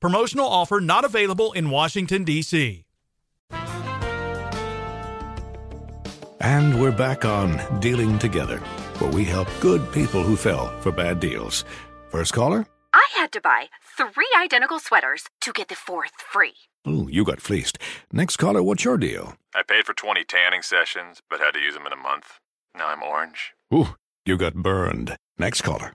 Promotional offer not available in Washington, D.C. And we're back on Dealing Together, where we help good people who fell for bad deals. First caller? I had to buy three identical sweaters to get the fourth free. Ooh, you got fleeced. Next caller, what's your deal? I paid for 20 tanning sessions, but had to use them in a month. Now I'm orange. Ooh, you got burned. Next caller.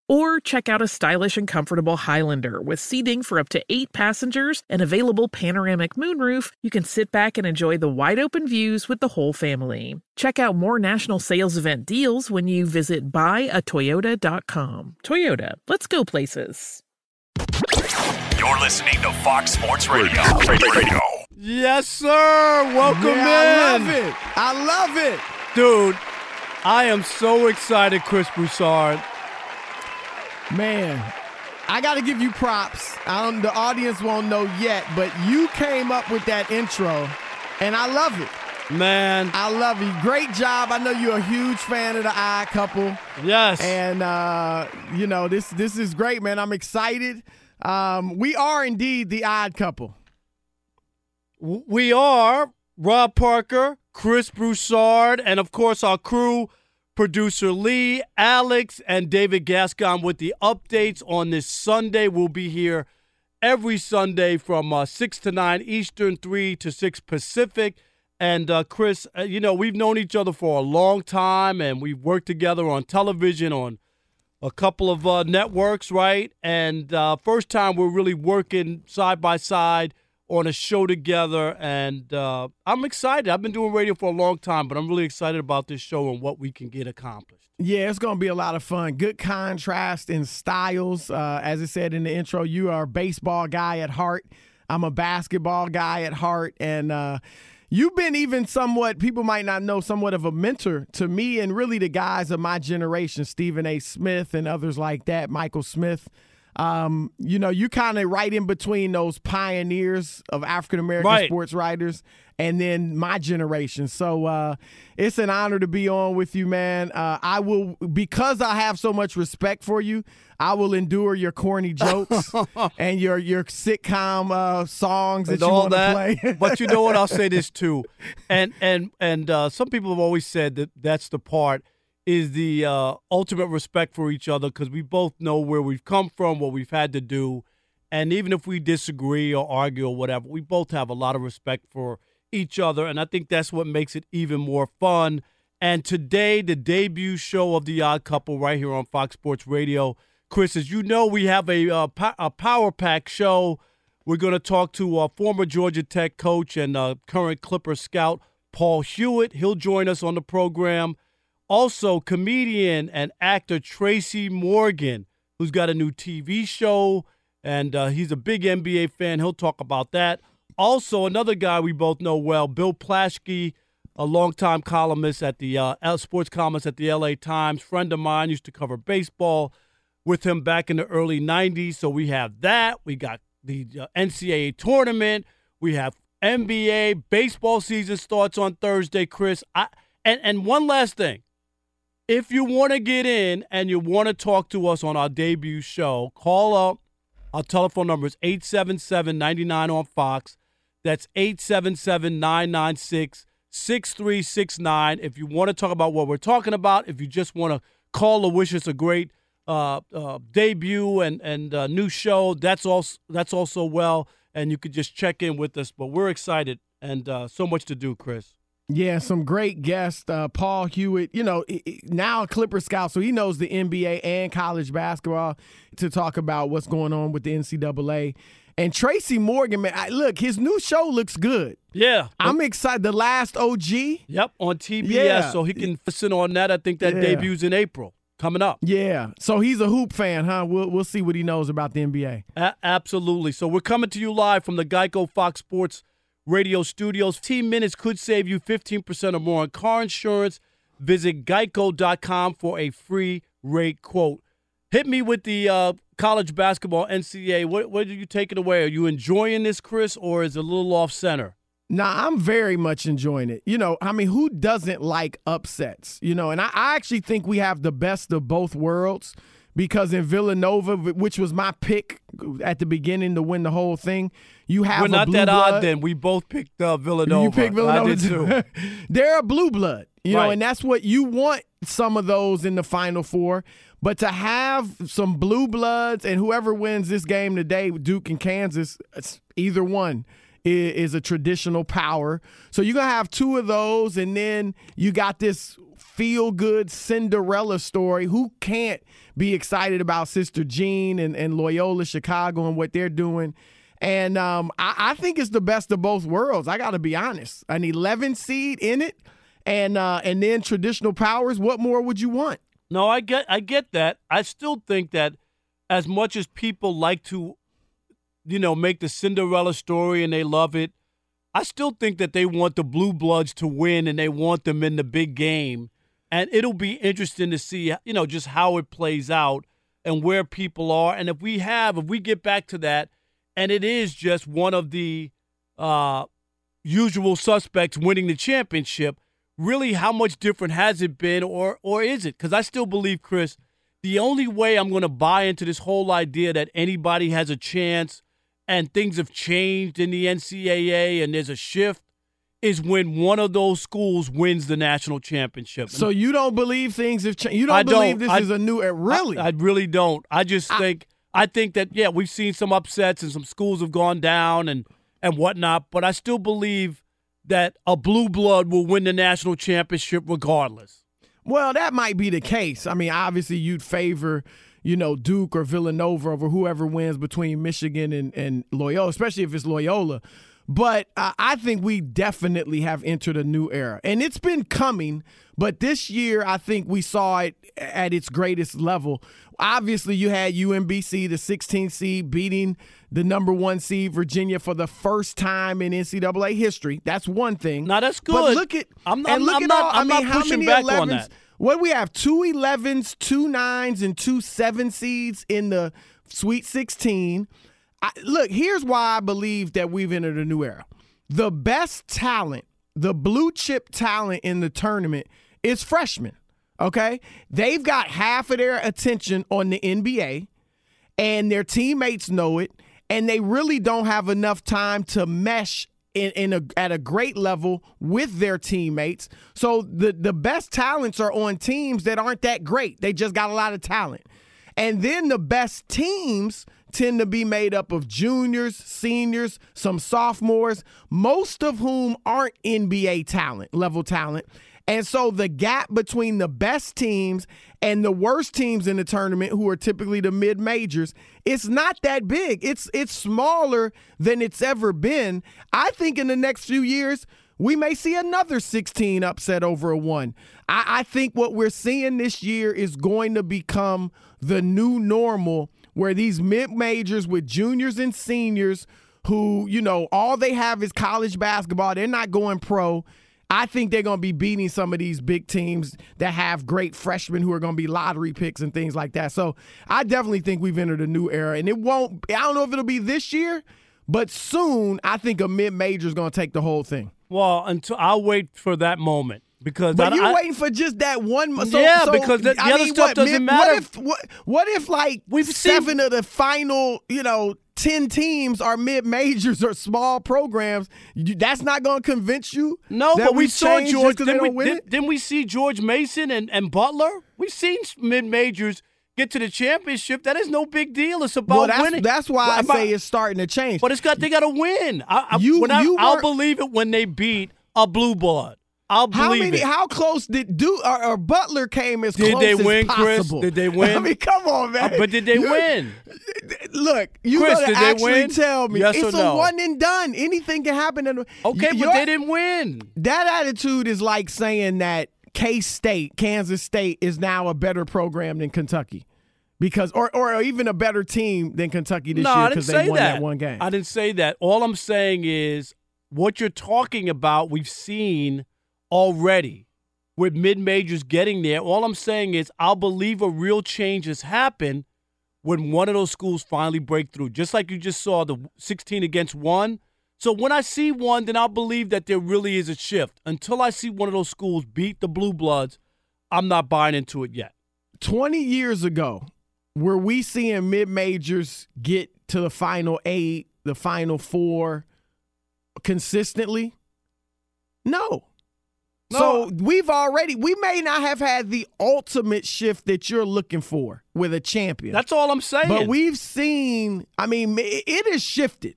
Or check out a stylish and comfortable Highlander with seating for up to eight passengers and available panoramic moonroof. You can sit back and enjoy the wide open views with the whole family. Check out more national sales event deals when you visit buyatoyota.com. Toyota. Let's go places. You're listening to Fox Sports Radio. Radio. Yes, sir. Welcome yeah, in. I love it. I love it. Dude, I am so excited, Chris Broussard. Man, I got to give you props. I the audience won't know yet, but you came up with that intro, and I love it. Man. I love you. Great job. I know you're a huge fan of the Odd Couple. Yes. And uh, you know, this this is great, man. I'm excited. Um, we are indeed the Odd Couple. We are Rob Parker, Chris Broussard, and of course our crew, producer Lee, Alex, and David Gascon with the updates on this Sunday. We'll be here every Sunday from uh, 6 to 9 Eastern, 3 to 6 Pacific. And uh, Chris, uh, you know, we've known each other for a long time, and we've worked together on television on a couple of uh, networks, right? And uh, first time we're really working side by side on a show together, and uh, I'm excited. I've been doing radio for a long time, but I'm really excited about this show and what we can get accomplished. Yeah, it's going to be a lot of fun. Good contrast in styles. Uh, as I said in the intro, you are a baseball guy at heart. I'm a basketball guy at heart, and You've been even somewhat, people might not know, somewhat of a mentor to me and really the guys of my generation, Stephen A. Smith and others like that, Michael Smith. Um, you know, you kind of right in between those pioneers of African American Right. sports writers and then my generation. So uh, it's an honor to be on with you, man. Uh, I will, because I have so much respect for you, I will endure your corny jokes and your your sitcom uh, songs that and you all want to that. play. but you know what? I'll say this too, and and and uh, some people have always said that that's the part is the uh, ultimate respect for each other because we both know where we've come from, what we've had to do, and even if we disagree or argue or whatever, we both have a lot of respect for each other, and I think that's what makes it even more fun. And today, the debut show of the Odd Couple right here on Fox Sports Radio. Chris, as you know, we have a, uh, a power pack show. We're going to talk to uh, former Georgia Tech coach and uh, current Clipper scout Paul Hewitt. He'll join us on the program. Also, comedian and actor Tracy Morgan, who's got a new TV show, and uh, he's a big NBA fan. He'll talk about that. Also, another guy we both know well, Bill Plaschke, a longtime columnist at the uh, sports columnist at the LA Times, friend of mine, used to cover baseball with him back in the early 90s. So we have that. We got the uh, NCAA tournament. We have NBA. Baseball season starts on Thursday, Chris. I, and, and one last thing. If you want to get in and you want to talk to us on our debut show, call up. Our telephone number is 877 99 on Fox. That's 877 996 6369. If you want to talk about what we're talking about, if you just want to call or wish us a great uh, uh, debut and, and uh, new show, that's also, that's also well. And you could just check in with us. But we're excited and uh, so much to do, Chris. Yeah, some great guests. Uh, Paul Hewitt, you know, now a Clipper scout, so he knows the NBA and college basketball to talk about what's going on with the NCAA. And Tracy Morgan, man, I, look, his new show looks good. Yeah. I'm excited. The Last OG. Yep, on TBS, yeah. so he can listen on that. I think that yeah. debuts in April coming up. Yeah. So he's a hoop fan, huh? We'll, we'll see what he knows about the NBA. A- absolutely. So we're coming to you live from the Geico Fox Sports radio studios. 15 minutes could save you 15% or more on car insurance. Visit geico.com for a free rate quote. Hit me with the uh, college basketball NCAA. What, what are you taking away? Are you enjoying this, Chris, or is it a little off center? Nah, I'm very much enjoying it. You know, I mean, who doesn't like upsets? You know, and I, I actually think we have the best of both worlds because in Villanova, which was my pick at the beginning to win the whole thing, you have we're not that blood. odd. Then we both picked uh, Villanova. You picked Villanova I did too. They're a blue blood, you right. know, and that's what you want. Some of those in the Final Four, but to have some blue bloods and whoever wins this game today, Duke and Kansas, either one is, a traditional power. So you're gonna have two of those, and then you got this feel good Cinderella story. Who can't be excited about Sister Jean and, and Loyola Chicago and what they're doing? And um, I, I, think it's the best of both worlds. I got to be honest. An 11 seed in it, and uh, and then traditional powers. What more would you want? No, I get I get that. I still think that as much as people like to, you know, make the Cinderella story and they love it, I still think that they want the Blue Bloods to win and they want them in the big game and it'll be interesting to see, you know, just how it plays out and where people are. And if we have, if we get back to that, and it is just one of the uh, usual suspects winning the championship, really, how much different has it been, or or is it? Because I still believe, Chris, the only way I'm going to buy into this whole idea that anybody has a chance and things have changed in the NCAA and there's a shift is when one of those schools wins the national championship. So you don't believe things have changed? You don't I believe don't. this I, is a new? Really? I, I, really don't. I just I, think I think that yeah, we've seen some upsets and some schools have gone down and and whatnot, but I still believe that a blue blood will win the national championship regardless. Well, that might be the case. I mean, obviously you'd favor you know, Duke or Villanova over whoever wins between Michigan and, and Loyola, especially if it's Loyola. But uh, I think we definitely have entered a new era. And it's been coming, but this year I think we saw it at its greatest level. Obviously, you had UMBC, the 16th seed, beating the number one seed Virginia for the first time in NCAA history. That's one thing. Now that's good. But look at I'm, and look I'm at not, all. I'm I mean, not how many back 11s? on that. What do we have? Two 11s, two 9s, and two 7 seeds in the Sweet 16. I, look, here's why I believe that we've entered a new era. The best talent, the blue chip talent in the tournament is freshmen. Okay? They've got half of their attention on the NBA, and their teammates know it, and they really don't have enough time to mesh in, in a, at a great level with their teammates. So the the best talents are on teams that aren't that great. They just got a lot of talent. And then the best teams tend to be made up of juniors, seniors, some sophomores, most of whom aren't NBA talent, level talent. And so the gap between the best teams and the worst teams in the tournament, who are typically the mid majors, it's not that big. It's it's smaller than it's ever been. I think in the next few years, we may see another 16 upset over a one. I, I think what we're seeing this year is going to become the new normal where these mid majors with juniors and seniors who, you know, all they have is college basketball, they're not going pro. I think they're going to be beating some of these big teams that have great freshmen who are going to be lottery picks and things like that. So I definitely think we've entered a new era. And it won't, I don't know if it'll be this year, but soon I think a mid major is going to take the whole thing. Well, until I'll wait for that moment because but I, you're I, waiting for just that one. So, yeah, so, because the, the other mean, stuff what, doesn't matter. What if, what, what if like We've seven of the final, you know, 10 teams are mid majors or small programs? You, that's not going to convince you? no, that but we saw George. 'cause we, did, didn't we see George Mason and, and Butler? We've seen mid majors get to the championship. That is no big deal. It's about Well, that's, winning. that's why I About- say it's starting to change. But it's got they got to win. I, I, You- when I, you I'll believe it when they beat a blue blood. I'll how many? it. How close did do or, or Butler came as Did close they as win, Chris? Did they win? I mean, come on, man. Uh, but did they You- win? Look, you Chris, gotta actually win? tell me. Yes or it's no? a one and done. Anything can happen. In, Okay, Your- but they didn't win. That attitude is like saying that K State, Kansas State, is now a better program than Kentucky, because or or even a better team than Kentucky this no, year because they won that. that. one game. I didn't say that. All I'm saying is what you're talking about. We've seen already with mid majors getting there. All I'm saying is I'll believe a real change has happened when one of those schools finally break through. Just like you just saw the 16 against one. So when I see one, then I'll believe that there really is a shift. Until I see one of those schools beat the Blue Bloods, I'm not buying into it yet. 20 years ago, were we seeing mid majors get to the final eight, the final four consistently? No. So we've already, we may not have had the ultimate shift that you're looking for with a champion. That's all I'm saying. But we've seen, I mean, it it has shifted.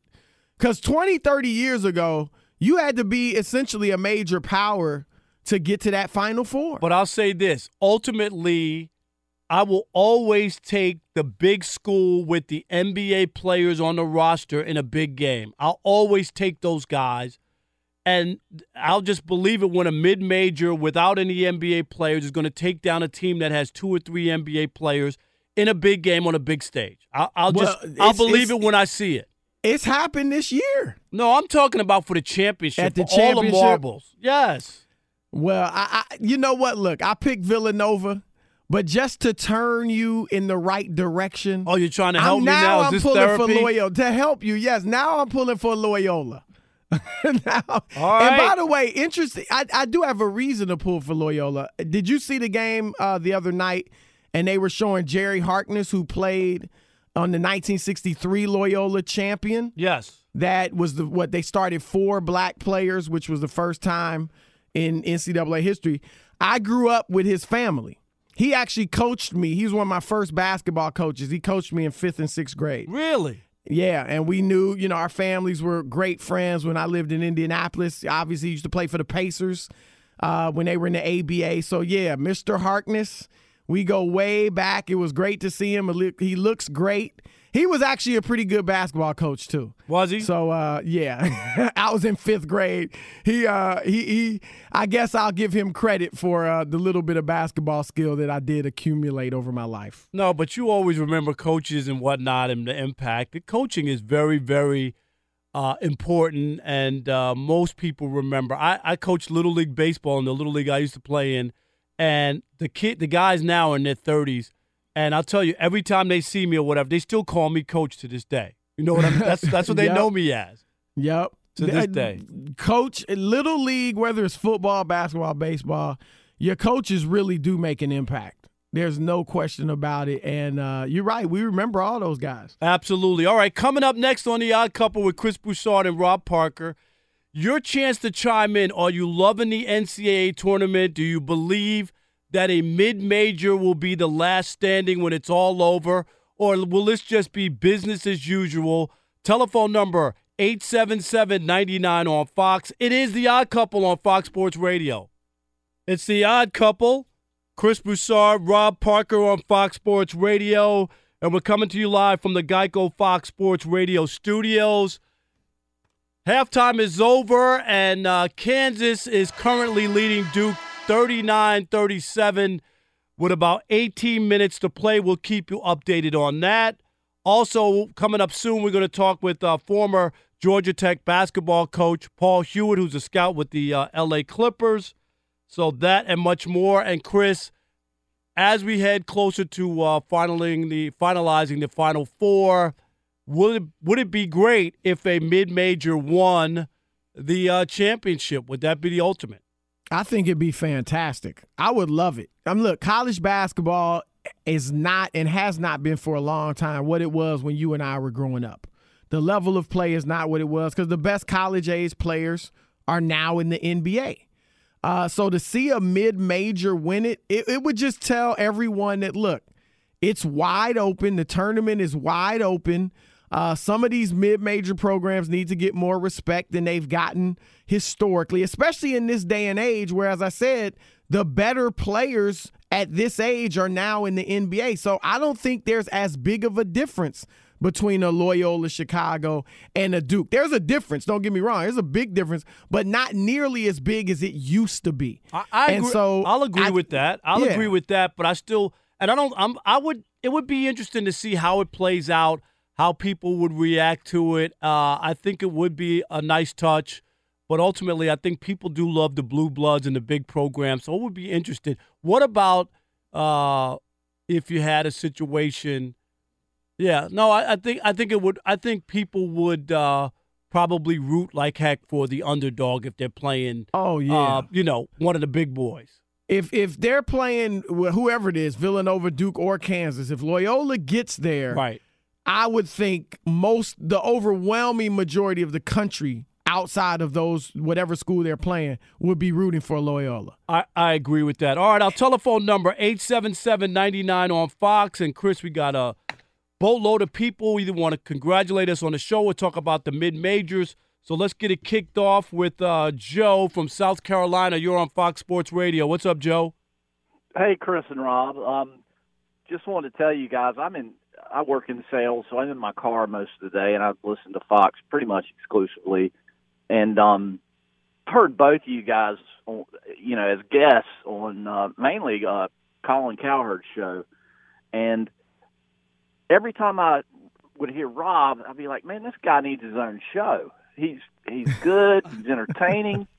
Because 20, 30 years ago, you had to be essentially a major power to get to that final four. But I'll say this ultimately, I will always take the big school with the NBA players on the roster in a big game. I'll always take those guys. And I'll just believe it when a mid major without any NBA players is going to take down a team that has two or three NBA players in a big game on a big stage. I'll, I'll Well, just I'll believe it when I see it. It's happened this year. No, I'm talking about for the championship. At the for all the marbles. Yes. Well, I, I you know what? Look, I picked Villanova, but just to turn you in the right direction. Oh, you're trying to help I'm, me now now? Is I'm this pulling for? Loyola to help you. Yes, now I'm pulling for Loyola. now, and by the way, interesting. I, I do have a reason to pull for Loyola. Did you see the game uh, the other night? And they were showing Jerry Harkness, who played on the 1963 Loyola champion. Yes. That was the what they started four black players, which was the first time in NCAA history. I grew up with his family. He actually coached me. He was one of my first basketball coaches. He coached me in fifth and sixth grade. Really? Yeah, and we knew, you know, our families were great friends when I lived in Indianapolis. Obviously, used to play for the Pacers uh, when they were in the ABA. So, yeah, Mr. Harkness, we go way back. It was great to see him. He looks great. He was actually a pretty good basketball coach too. Was he? So uh, yeah, I was in fifth grade. He uh, he he. I guess I'll give him credit for uh, the little bit of basketball skill that I did accumulate over my life. No, but you always remember coaches and whatnot and the impact. The coaching is very, very uh, important, and uh, most people remember. I, I coached little league baseball in the little league I used to play in, and the kid, the guys now are in their thirties, and I'll tell you, every time they see me or whatever, they still call me coach to this day. You know what I mean? That's that's what they Yep. know me as. Yep. To this day. Coach, little league, whether it's football, basketball, baseball, your coaches really do make an impact. There's no question about it. And uh, you're right. We remember all those guys. Absolutely. All right, coming up next on The Odd Couple with Chris Broussard and Rob Parker, Your chance to chime in. Are you loving the NCAA tournament? Do you believe that a mid major will be the last standing when it's all over? Or will this just be business as usual? Telephone number 877 99 on Fox. It is the odd couple on Fox Sports Radio. It's the odd couple. Chris Broussard, Rob Parker on Fox Sports Radio. And we're coming to you live from the Geico Fox Sports Radio studios. Halftime is over, and uh, Kansas is currently leading Duke 39 37 with about 18 minutes to play. We'll keep you updated on that. Also, coming up soon, we're going to talk with uh, former Georgia Tech basketball coach Paul Hewitt, who's a scout with the uh, LA Clippers. So, that and much more. And, Chris, as we head closer to uh, finalizing, the, finalizing the Final Four, would it, would it be great if a mid major won the uh, championship? Would that be the ultimate? I think it'd be fantastic. I would love it. I mean, look, college basketball is not and has not been for a long time what it was when you and I were growing up. The level of play is not what it was because the best college age players are now in the NBA. Uh, so to see a mid major win it, it, it would just tell everyone that, look, it's wide open. The tournament is wide open. Uh, some of these mid major programs need to get more respect than they've gotten historically, especially in this day and age where, as I said, the better players at this age are now in the NBA. So I don't think there's as big of a difference between a Loyola Chicago and a Duke. There's a difference, don't get me wrong. There's a big difference, but not nearly as big as it used to be. I, I and agree, so I'll agree I, with that. I'll yeah. agree with that, but I still and I don't I'm I would it would be interesting to see how it plays out, how people would react to it. Uh, I think it would be a nice touch. But ultimately, I think people do love the blue bloods and the big programs. So I would be interested. What about uh, if you had a situation? Yeah, no, I, I, think I think it would. I think people would uh, probably root like heck for the underdog if they're playing. Oh yeah, uh, you know, one of the big boys. If if they're playing whoever it is, Villanova, Duke, or Kansas, if Loyola gets there, right, I would think most the overwhelming majority of the country outside of those whatever school they're playing would be rooting for Loyola. I, I agree with that. All right, our telephone number 877-99 on Fox and Chris, we got a boatload of people either want to congratulate us on the show or talk about the mid majors. So let's get it kicked off with uh, Joe from South Carolina. You're on Fox Sports Radio. What's up, Joe? Hey, Chris and Rob. Um, just wanted to tell you guys, I'm in. I work in sales, so I'm in my car most of the day, and I listen to Fox pretty much exclusively and um, heard both of you guys, you know, as guests on uh, mainly uh, Colin Cowherd's show, and every time I would hear Rob, I'd be like, "Man, this guy needs his own show. He's he's good, he's entertaining."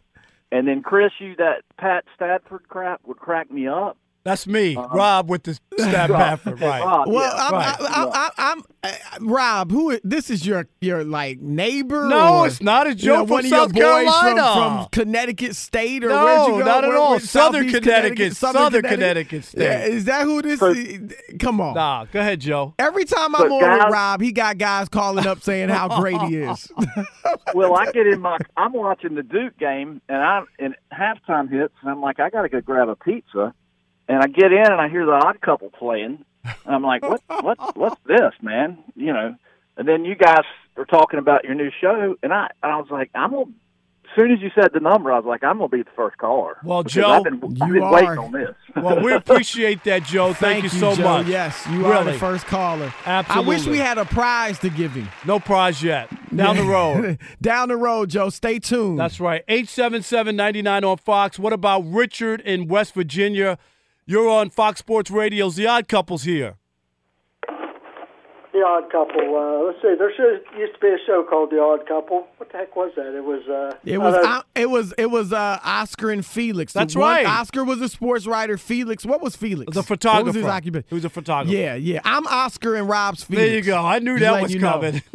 And then Chris, you that Pat Stafford crap would crack me up. That's me, uh-huh. Rob, with the stab Pafford, right? Rob, well, yeah, I'm, right. I, I, I'm, I'm, Rob. Who? This is your your like neighbor? No, or, it's not. a Joe you know, from one South of your boys Carolina, from, from Connecticut State, or no, where'd you go? not at Where, all. where, Southern Southeast Connecticut, Southern, Southern Connecticut, Connecticut State. Yeah, is that who this? is? Come on. Nah, go ahead, Joe. Every time I'm So on with Rob, he got guys calling up saying how great he is. well, I get in my. I'm watching the Duke game, and I and halftime hits, and I'm like, I got to go grab a pizza, and I get in and I hear the Odd Couple playing, and I'm like, what, what, what's this, man? You know, and then you guys are talking about your new show, and I, I was like, I'm gonna. As soon as you said the number, I was like, I'm gonna be the first caller. Well, Joe, I've been, I've you been are. on this. Well, we appreciate that, Joe. Thank, you so Joe. much. Yes, you really. are the first caller. Absolutely. I wish we had a prize to give him. No prize yet. Down the road. Down the road, Joe. Stay tuned. That's right. 877-99 on Fox. What about Richard in West Virginia? You're on Fox Sports Radio's The Odd Couples here. The Odd Couple. Uh, let's see. There should, used to be a show called The Odd Couple. What the heck was that? It was. Uh, It was I uh, it was it was uh, Oscar and Felix. That's one- right. Oscar was a sports writer. Felix, what was Felix? The What photographer. was his occupation? He was a photographer. Yeah, yeah. I'm Oscar and Rob's Felix. There you go. I knew Just that was you know. coming.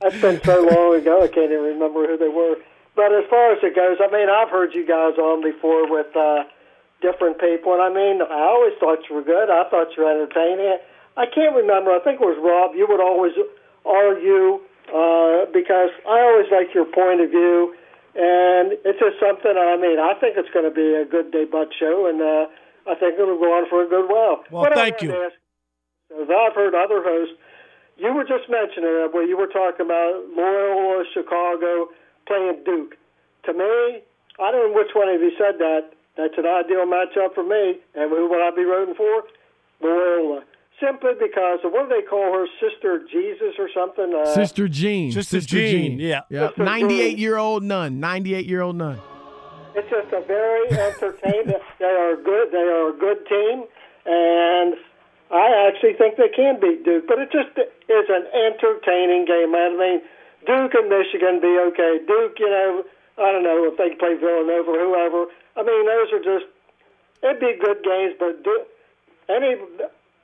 That's been so long ago, I can't even remember who they were. But as far as it goes, I mean, I've heard you guys on before with uh, different people, and I mean, I always thought you were good. I thought you were entertaining. I can't remember. I think it was Rob. You would always argue uh, because I always like your point of view, and it's just something. I mean, I think it's going to be a good debut show, and uh, I think it'll go on for a good while. Well, What thank you. ask, as I've heard other hosts, you were just mentioning it where you were talking about Loyola Chicago playing Duke. To me, I don't know which one of you said that. That's an ideal matchup for me. And who would I be rooting for? Loyola. Simply because of what do they call her, Sister Jesus or something? Uh, Sister Jean. Sister Jean, yeah. Yep. Sister 98 Jean. year old nun. 98 year old nun. It's just a very entertaining. they are good. They are a good team, and I actually think they can beat Duke. But it just is an entertaining game. I mean, Duke and Michigan be okay. Duke, you know, I don't know if they play Villanova or whoever. I mean, those are just it'd be good games. But Duke, any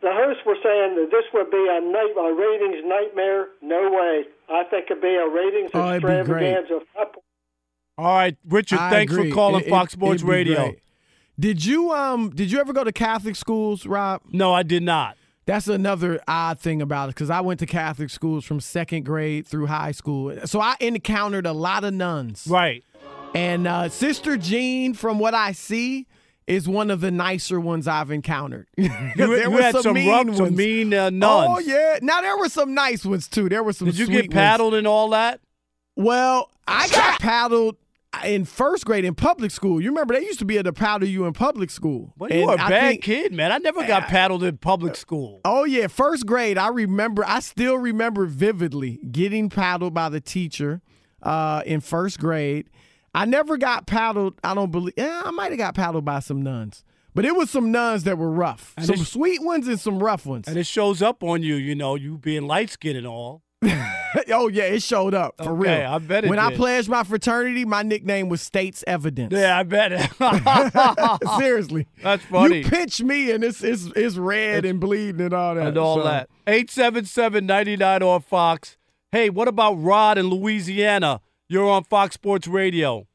the hosts were saying that this would be a night a ratings nightmare. No way. I think it'd be a ratings Oh, it'd be great. extravaganza. All right, Richard, I thanks agree. for calling It- it- Fox Sports it'd Radio. great. Did you um did you ever go to Catholic schools, Rob? No, I did not. That's another odd thing about it because I went to Catholic schools from second grade through high school, so I encountered a lot of nuns. Right. And uh, Sister Jean, from what I see, is one of the nicer ones I've encountered. You, there were had some, mean rough, some ones. mean uh, nuns. Oh yeah. Now there were some nice ones too. There were some. Did you get paddled and all that? Well, I got paddled in first grade in public school. You remember they used to be able to paddle you in public school. Well, you And were a I bad think- kid, man. I never got paddled in public school. Oh yeah, first grade. I remember. I still remember vividly getting paddled by the teacher uh, in first grade. I never got paddled. I don't believe. Yeah, I might have got paddled by some nuns, but it was some nuns that were rough. And some it's- sweet ones and some rough ones. And it shows up on you, you know, you being light skinned and all. oh yeah, it showed up for Okay, real. I bet it when I pledged my fraternity, my nickname was States Evidence. Yeah, I bet. It. Seriously. That's funny. You pinch me and it's it's, it's red and bleeding and all that. and all so- that. 877-99 on Fox. Hey, what about Rod in Louisiana? You're on Fox Sports Radio.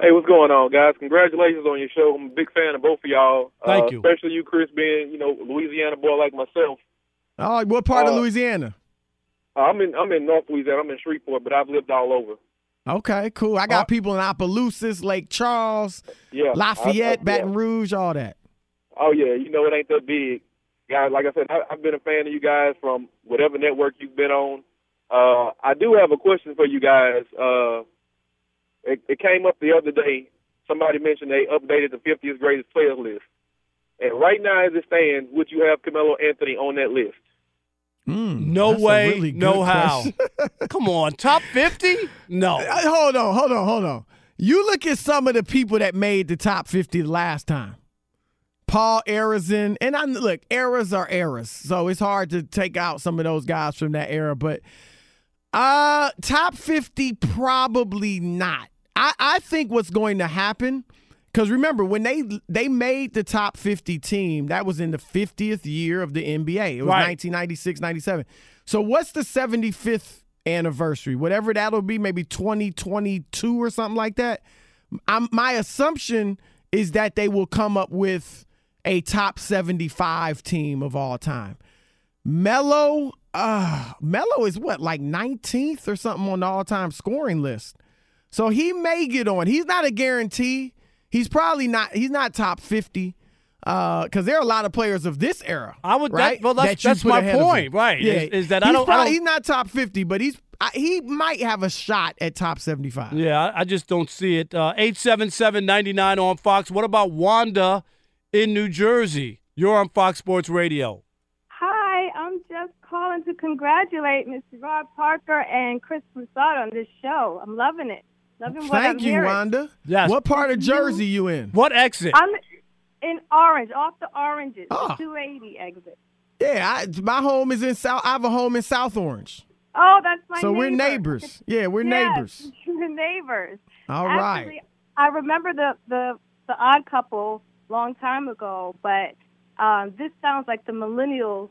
Hey, what's going on, guys? Congratulations on your show. I'm a big fan of both of y'all. Thank uh, you. Especially you, Chris, being you know Louisiana boy like myself. Oh, what part of Uh, Louisiana? I'm in I'm in North Louisiana. I'm in Shreveport, but I've lived all over. Okay, cool. I got people in Opelousas, Lake Charles, Yeah, I- Lafayette, I- Baton Rouge, all that. Oh yeah, you know it ain't that big, guys. Like I said, I, I've been a fan of you guys from whatever network you've been on. Uh, I do have a question for you guys. Uh, it, it came up the other day. Somebody mentioned they updated the 50th greatest players list, and right now as it stands, would you have Carmelo Anthony on that list? No way, really no good how. Come on, top 50? No. Uh, hold on, hold on, hold on. You look at some of the people that made the top 50 last time. Paul Arizin, and I look, eras are eras, so it's hard to take out some of those guys from that era. But uh top 50, probably not. I, I think what's going to happen, because remember, when they they made the top 50 team, that was in the 50th year of the NBA. It was Right. 1996, 97. So what's the 75th anniversary? Whatever that'll be, maybe 2022 or something like that. I'm, my assumption is that they will come up with a top 75 team of all time. Melo, uh, Melo is what, like 19th or something on the all-time scoring list. So he may get on. He's not a guarantee. He's probably not. He's not top 50 because there are a lot of players of this era. I would- that- right. well, that's- you that's my point, right, Yeah, is- is that I don't- I don't- he's not top 50, but he's I, he might have a shot at top 75. Yeah, I, I just don't see it. Uh, 877-99 on Fox. What about Wanda in New Jersey? You're on Fox Sports Radio. Hi, calling to congratulate Mr. Rob Parker and Chris Broussard on this show. I'm loving it. Loving what I'm Thank you, hearing. Wanda. Yes. What part of Jersey you in? What exit? I'm in Orange, off the Oranges, Ah. 280 exit. Yeah, I, my home is in South. I have a home in South Orange. Oh, that's my so we're neighbors. Yeah, we're Yes, neighbors. We're neighbors. All right. Actually, I remember the the the Odd Couple long time ago, but um, this sounds like the millennial lo-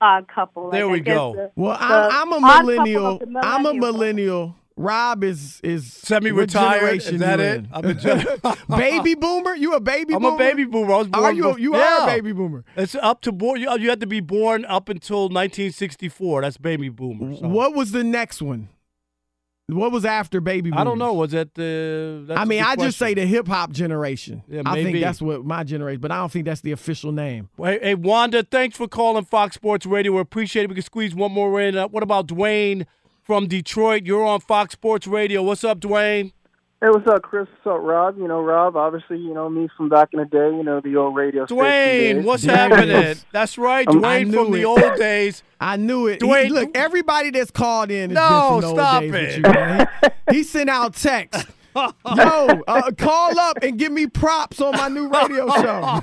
Odd Couple. There Like, I we go. the- Well, the I'm, I'm a Odd millennial. I'm a millennial. millennial Rob is is Semi-retired. Is that it? I'm a gen- baby boomer. You a baby? I'm boomer? a baby boomer. I was born Are you? A, bef- you are a baby boomer. It's up to born. You, you had to be born up until 1964. That's baby boomer. so. What was the next one? What was after baby? Boomers? I don't know. Was that the? I mean, I just question. say the hip hop generation. Yeah, I think that's what my generation, but I don't think that's the official name. Hey, hey, Wanda, thanks for calling Fox Sports Radio. We appreciate it. We can squeeze one more in. Uh, what about Dwayne from Detroit? You're on Fox Sports Radio. What's up, Dwayne? Hey, what's up, Chris? What's up, Rob? You know, Rob, obviously, you know, me from back in the day, you know, the old radio station Dwayne, days. what's happening? That's right, Um, Dwayne knew from the old days. I knew it. Dwayne- He- look, everybody that's called in has No, been from the stop old days it. you, man. He, he sent out texts. Yo, uh, call up and give me props on my new radio show.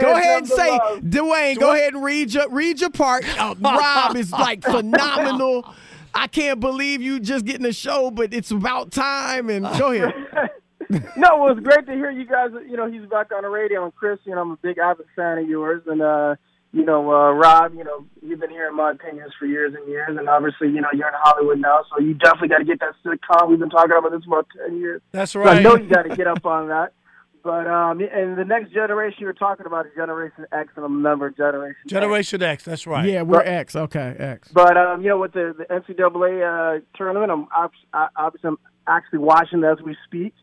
go ahead and say, Dwayne, go ahead and read your read your part. Uh, Rob is like phenomenal. I can't believe you just getting a show, but it's about time. And go ahead. no, it was great to hear you guys. You know, he's back on the radio, and Chris, you know, I'm a big avid fan of yours, and uh, you know, uh, Rob, you know, you've been hearing my opinions for years and years, and obviously, you know, you're in Hollywood now, so you definitely got to get that sitcom. We've been talking about this for about ten years. That's So I know you got to get up on that. But um, and the next generation you're talking about is Generation X, and I'm a member of Generation. X. Generation X. That's right. Yeah, we're X. Okay, X. But um, you know, with the, the NCAA uh, tournament, I'm obs- I- obviously I'm actually watching as we speak.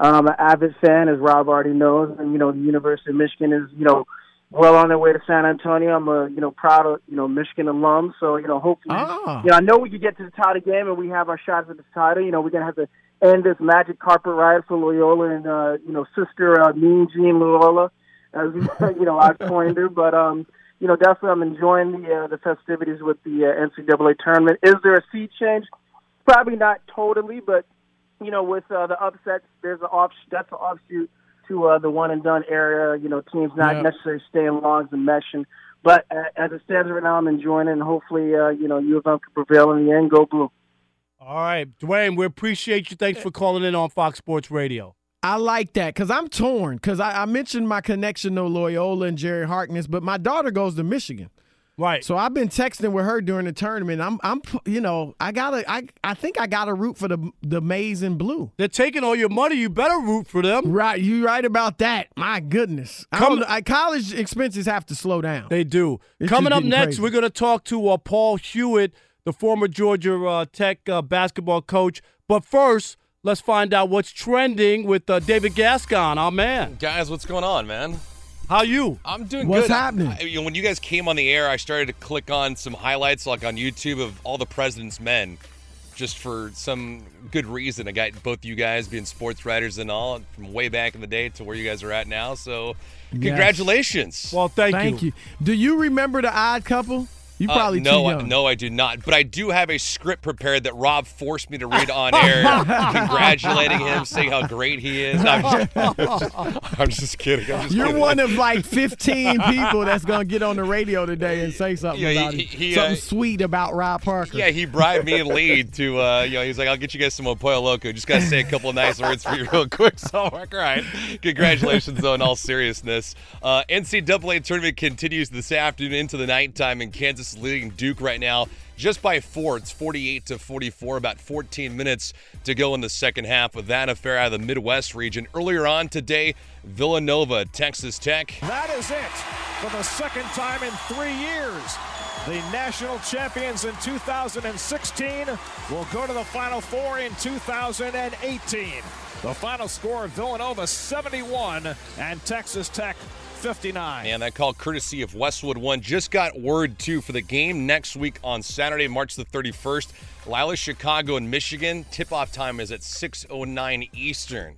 Um, I'm an avid fan, as Rob already knows, and you know, the University of Michigan is you know well on their way to San Antonio. I'm a you know proud of you know Michigan alum, so you know hopefully, Ah. you know I know we could get to the title game and we have our shots at the title. You know, we're gonna have to end this magic carpet ride for Loyola and uh, you know sister uh, Mean Jean Loyola, as you know I've coined her, but um you know, definitely I'm enjoying the uh, the festivities with the uh, NCAA tournament. Is there a seed change? Probably not totally, but you know, with uh, the upsets, there's an off that's an offshoot to uh, the one and done area. You know, teams not necessarily staying long longs and meshing. But uh, as it stands right now, I'm enjoying it, and hopefully, uh, you know, U of M can prevail in the end. Go blue. All right, Dwayne, we appreciate you. Thanks for calling in on Fox Sports Radio. I like that because I'm torn because I, I mentioned my connection to Loyola and Jerry Harkness, but my daughter goes to Michigan. Right. So I've been texting with her during the tournament. I'm, I'm, you know, I gotta, I, I think I gotta root for the the maize and blue. They're taking all your money. You better root for them. Right, you right about that. My goodness, I Come- I, college expenses have to slow down. They do. It's Coming up next, crazy. we're going to talk to uh, Paul Hewitt, the former Georgia uh, Tech uh, basketball coach. But first, let's find out what's trending with uh, David Gascon, our man. Guys, what's going on, man? How you? I'm doing What's good. happening? I- you know, when you guys came on the air, I started to click on some highlights, like on YouTube, of all the president's men, just for some good reason. I got both you guys being sports writers and all, from way back in the day to where you guys are at now. So, congratulations. Well, thank, you. Thank you. Do you remember the Odd Couple? You Uh, no, I, no, I do not. But I do have a script prepared that Rob forced me to read on air, congratulating him, saying how great he is. I'm just, I'm just, I'm just kidding. I'm just You're kidding. one of like 15 people that's gonna get on the radio today and say something Yeah, he- about it. he- he, something uh, sweet about Rob Parker. Yeah, he bribed me and Lee to, uh, you know, he's like, I'll get you guys some Pollo Loco. Just got to say a couple of nice words for you real quick. So I'm like, all right. Congratulations, though, in all seriousness. Uh, NCAA tournament continues this afternoon into the nighttime, in Kansas leading Duke right now just by four. It's 48 to 44, about 14 minutes to go in the second half of that affair out of the Midwest region. Earlier on today, Villanova, Texas Tech. That is it for the second time in three years. The national champions in 2016 will go to the Final Four in 2018. The final score Villanova 71 and Texas Tech 59. And that call courtesy of Westwood One just got word too for the game next week on Saturday, March the 31st. Loyola, Chicago, and Michigan. Tip-off time is at 6:09 Eastern.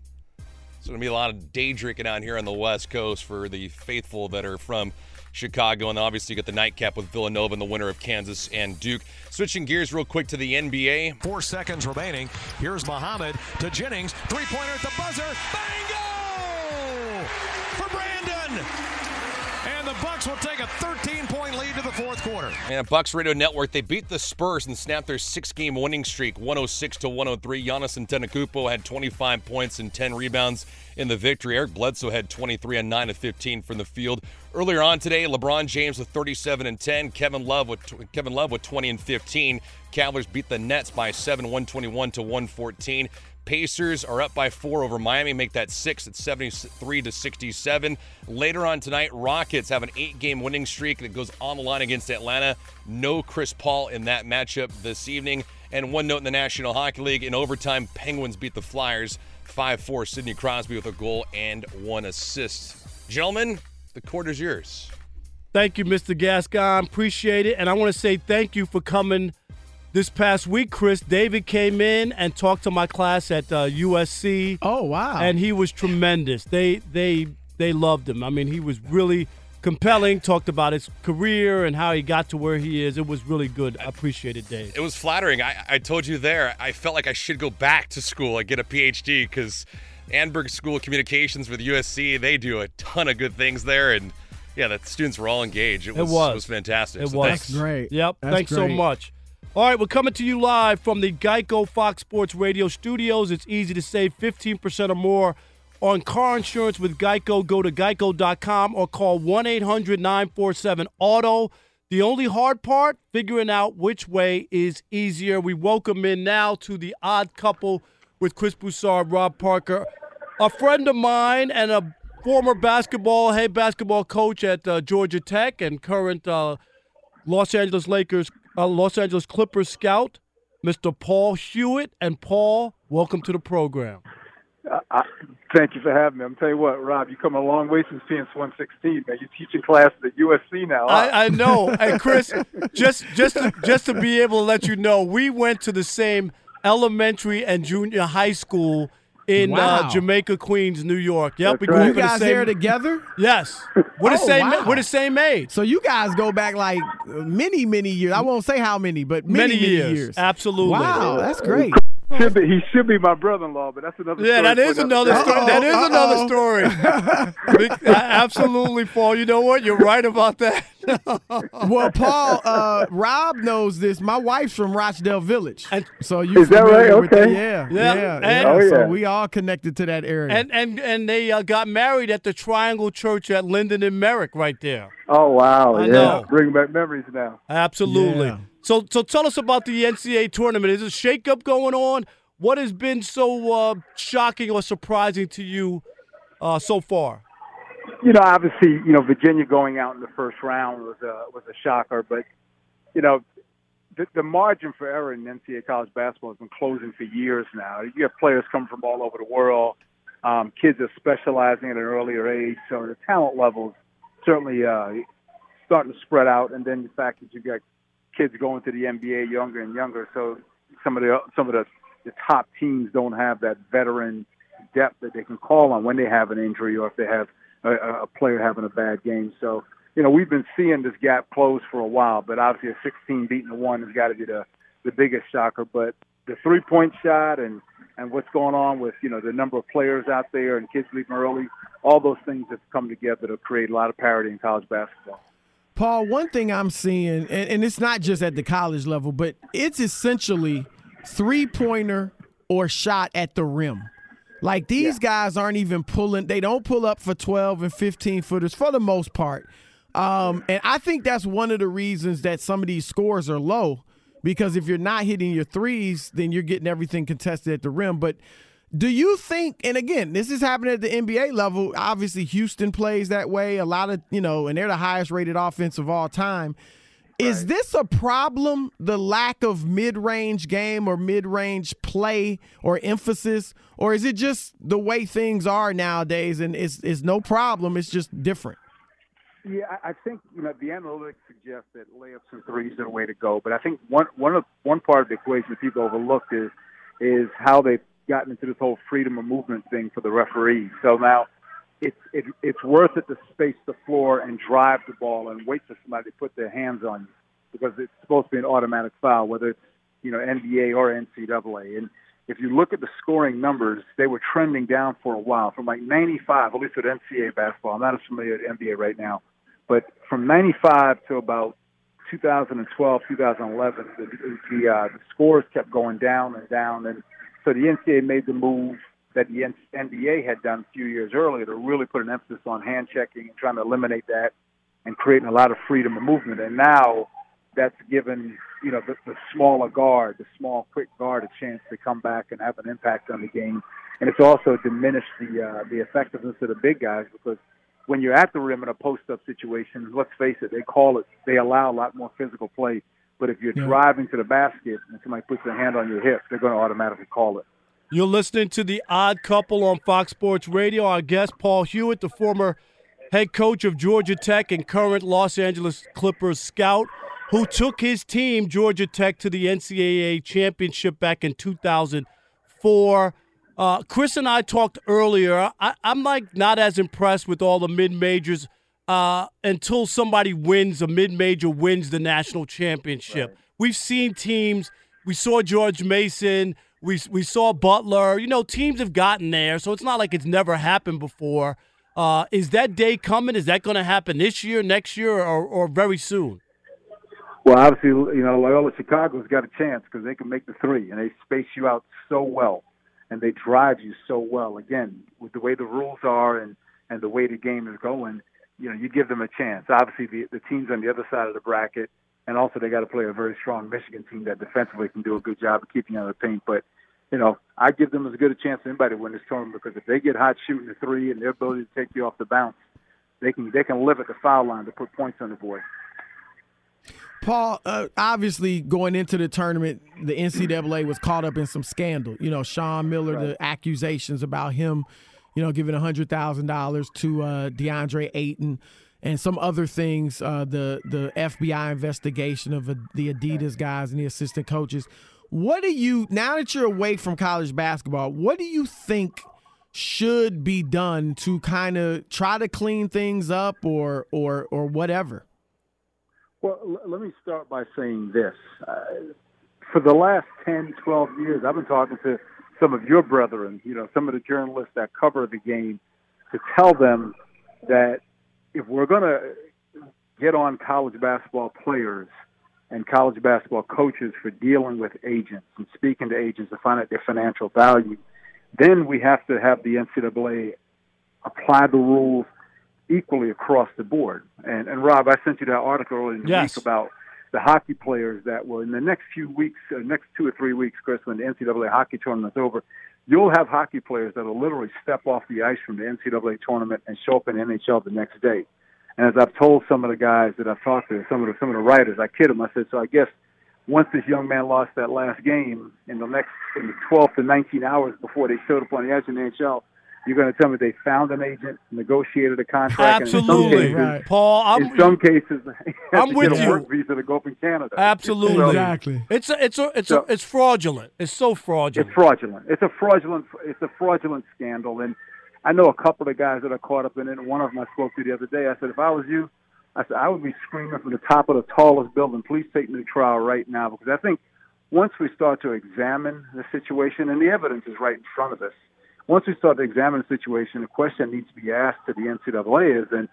So gonna be a lot of day drinking out here on the West Coast for the faithful that are from Chicago, and obviously you got the nightcap with Villanova and the winner of Kansas and Duke. Switching gears real quick to the NBA. Four seconds remaining. Here's Muhammad to Jennings. Three pointer at the buzzer. Bango! For Brandon! And the Bucks will take a 13-point lead to the fourth quarter. And Bucks Radio Network, they beat the Spurs and snapped their six-game winning streak, 106 to 103. Giannis Antetokounmpo had 25 points and 10 rebounds in the victory. Eric Bledsoe had 23 and 9 of 15 from the field. Earlier on today, LeBron James with 37 and 10, Kevin Love with Kevin Love with 20 and 15. Cavaliers beat the Nets by 7, 121 to 114. Pacers are up by four over Miami, make that six at 73 to 67. Later on tonight, Rockets have an eight-game winning streak that goes on the line against Atlanta. No Chris Paul in that matchup this evening. And one note in the National Hockey League: in overtime, Penguins beat the Flyers 5-4. Sidney Crosby with a goal and one assist. Gentlemen, the court is yours. Thank you, Mr. Gascon. Appreciate it. And I want to say thank you for coming this past week, Chris, David came in and talked to my class at uh, USC. Oh wow! And he was tremendous. They they they loved him. I mean, he was really compelling. Talked about his career and how he got to where he is. It was really good. I appreciate it, Dave. It was flattering. I, I told you there. I felt like I should go back to school and get a PhD because Annenberg School of Communications with USC. They do a ton of good things there and. Yeah, the students were all engaged. It was, it was. It was fantastic. It so was. Thanks. That's great. Yep. That's thanks so much. All right, we're coming to you live from the Geico Fox Sports Radio studios. It's easy to save 15% or more on car insurance with Geico. Go to geico.com or call 1 800 947 Auto. The only hard part, figuring out which way is easier. We welcome in now to the odd couple with Chris Broussard, Rob Parker, a friend of mine and a former basketball, head basketball coach at uh, Georgia Tech and current uh, Los Angeles Lakers, uh, Los Angeles Clippers scout, Mr. Paul Hewitt. And Paul, welcome to the program. Uh, I, thank you for having me. I'm telling you what, Rob, you come a long way since PS 116, man. You're teaching classes at USC now. huh? I, I know. And Chris, just just to, just to be able to let you know, we went to the same elementary and junior high school in Wow. uh, Jamaica, Queens, New York. Yep, we right. You in the guys same- there together? Yes, we're the Oh, same. wow. We're the same age. So you guys go back like many, many years. I won't say how many, but many, Many many years. years. Absolutely. Wow, that's great. Should be, he should be my brother-in-law, but that's another. Yeah, story that for is another story. That is another story. Absolutely, Paul. You know what? You're right about that. well, Paul, uh, Rob knows this. My wife's from Rochdale Village, so you Is that right? familiar with the- Okay. yeah, Yeah. yeah, And- yeah. Oh, So yeah. we all connected to that area. And and and they uh, got married at the Triangle Church at Linden and Merrick, right there. Oh wow, I yeah, know. bringing back memories now. Absolutely. Yeah. So so tell us about the NCAA tournament. Is a shakeup going on? What has been so uh, shocking or surprising to you uh, so far? You know, obviously, you know Virginia going out in the first round was a was a shocker, but you know. The, the margin for error in NCAA college basketball has been closing for years now. You have players coming from all over the world. Um, kids are specializing at an earlier age, so the talent levels certainly uh, starting to spread out. And then the fact that you got kids going to the NBA younger and younger, so some of the some of the, the top teams don't have that veteran depth that they can call on when they have an injury or if they have a, a player having a bad game. So you know we've been seeing this gap close for a while, but obviously a 16 beating a one has got to be the the biggest shocker. But the three point shot and and what's going on with you know the number of players out there and kids leaving early, all those things have come together to create a lot of parity in college basketball. Paul, one thing I'm seeing, and, and it's not just at the college level, but it's essentially three pointer or shot at the rim. Like these guys aren't even pulling, they don't pull up for 12 and 15 footers for the most part. Um, and I think that's one of the reasons that some of these scores are low because if you're not hitting your threes, then you're getting everything contested at the rim. But do you think, and again, this is happening at the NBA level. Obviously, Houston plays that way. A lot of, you know, and they're the highest rated offense of all time. Is this a problem, the lack of mid range game or mid range play or emphasis? Or is it just the way things are nowadays and it's, it's no problem? It's just different? Yeah, I think you know the analytics suggest that layups and threes are the way to go. But I think one one of one part of the equation that people overlooked is is how they've gotten into this whole freedom of movement thing for the referees. So now it's it, it's worth it to space the floor and drive the ball and wait for somebody to put their hands on you because it's supposed to be an automatic foul, whether it's you know NBA or NCAA. And if you look at the scoring numbers, they were trending down for a while, from like 95, at least with NCAA basketball. I'm not as familiar with NBA right now, But from '95 to about 2012, 2011, the, the, uh, the scores kept going down and down, and so the NCAA made the move that the NBA had done a few years earlier to really put an emphasis on hand checking and trying to eliminate that and creating a lot of freedom of movement. And now that's given you know the, the smaller guard, the small quick guard, a chance to come back and have an impact on the game. And it's also diminished the uh, the effectiveness of the big guys because when you're at the rim in a post-up situation, let's face it, they call it, they allow a lot more physical play. But if you're yeah. driving to the basket and somebody puts their hand on your hip, they're going to automatically call it. You're listening to the Odd Couple on Fox Sports Radio. Our guest, Paul Hewitt, the former head coach of Georgia Tech and current Los Angeles Clippers scout, who took his team, Georgia Tech, to the NCAA championship back in 2004. Uh, Chris and I talked earlier. I, am like not as impressed with all the mid majors uh, until somebody wins a mid major wins the national championship. Right. We've seen teams. We saw George Mason. We we saw Butler. You know, teams have gotten there, so it's not like it's never happened before. Uh, is that day coming? Is that going to happen this year, next year, or, or very soon? Well, obviously, you know, Loyola Chicago's got a chance because they can make the three, and they space you out so well and they drive you so well. Again, with the way the rules are and and the way the game is going, you know, you give them a chance. Obviously, the the teams on the other side of the bracket, and also they got to play a very strong Michigan team that defensively can do a good job of keeping out of the paint. But you know, I give them as good a chance as anybody to win this tournament because if they get hot shooting the three and their ability to take you off the bounce, they can they can live at the foul line to put points on the board. Paul, uh, obviously going into the tournament, the NCAA was caught up in some scandal. You know, Sean Miller, right. the accusations about him, you know, giving hundred thousand dollars to uh, DeAndre Ayton, and some other things. Uh, the the FBI investigation of the Adidas guys and the assistant coaches. What do you now that you're away from college basketball? What do you think? should be done to kind of try to clean things up or or or whatever well, l- let me start by saying this. Uh, for the last 10, 12 years, I've been talking to some of your brethren, you know, some of the journalists that cover the game, to tell them that if we're going to get on college basketball players and college basketball coaches for dealing with agents and speaking to agents to find out their financial value, then we have to have the NCAA apply the rules equally across the board. And, and Rob, I sent you that article earlier in the yes. week about the hockey players that will, in the next few weeks, uh, next two or three weeks, Chris, when the NCAA hockey tournament's over, you'll have hockey players that will literally step off the ice from the NCAA tournament and show up in NHL the next day. And as I've told some of the guys that I've talked to, some of the some of the writers, I kid them. I said, so I guess once this young man lost that last game in the next in the 12 to 19 hours before they showed up on the ice in the NHL, you're going to tell me they found an agent, negotiated a contract. Absolutely, cases, right. Paul. I'm, in some cases, I'm with get you. a work visa to go up in Canada. Absolutely, so, exactly. It's a, it's a, it's so, a, it's fraudulent. It's so fraudulent. It's fraudulent. It's a fraudulent. It's a fraudulent scandal, and I know a couple of guys that are caught up in it. One of them I spoke to the other day. I said, if I was you, I said I would be screaming from the top of the tallest building, please take me to trial right now, because I think once we start to examine the situation, and the evidence is right in front of us once we start to examine the situation, the question needs to be asked to the NCAA is then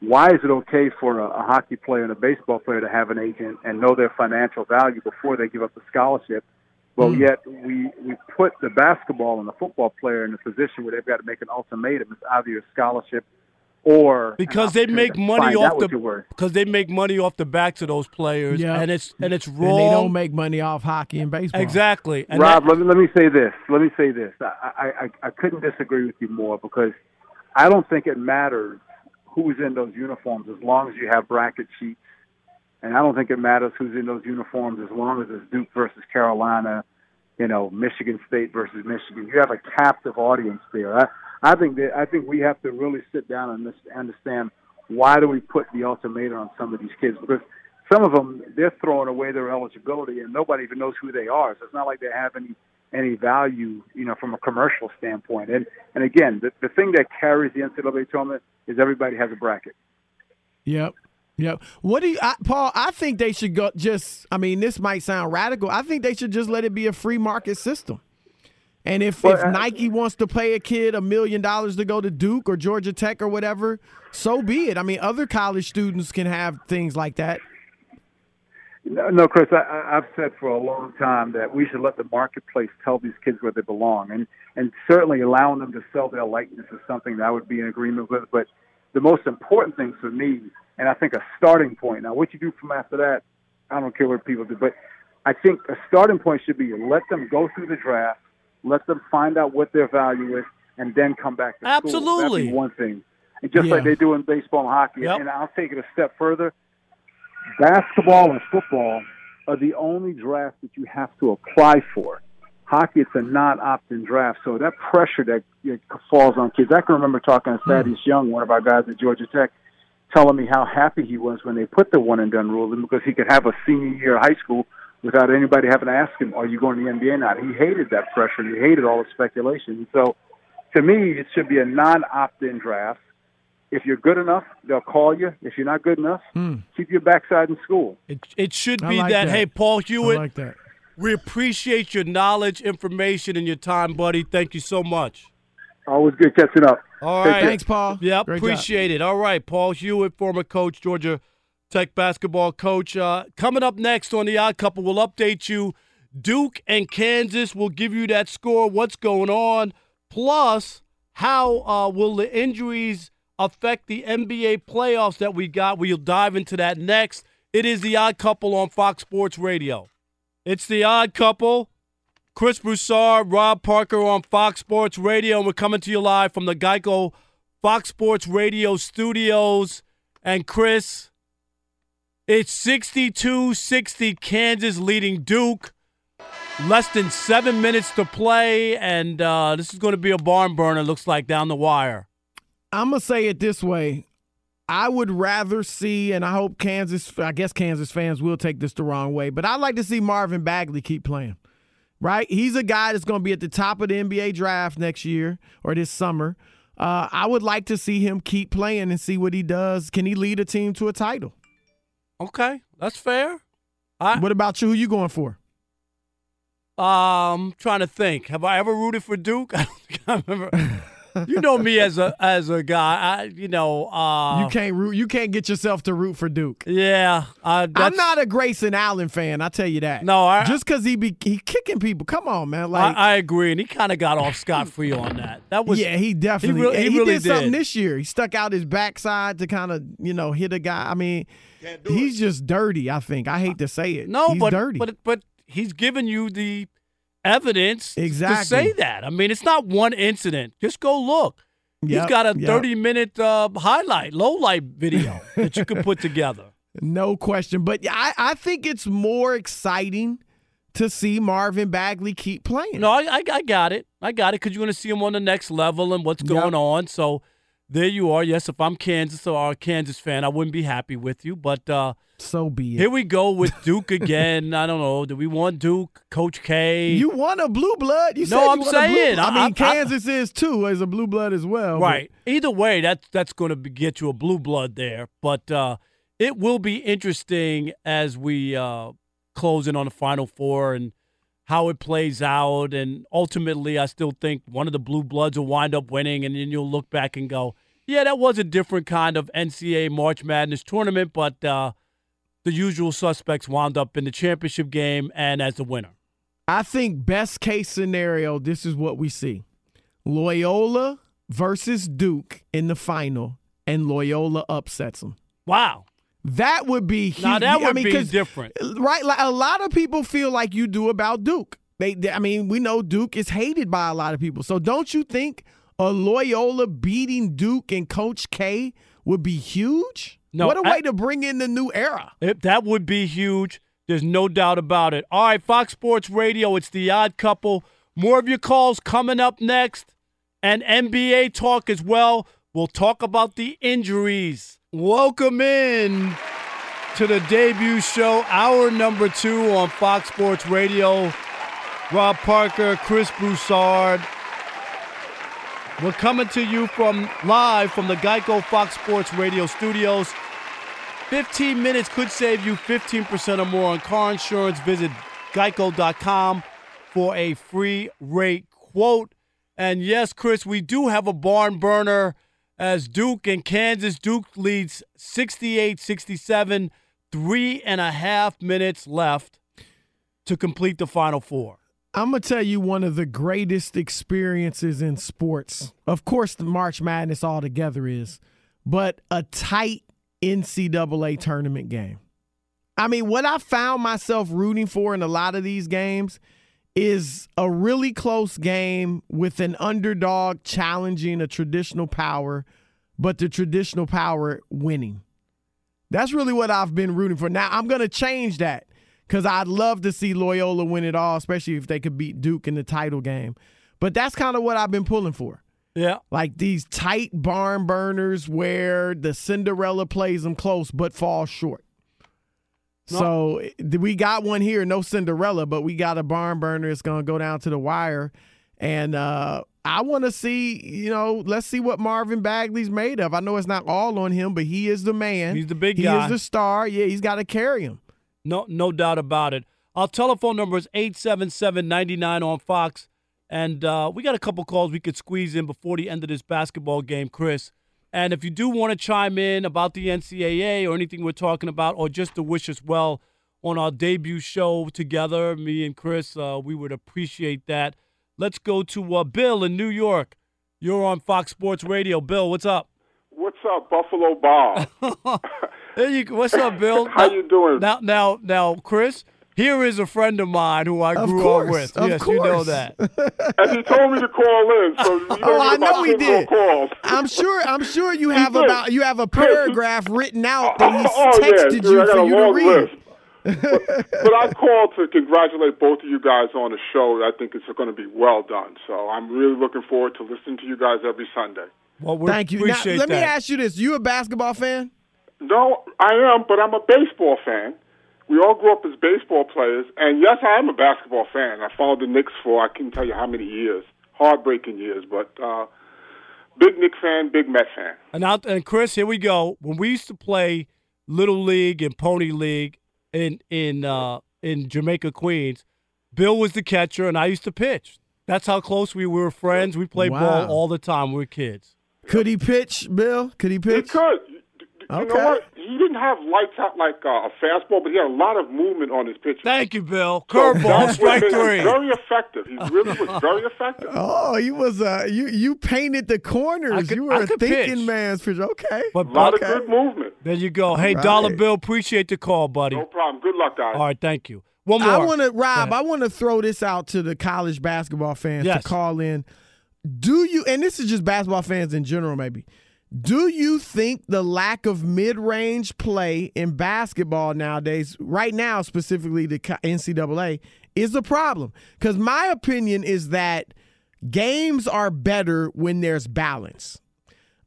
why is it okay for a, a hockey player and a baseball player to have an agent and know their financial value before they give up the scholarship? Well, mm. yet we, we put the basketball and the football player in a position where they've got to make an ultimatum. It's either a scholarship or because they make money off the because they make money off the backs of those players, yeah. and it's and it's wrong. And they don't make money off hockey and baseball. Exactly. And Rob, that, let me let me say this. Let me say this. I, I I couldn't disagree with you more because I don't think it matters who's in those uniforms as long as you have bracket sheets, and I don't think it matters who's in those uniforms as long as it's Duke versus Carolina, you know, Michigan State versus Michigan. You have a captive audience there. I, I think that I think we have to really sit down and understand why do we put the ultimatum on some of these kids because some of them they're throwing away their eligibility and nobody even knows who they are. So it's not like they have any any value, you know, from a commercial standpoint. And and again, the the thing that carries the NCAA tournament is everybody has a bracket. Yep. Yep. What do you, I, Paul? I think they should go. Just, I mean, this might sound radical. I think they should just let it be a free market system And if, Well, if uh, Nike wants to pay a kid a million dollars to go to Duke or Georgia Tech or whatever, so be it. I mean, other college students can have things like that. No, no, Chris. I, I- I've said for a long time that we should let the marketplace tell these kids where they belong, and and certainly allowing them to sell their likeness is something that I would be in agreement with. But the most important thing for me, and I think a starting point. Now, what you do from after that, I don't care what people do, but I think a starting point should be let them go through the draft, let them find out what their value is, and then come back to school. Absolutely. That'd one thing. And just Yeah. like they do in baseball and hockey, Yep. and I'll take it a step further basketball and football are the only drafts that you have to apply for. Hockey, it's a non-opt-in draft, so that pressure that it falls on kids. I can remember talking to hmm. Thaddeus Young, one of our guys at Georgia Tech, telling me how happy he was when they put the one and done rule in because he could have a senior year of high school without anybody having to ask him, "Are you going to the NBA or not?" He hated that pressure. He hated all the speculation. So, to me, it should be a non-opt-in draft. If you're good enough, they'll call you. If you're not good enough, hmm. keep your backside in school. It, it should be like that, that. Hey, Paul I Hewitt. like that. We appreciate your knowledge, information, and your time, buddy. Thank you so much. Always good catching up. All Take right. care. Thanks, Paul. Yep, Great job. appreciate it. All right, Paul Hewitt, former coach, Georgia Tech basketball coach. Uh, coming up next on the Odd Couple, we'll update you. Duke and Kansas will give you that score. What's going on? Plus, how uh, will the injuries affect the NBA playoffs that we got? We'll dive into that next. It is the Odd Couple on Fox Sports Radio. It's the Odd Couple. Chris Broussard, Rob Parker on Fox Sports Radio, and we're coming to you live from the Geico Fox Sports Radio studios. And Chris, it's 62 60 Kansas leading Duke. Less than seven minutes to play, and uh, this is going to be a barn burner, looks like, down the wire. I'm gonna say it this way. I would rather see, and I hope Kansas, I guess Kansas fans will take this the wrong way, but I'd like to see Marvin Bagley keep playing. Right? He's a guy that's going to be at the top of the NBA draft next year or this summer. Uh, I would like to see him keep playing and see what he does. Can he lead a team to a title? Okay, that's fair. what about you? Who you going for? Um, trying to think. Have I ever rooted for Duke? I don't think I remember. you know me as a as a guy. I, you know, uh, you can't root. You can't get yourself to root for Duke. Yeah, uh, I'm not a Grayson Allen fan. I tell you that. No, I- just because he be he kicking people. Come on, man. Like I, I agree, and he kind of got off scot free on that. That was yeah, he definitely He, re- he he really did something this year. He stuck out his backside to kind of you know hit a guy. I mean, he's just dirty. I think I hate to say it. No, he's but dirty. but but he's giving you the evidence Exactly. to say that. I mean, it's not one incident. Just go look. He's Yep, got a yep. 30 minute uh, highlight, low light video that you can put together. No question. But I, I think it's more exciting to see Marvin Bagley keep playing. No, I, I, I got it. I got it because you're going to see him on the next level and what's going on. So there you are. Yes, if I'm Kansas or a Kansas fan, I wouldn't be happy with you. But uh, so be it. Here we go with Duke again. I don't know. Do we want Duke, Coach K? You want a blue blood? You No, said I'm blue saying. I, I- mean, I- Kansas is too as a blue blood as well. but- Right. Either way, that's that's going to get you a blue blood there. But uh, it will be interesting as we uh, close in on the Final Four and how it plays out. And ultimately, I still think one of the blue bloods will wind up winning, and then you'll look back and go, "Yeah, that was a different kind of NCAA March Madness tournament," but uh, the usual suspects wound up in the championship game and as the winner. I think best case scenario, this is what we see: Loyola versus Duke in the final, and Loyola upsets them. Wow. That would be huge. Now, that I would mean, be different. right? Like a lot of people feel like you do about Duke. They, they- I mean, we know Duke is hated by a lot of people. So don't you think a Loyola beating Duke and Coach K would be huge? No, what a I- way to bring in the new era. It, that would be huge. There's no doubt about it. All right, Fox Sports Radio, it's the odd couple. More of your calls coming up next, and NBA talk as well. We'll talk about the injuries. Welcome in to the debut show, hour number two on Fox Sports Radio. Rob Parker, Chris Broussard. We're coming to you from live from the Geico Fox Sports Radio studios. 15 minutes could save you 15% or more on car insurance. Visit geico.com for a free rate quote. And yes, Chris, we do have a barn burner as Duke and Kansas. Duke leads 68 67, three and a half minutes left to complete the Final Four. I'm gonna tell you one of the greatest experiences in sports. Of course, the March Madness altogether is, but a tight NCAA tournament game. I mean, what I found myself rooting for in a lot of these games is a really close game with an underdog challenging a traditional power, but the traditional power winning. That's really what I've been rooting for. Now, I'm going to change that because I'd love to see Loyola win it all, especially if they could beat Duke in the title game. But that's kind of what I've been pulling for. Yeah. Like these tight barn burners where the Cinderella plays them close but falls short. No. So we got one here, no Cinderella, but we got a barn burner. It's going to go down to the wire. And uh, I want to see, you know, let's see what Marvin Bagley's made of. I know it's not all on him, but he is the man. He's the big he guy. is the star. Yeah, he's got to carry him. No, no doubt about it. Our telephone number is 877-99 on Fox. And uh, we got a couple calls we could squeeze in before the end of this basketball game, Chris. And if you do want to chime in about the NCAA or anything we're talking about, or just to wish us well on our debut show together, me and Chris, uh, we would appreciate that. Let's go to uh, Bill in New York. You're on Fox Sports Radio. Bill, what's up? What's up, Buffalo Bob? There you go. What's up, Bill? How Now- you doing? Now, now, now, Chris. Here is a friend of mine who I Of grew course, up with. of yes, you know that. and he told me to call in, so you don't Oh, I know he did. Calls. I'm sure. I'm sure you have did. about you have a paragraph written out that he's oh, texted dude, you I for you to long read. list. but, but I called to congratulate both of you guys on the show. I think it's going to be well done. So I'm really looking forward to listening to you guys every Sunday. Well, Thank you. Now, let me ask you this: You a basketball fan? No, I am, but I'm a baseball fan. We all grew up as baseball players, and yes, I am a basketball fan. I followed the Knicks for I can't tell you how many years, heartbreaking years, but uh, big Knick fan, big Met fan. And out and Chris, here we go. When we used to play little league and pony league in in uh, in Jamaica, Queens, Bill was the catcher and I used to pitch. That's how close we were friends. We played Wow. ball all the time. We were kids. Could he pitch, Bill? Could he pitch? He could. You Okay. know what? He didn't have lights out like uh, a fastball, but he had a lot of movement on his pitch. Thank you, Bill. Curveball, that's strike what made him three. Very effective. He really was very effective. Oh, he was. Uh, you you painted the corners. could- you were I a could thinking pitch. man's pitch. Okay. But A lot okay. of good movement. There you go. Hey, right. Dollar Bill, appreciate the call, buddy. No problem. Good luck, guys. All right, thank you. One more. I want to, Rob. I want to throw this out to the college basketball fans Yes. to call in. Do you? And this is just basketball fans in general, maybe. Do you think the lack of mid-range play in basketball nowadays, right now specifically the NCAA, is a problem? Because my opinion is that games are better when there's balance.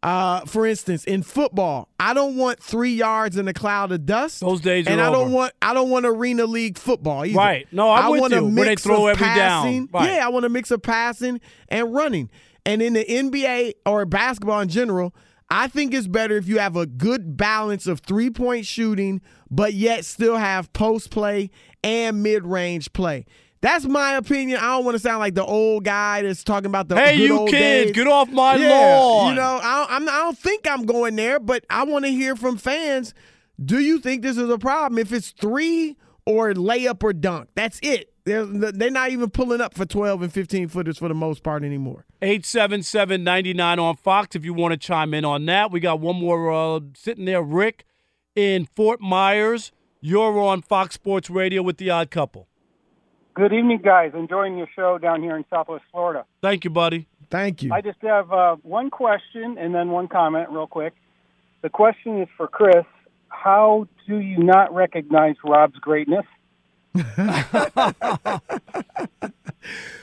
Uh, for instance, in football, I don't want three yards in a cloud of dust. Those days and I don't want I don't want arena league football either. Right. No, I'm I want a you. When they mix throw of every down. passing. Right. Yeah, I want a mix of passing and running. And in the NBA or basketball in general, I think it's better if you have a good balance of three point shooting, but yet still have post play and mid range play. That's my opinion. I don't want to sound like the old guy that's talking about the Hey, good you old kids, days. get off my yeah, lawn. You know, I, I'm, I don't think I'm going there, but I want to hear from fans. Do you think this is a problem? If it's three or layup or dunk, that's it. They're, they're not even pulling up for 12 and 15 footers for the most part anymore. 877-99 on Fox if you want to chime in on that. We got one more uh, sitting there, Rick in Fort Myers. You're on Fox Sports Radio with the Odd Couple. Good evening, guys. Enjoying your show down here in Southwest Florida. Thank you, buddy. Thank you. I just have uh, one question and then one comment, real quick. The question is for Chris. How do you not recognize Rob's greatness?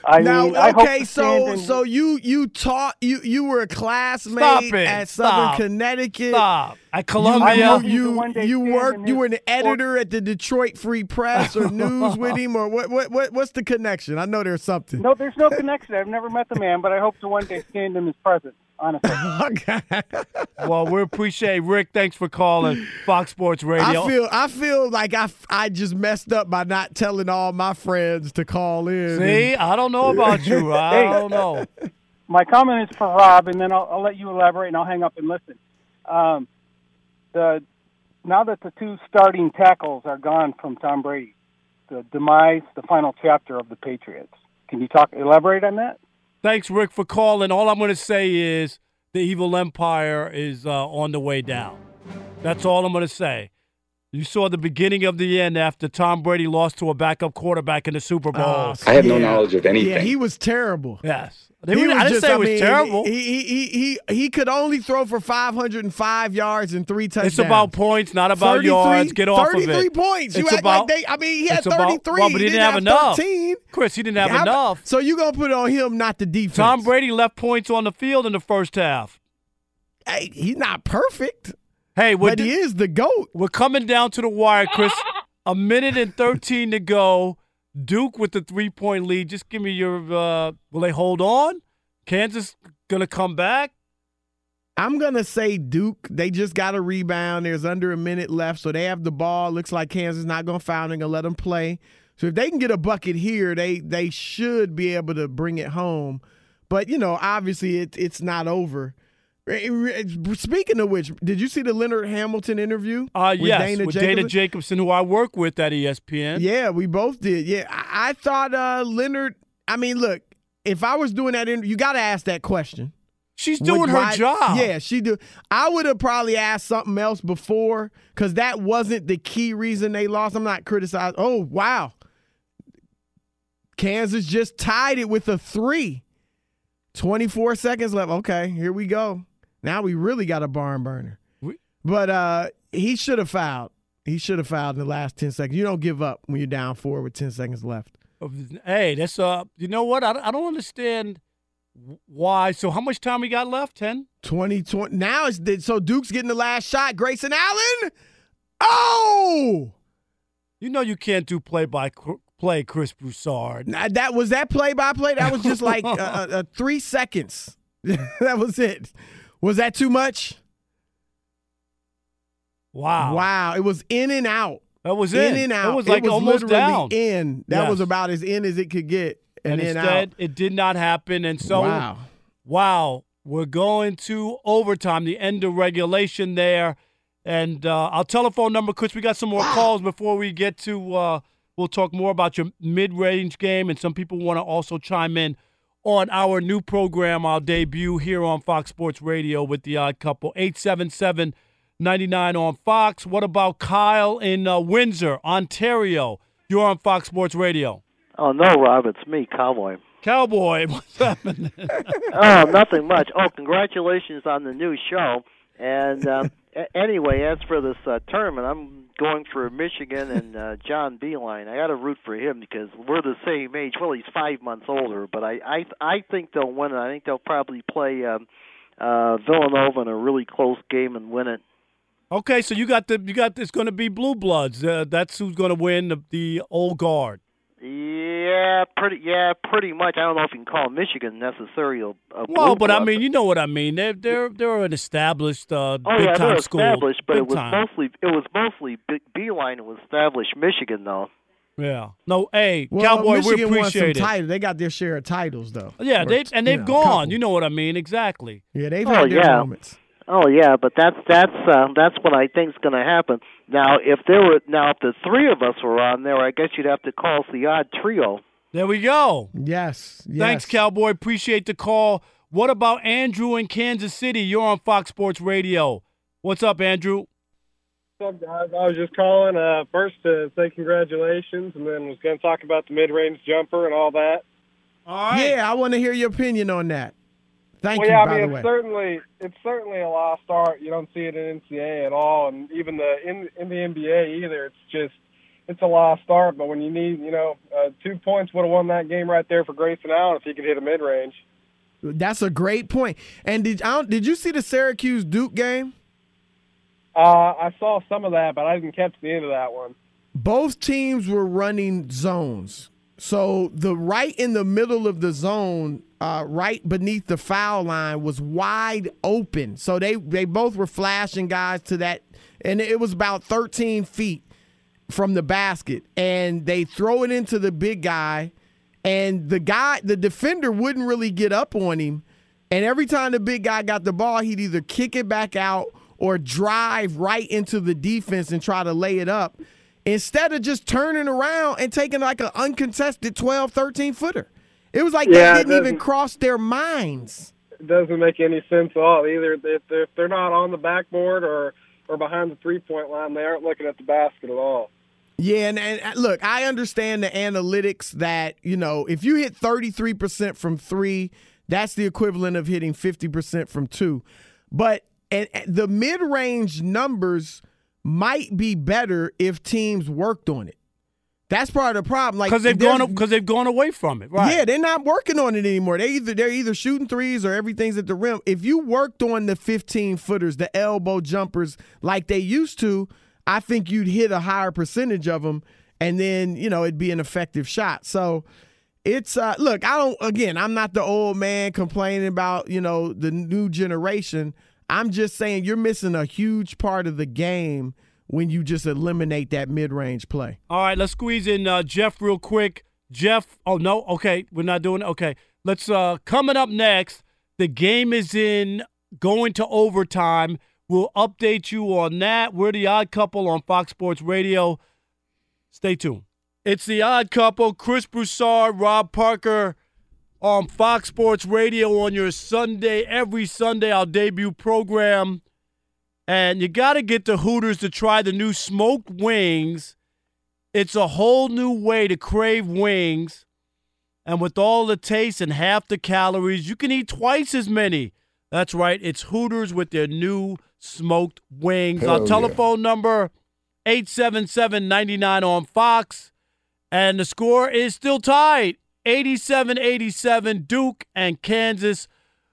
I now, mean, I okay, to so stand in- so you you taught you you were a classmate it. at Southern Stop. Connecticut. Stop. At Columbia. you, one day you worked. You were an editor at the Detroit Free Press or news with him, or what? What? what what's the connection? I know there's something. No, there's no connection. I've never met the man, but I hope to one day stand in his presence. Honestly. okay. Well, we appreciate Rick. Thanks for calling Fox Sports Radio. I feel I feel like I, I just messed up by not telling all my friends to call in. See, and- I don't know about you. I Hey. don't know. My comment is for Rob, and then I'll, I'll let you elaborate, and I'll hang up and listen. Um, the now that the two starting tackles are gone from Tom Brady, the demise, the final chapter of the Patriots. Can you talk elaborate on that? Thanks, Rick, for calling. All I'm going to say is the evil empire is uh, on the way down. That's all I'm going to say. You saw the beginning of the end after Tom Brady lost to a backup quarterback in the Super Bowl. Oh, I have yeah. No knowledge of anything. Yeah, he was terrible. Yes. He They were- I didn't just- say it was mean, terrible. He, he he he he could only throw for 505 yards and three touchdowns. It's about points, not about yards. Get off of it. 33 points. You It's act about- like they. I mean, he had it's about- 33. well, but he didn't have enough. 13. Chris, he didn't have How- enough. So you're gonna put it on him, not the defense? Tom Brady left points on the field in the first half. Hey, he's not perfect. Hey, we're but he is the goat. We're coming down to the wire, Chris. A minute and 13 to go. Duke with the three point lead. Just give me your. Uh, will they hold on? Kansas going to come back? I'm gonna say Duke. They just got a rebound. There's under a minute left, so they have the ball. Looks like Kansas not gonna foul. They're gonna let them play. So if they can get a bucket here, they they should be able to bring it home. But you know, obviously, it, it's not over. Speaking of which, did you see the Leonard Hamilton interview? Uh, with yes, Dana with Dana Jacobson? Jacobson, who I work with at ESPN. Yeah, we both did. Yeah, I, I thought uh, Leonard. I mean, look, if I was doing that, interview, you got to ask that question. She's Would- doing her why- job. Yeah, she do. I would have probably asked something else before because that wasn't the key reason they lost. I'm not criticizing. Oh wow, Kansas just tied it with a three. 24 seconds left. Okay, here we go. Now we really got a barn burner. But uh he should have fouled. He should have fouled in the last 10 seconds. You don't give up when you're down four with 10 seconds left. Hey, that's uh. You know what? I, don't- I don't understand why. So how much time we got left? Ten. 2020. Now it's so Duke's getting the last shot. Grayson Allen. Oh, You know you can't do play by play, Chris Broussard. Nah, that was that play by play. That was just like uh, uh, three seconds. that was it. Was that too much? Wow. Wow. It was in and out. That was in in. and out. It was like almost literally down. In. That Yes. was about as in as it could get. And, and instead out. it did not happen. And so, Wow. wow, we're going to overtime, the end of regulation there. And uh, our telephone number, Chris, we got some more calls before we get to. Uh, we'll talk more about your mid-range game, and some people want to also chime in on our new program, our debut here on Fox Sports Radio with the Odd Couple, eight seven seven. 99 on Fox. What about Kyle in uh, Windsor, Ontario? You're on Fox Sports Radio. Oh no, Rob, it's me, Cowboy. Cowboy, what's happening? oh, nothing much. Oh, congratulations on the new show. And a- anyway, as for this uh, tournament, I'm going for Michigan and uh, John Beilein. I got to root for him because we're the same age. Well, he's five months older, but I I I think they'll win it. I think they'll probably play um, uh, Villanova in a really close game and win it. Okay, so you got the you got it's going to be blue bloods. Uh, that's who's going to win the, the old guard. Yeah, pretty. Yeah, pretty much. I don't know if you can call Michigan necessarily a, a Well, blue but I blood, mean, you know what I mean. They're they're they're an established uh, Oh big yeah, time they're school. established, but big it was time. mostly it was mostly Be- Beilein who established Michigan though. Yeah. No, hey, Well, Cowboy, Michigan we won some appreciate it. titles. They got their share of titles, though. Yeah, they and they've know, gone. You know what I mean? Exactly. Yeah, they've Oh, had their yeah. moments. Oh yeah, but that's that's uh, that's what I think's going to happen. Now, if there were now if the three of us were on there, I guess you'd have to call us the odd trio. There we go. Yes. Thanks, Cowboy. Appreciate the call. What about Andrew in Kansas City? You're on Fox Sports Radio. What's up, Andrew? What's up, guys? I was just calling uh, first to say congratulations, and then was going to talk about the mid-range jumper and all that. All right. Yeah, I want to hear your opinion on that. Thank well, you, yeah, by I mean, it's way. certainly it's certainly a lost art. You don't see it in NCAA at all, and even the in in the NBA either. It's just it's a lost art. But when you need, you know, uh, two points would have won that game right there for Grayson Allen if he could hit a mid-range. That's a great point. And did I don't, did you see the Syracuse Duke game? Uh, I saw some of that, but I didn't catch the end of that one. Both teams were running zones. So the right in the middle of the zone, uh, right beneath the foul line, was wide open. So they they both were flashing guys to that, and it was about 13 feet from the basket, and they throw it into the big guy, and the guy, the defender, wouldn't really get up on him, and every time the big guy got the ball, he'd either kick it back out or drive right into the defense and try to lay it up instead of just turning around and taking like an uncontested 12, 13 footer. It was like Yeah, they didn't even cross their minds. It doesn't make any sense at all. Either if they're, if they're not on the backboard or or behind the three point line, they aren't looking at the basket at all. Yeah, and, and uh, look, I understand the analytics that, you know, if you hit 33% from three, that's the equivalent of hitting 50% from two. But and, and the mid range numbers might be better if teams worked on it. That's part of the problem. Like Because they've gone because they've gone away from it. Right. Yeah, they're not working on it anymore. They either they're either shooting threes or everything's at the rim. If you worked on the 15 footers, the elbow jumpers like they used to, I think you'd hit a higher percentage of them, and then you know it'd be an effective shot. So it's uh look, I don't again, I'm not the old man complaining about, you know, the new generation. I'm just saying you're missing a huge part of the game when you just eliminate that mid-range play. All right, let's squeeze in uh, Jeff real quick. Jeff, oh no, okay, we're not doing it. Okay, let's. uh Coming up next, the game is in going to overtime. We'll update you on that. We're the Odd Couple on Fox Sports Radio. Stay tuned. It's the Odd Couple. Chris Broussard, Rob Parker on Fox Sports Radio on your Sunday, every Sunday, our debut program. And you got to get the Hooters to try the new smoked wings. It's a whole new way to crave wings. And with all the taste and half the calories, you can eat twice as many. That's right. It's Hooters with their new smoked wings. Hell Our yeah. telephone number 877-99 on Fox. And the score is still tied. 87-87 Duke and Kansas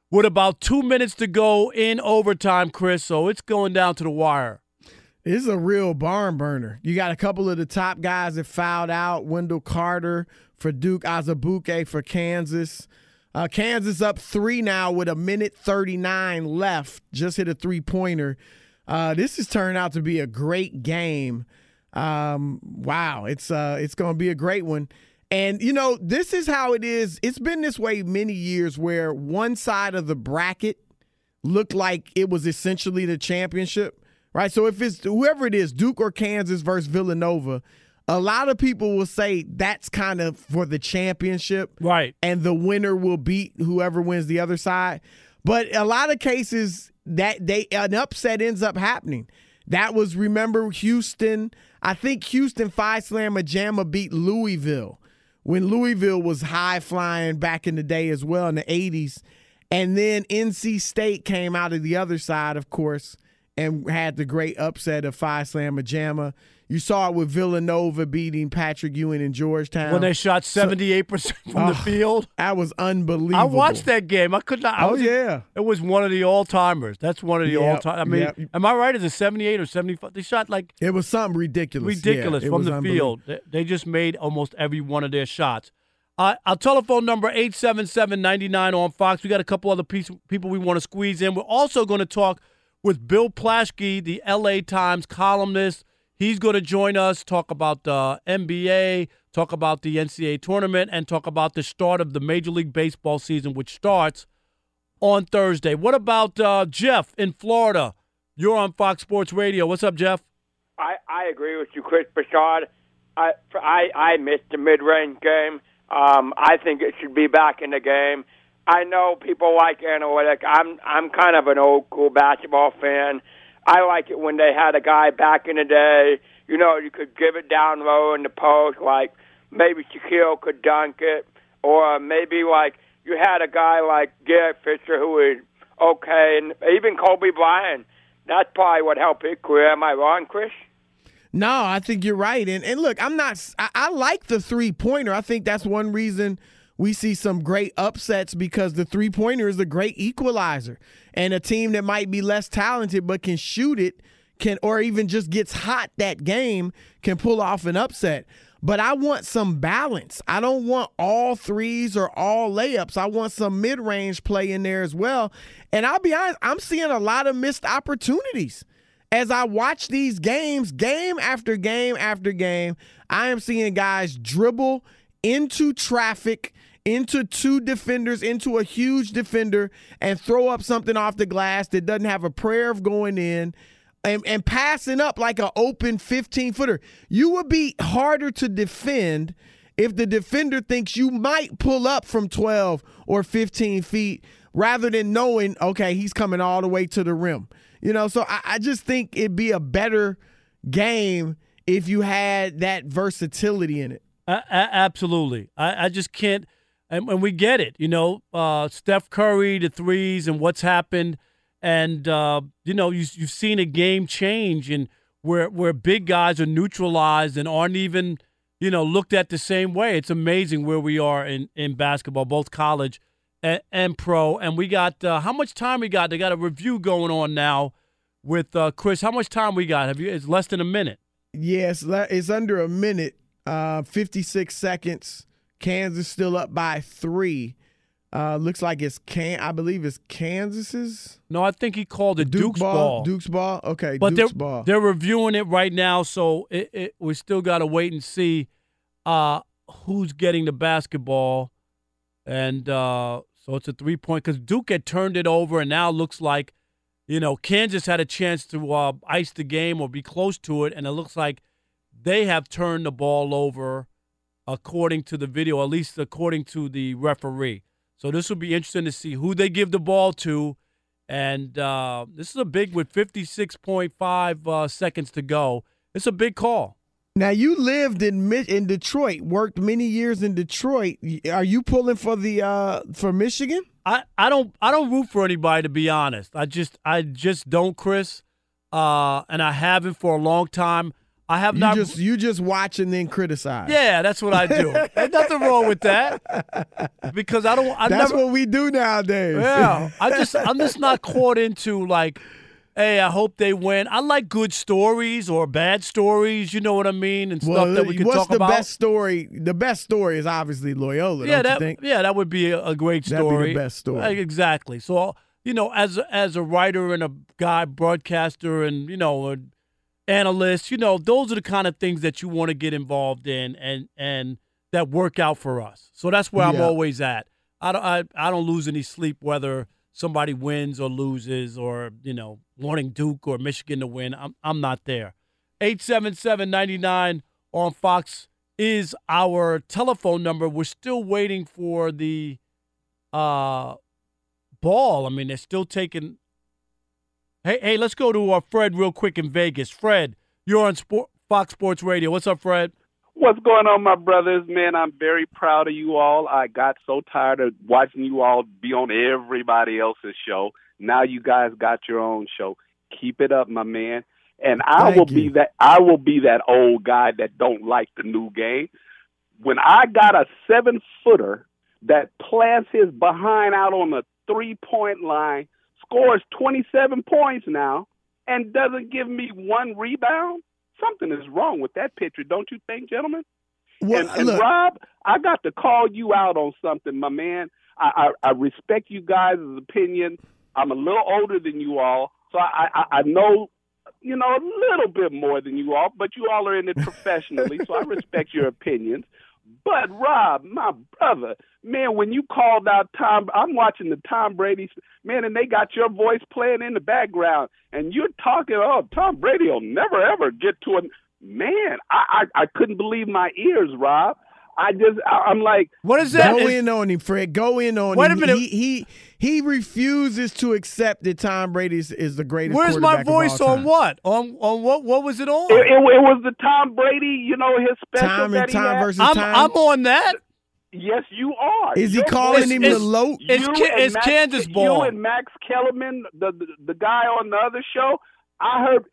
with about 2 minutes to go in overtime, Chris. So it's going down to the wire. This is a real barn burner. You got a couple of the top guys that fouled out. Wendell Carter for Duke, Azubuike for Kansas. Uh, Kansas up three now with a minute 39 left. Just hit a three pointer. Uh, this has turned out to be a great game. Um, wow, it's uh, it's going to be a great one. And you know, this is how it is. It's been this way many years where one side of the bracket looked like it was essentially the championship, right? So if it's whoever it is, Duke or Kansas versus Villanova, a lot of people will say that's kind of for the championship. Right. And the winner will beat whoever wins the other side. But a lot of cases that they an upset ends up happening. That was remember Houston. I think Houston Phi Slamma Jamma beat Louisville when Louisville was high flying back in the day as well in the 80s. And then NC State came out of the other side, of course, and had the great upset of Phi Slamma Jamma. You saw it with Villanova beating Patrick Ewing in Georgetown. When they shot 78% from the Oh, field. That was unbelievable. I watched that game. I could not. I Oh, was- yeah. It was one of the all timers. That's one of the Yep, all time. I mean, yep. am I right? Is it 78 or 75? They shot like It was something ridiculous. ridiculous Yeah, from the field. They, they just made almost every one of their shots. Uh, our telephone number 877-99 on Fox. We got a couple other piece, people we want to squeeze in. We're also going to talk with Bill Plaschke, the LA Times columnist. He's going to join us, talk about the NBA, talk about the NCAA tournament, and talk about the start of the Major League Baseball season, which starts on Thursday. What about uh, Jeff in Florida? You're on Fox Sports Radio. What's up, Jeff? I, I agree with you, Chris Broussard. I, I, I missed the mid-range game. Um, I think it should be back in the game. I know people like analytic. I'm I'm kind of an old school basketball fan. I like it when they had a guy back in the day. You know, you could give it down low in the post, like maybe Shaquille could dunk it, or maybe like you had a guy like Garrett Fisher who was okay, and even Kobe Bryant. That's probably what helped his career. Am I wrong, Chris? No, I think you're right. And and look, I'm not. I, I like the three pointer. I think that's one reason we see some great upsets because the three pointer is a great equalizer. And a team that might be less talented but can shoot it can, or even just gets hot that game, can pull off an upset. But I want some balance. I don't want all threes or all layups. I want some mid range play in there as well. And I'll be honest, I'm seeing a lot of missed opportunities. As I watch these games, game after game after game, I am seeing guys dribble into traffic, into two defenders, into a huge defender, and throw up something off the glass that doesn't have a prayer of going in and, and passing up like an open 15 footer. You would be harder to defend if the defender thinks you might pull up from 12 or 15 feet rather than knowing, okay, he's coming all the way to the rim. You know, so I, I just think it'd be a better game if you had that versatility in it. Absolutely. I, I just can't. And, and, we get it. You know, uh, Steph Curry, the threes, and what's happened – and uh, you know you, you've seen a game change and where where big guys are neutralized and aren't even you know looked at the same way. It's amazing where we are in in basketball, both college and, and pro. And we got uh, how much time we got? They got a review going on now with uh, Chris. How much time we got? Have you? It's less than a minute. Yes, it's under a minute. Uh, Fifty six seconds. Kansas still up by three. Uh, looks like it's can I believe it's Kansas's. No, I think he called it Duke Duke's ball. ball. Duke's ball. Okay, but Duke's they're, ball. They're reviewing it right now, so it, it, we still got to wait and see uh, who's getting the basketball, and uh, so it's a three point because Duke had turned it over, and now it looks like you know Kansas had a chance to uh, ice the game or be close to it, and it looks like they have turned the ball over, according to the video, at least according to the referee. So this will be interesting to see who they give the ball to. And uh, this is a big with 56.5 uh, seconds to go. It's a big call. Now you lived in in Detroit, worked many years in Detroit. Are you pulling for the uh, for Michigan? I, I don't I don't root for anybody to be honest. I just I just don't, Chris. Uh, and I haven't for a long time. I have you not. Just, you just watch and then criticize. Yeah, that's what I do. There's nothing wrong with that because I don't. I that's never, what we do nowadays. Yeah, I just I'm just not caught into like, hey, I hope they win. I like good stories or bad stories. You know what I mean, and well, stuff that we can talk about. what's the best story? The best story is obviously Loyola. Yeah, that yeah, that would be a, a great story. That'd be the best story. Like, exactly. So you know, as as a writer and a guy broadcaster, and you know. A, analysts. You know, those are the kind of things that you want to get involved in and and that work out for us. So that's where I'm always at. I don't I, I don't lose any sleep whether somebody wins or loses or, you know, wanting Duke or Michigan to win. I'm I'm not there. 877-99 on Fox is our telephone number. We're still waiting for the uh ball. I mean, they're still taking Hey, hey, let's go to uh, Fred real quick in Vegas. Fred, you're on Sport, Fox Sports Radio. What's up, Fred? What's going on, my brothers? Man, I'm very proud of you all. I got so tired of watching you all be on everybody else's show. Now you guys got your own show. Keep it up, my man. And I Thank will you. be that I will be that old guy that don't like the new game. When I got a seven footer that plants his behind out on the three point line, scores twenty seven points now, and doesn't give me one rebound, something is wrong with that pitcher, don't you think, gentlemen? Well, and, and look- Rob, I got to call you out on something, my man. I, I, I respect you guys' opinion. I'm a little older than you all, so I, I, I know, you know, a little bit more than you all, but you all are in it professionally, so I respect your opinions. But Rob, my brother, man, when you called out Tom, I'm watching the Tom Brady's man, and they got your voice playing in the background, and you're talking. Oh, Tom Brady will never ever get to a man. I I, I couldn't believe my ears, Rob. I just I, I'm like, what is that? Go in on him, Fred. Go in on Wait a him. minute. He, he he refuses to accept that Tom Brady is, is the greatest. Where's my quarterback of voice all on what? On on what? What was it on? It, it, it was the Tom Brady, you know, his special Time and that he time had. versus I'm time. I'm on that. Yes, you are. Is he Your calling voice- him It's- the low? It's You it's Max- Kansas ball. You and Max Kellerman, the, the the guy on the other show, I heard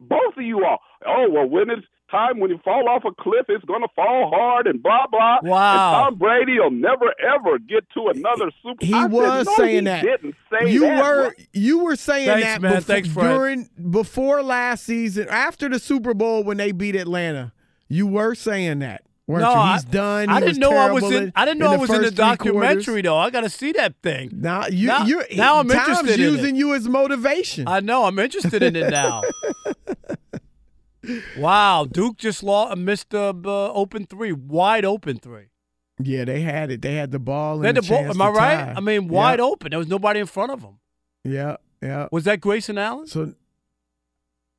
both of you all. Oh well, when is time when you fall off a cliff, it's going to fall hard and blah blah. Wow. And Tom Brady will never ever get to another Super. Bowl. He I said, was no, saying he that. Didn't say you that. were you were saying Thanks, that man. before, Thanks, Fred. during before last season, after the Super Bowl when they beat Atlanta. You were saying that. Weren't no, you? He's I, done. I didn't know I was in. I didn't know I the was in the documentary quarters. though. I got to see that thing. Now you now, you now I'm Tom's interested in using it. you as motivation. I know. I'm interested in it now. wow, Duke just lost, a missed the uh, open three, wide open three. yeah, they had it. They had the ball. And They had the the ball. Am I right? tie. I mean, wide open. There was nobody in front of them. Yeah, yeah. Was that Grayson Allen? So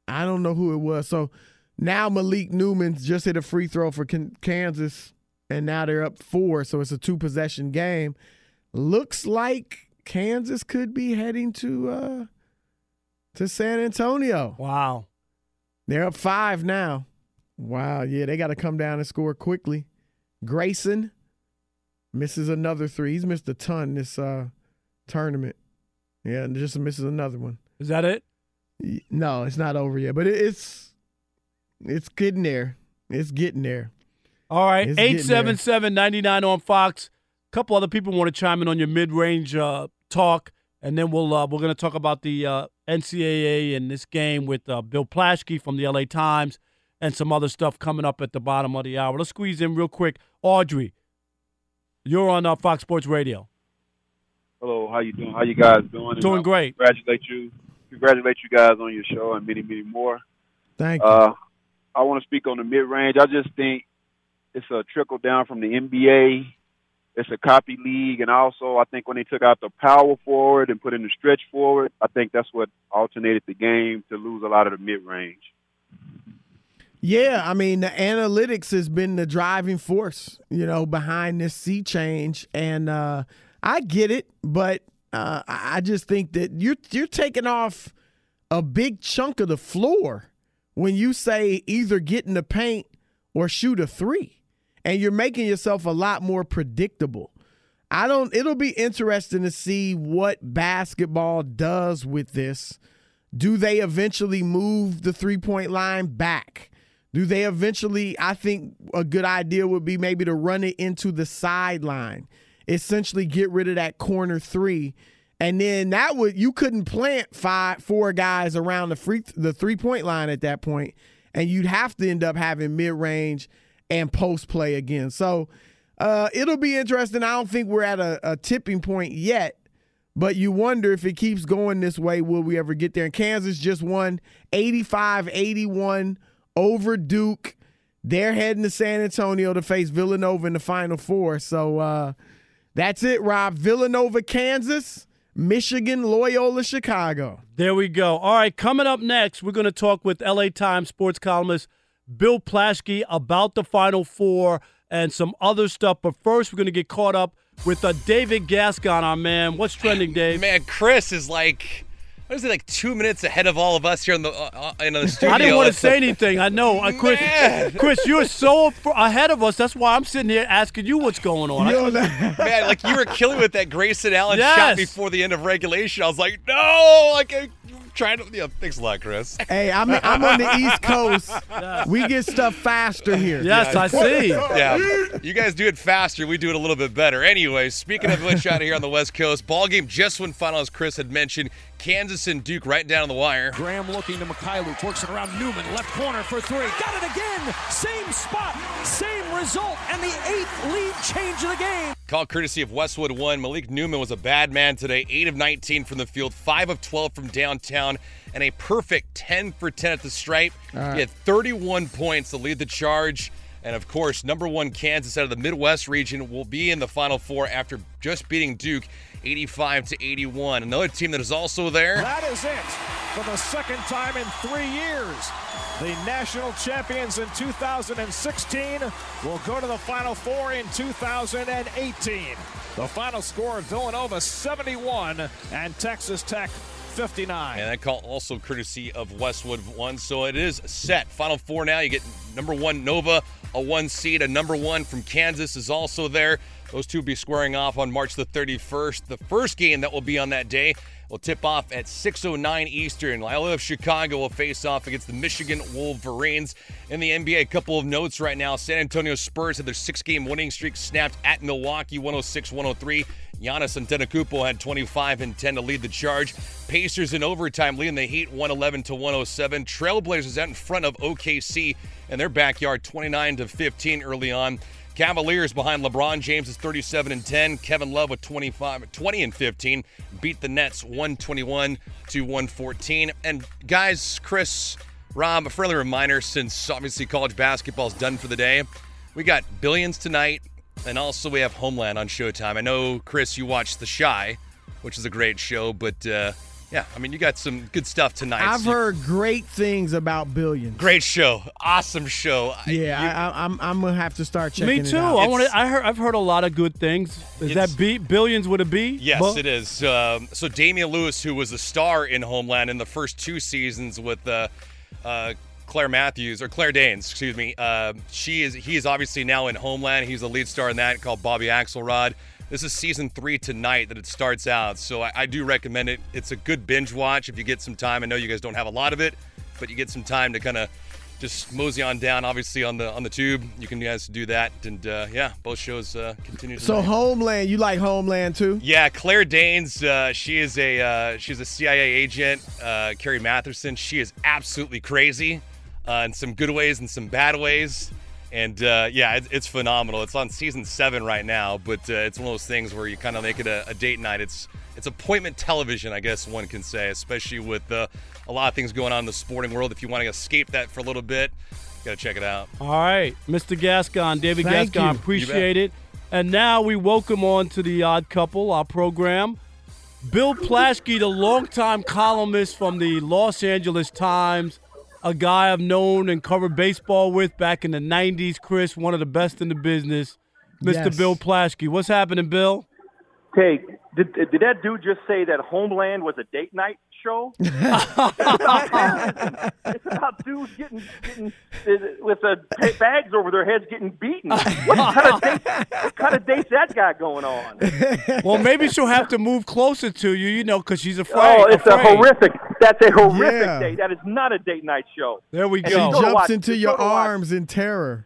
I don't know who it was. So now Malik Newman just hit a free throw for Kansas, and now they're up four. So it's a two possession game. Looks like Kansas could be heading to uh to San Antonio. Wow. They're up five now. Wow, yeah, they got to come down and score quickly. Grayson misses another three. He's missed a ton this uh tournament. Yeah, and just misses another one. Is that it? No, it's not over yet, but it's it's getting there. It's getting there. All right, It's getting eight seven seven ninety nine on Fox. A couple other people want to chime in on your mid range uh, talk, and then we'll uh, we're going to talk about the uh, NCAA and this game with uh, Bill Plaschke from the LA Times, and some other stuff coming up at the bottom of the hour. Let's squeeze in real quick. Audrey, you're on uh, Fox Sports Radio. Hello, how you doing? How you guys doing? Doing great. Congratulate you, congratulate you guys on your show and many, many more. Thank you. Uh, I want to speak on the mid range. I just think it's a trickle down from the NBA. It's a copy league, and also I think when they took out the power forward and put in the stretch forward, I think that's what alternated the game to lose a lot of the mid range. Yeah, I mean the analytics has been the driving force, you know, behind this sea change, and uh, I get it, but uh, I just think that you're you're taking off a big chunk of the floor when you say either get in the paint or shoot a three, and you're making yourself a lot more predictable. I don't. It'll be interesting to see what basketball does with this. Do they eventually move the three point line back? Do they eventually? I think a good idea would be maybe to run it into the sideline, essentially get rid of that corner three, and then that would you couldn't plant five four guys around the free the three point line at that point, and you'd have to end up having mid range and post play again. So uh, it'll be interesting. I don't think we're at a, a tipping point yet. But you wonder if it keeps going this way, will we ever get there? And Kansas just won 85 81 over Duke. They're heading to San Antonio to face Villanova in the Final Four. So uh, that's it, Rob. Villanova, Kansas, Michigan, Loyola, Chicago. There we go. All right, coming up next, we're going to talk with LA Times sports columnist Bill Plaschke about the Final Four and some other stuff. But first, we're going to get caught up with uh, David Gascon, our man. What's trending, Dave? Man, Chris is like, what is it, like two minutes ahead of all of us here in the uh, uh, in the studio. I didn't want to say anything. I know, uh, Chris. Chris, you're so ahead of us. That's why I'm sitting here asking you what's going on. I- Man, like you were killing with that Grayson Allen Yes. shot before the end of regulation. I was like, no, like I'm trying to. Yeah, thanks a lot, Chris. Hey, I'm, I'm on the East Coast. We get stuff faster here. Yes, yeah, I see. Yeah, you guys do it faster. We do it a little bit better. Anyway, speaking of which, out here on the West Coast, ball game just went final, as Chris had mentioned. Kansas and Duke right down the wire. Graham looking to Mykhailiuk, works it around Newman, left corner for three. Got it again! Same spot, same result, and the eighth lead change of the game. Call courtesy of Westwood One. Malik Newman was a bad man today. 8 of 19 from the field, 5 of 12 from downtown, and a perfect 10 for 10 at the stripe. Right. He had 31 points to lead the charge. And of course, number one Kansas out of the Midwest region will be in the Final Four after just beating Duke 85 to 81. Another team that is also there. That is it for the second time in three years. The national champions in 2016 will go to the Final Four in 2018. The final score Villanova 71 and Texas Tech 59. And that call also courtesy of Westwood One. So it is set. Final four now. You get number one Nova, a one seed. A number one from Kansas is also there. Those two will be squaring off on March the 31st. The first game that will be on that day will tip off at 6:09 Eastern. Loyola of Chicago will face off against the Michigan Wolverines. In the NBA, a couple of notes right now. San Antonio Spurs had their six-game winning streak snapped at Milwaukee, 106-103. Giannis Antetokounmpo had 25 and 10 to lead the charge. Pacers in overtime leading the Heat 111 to 107. Trailblazers out in front of OKC in their backyard 29 to 15 early on. Cavaliers behind LeBron James is 37 and 10. Kevin Love with 25, 20 and 15 beat the Nets 121 to 114. And guys, Chris, Rob, a friendly reminder since obviously college basketball is done for the day. We got Billions tonight, and also we have Homeland on Showtime. I know, Chris, you watched The Chi, which is a great show, but uh, yeah, I mean, you got some good stuff tonight. I've So- heard great things about Billions. Great show, awesome show. Yeah, I, I, I'm I'm gonna have to start checking. Me it too. out. I want to. I heard. I've heard a lot of good things. Is that B, billions with a B? Yes, Bu- it is. Um, so Damian Lewis, who was a star in Homeland in the first two seasons with uh, uh, Claire Matthews or Claire Danes, excuse me. Uh, she is. He is obviously now in Homeland. He's the lead star in that called Bobby Axelrod. This is season three tonight that it starts out. So I, I do recommend it. It's a good binge watch if you get some time. I know you guys don't have a lot of it, but you get some time to kind of just mosey on down. Obviously on the on the tube, you can guys do that. And uh, yeah, both shows uh, continue. To So. Homeland, you like Homeland too? Yeah, Claire Danes. Uh, she is a uh, she's a CIA agent. Uh, Carrie Mathison. She is absolutely crazy, uh, in some good ways and some bad ways. And uh, yeah, it, it's phenomenal. It's on season seven right now, but uh, it's one of those things where you kind of make it a, a date night. It's it's appointment television, I guess one can say, especially with uh, a lot of things going on in the sporting world. If you want to escape that for a little bit, you got to check it out. All right, Mr. Gascon, David Thank Gascon, you. appreciate You it. And now we welcome on to the Odd Couple, our program, Bill Plaschke, the longtime columnist from the Los Angeles Times, a guy I've known and covered baseball with back in the '90s. Chris, one of the best in the business, Mr. Yes. Bill Plaschke. What's happening, Bill? Hey, did, did that dude just say that Homeland was a date night show? it's about dudes getting getting uh, with uh, ta- bags over their heads getting beaten. What kind of date? What kind of date's that guy going on? well, maybe she'll have to move closer to you, you know, because she's afraid. Oh, it's a horrific. That's a horrific Yeah. date. That is not a date night show. There we go. She the jumps watch- into your show to watch- arms in terror.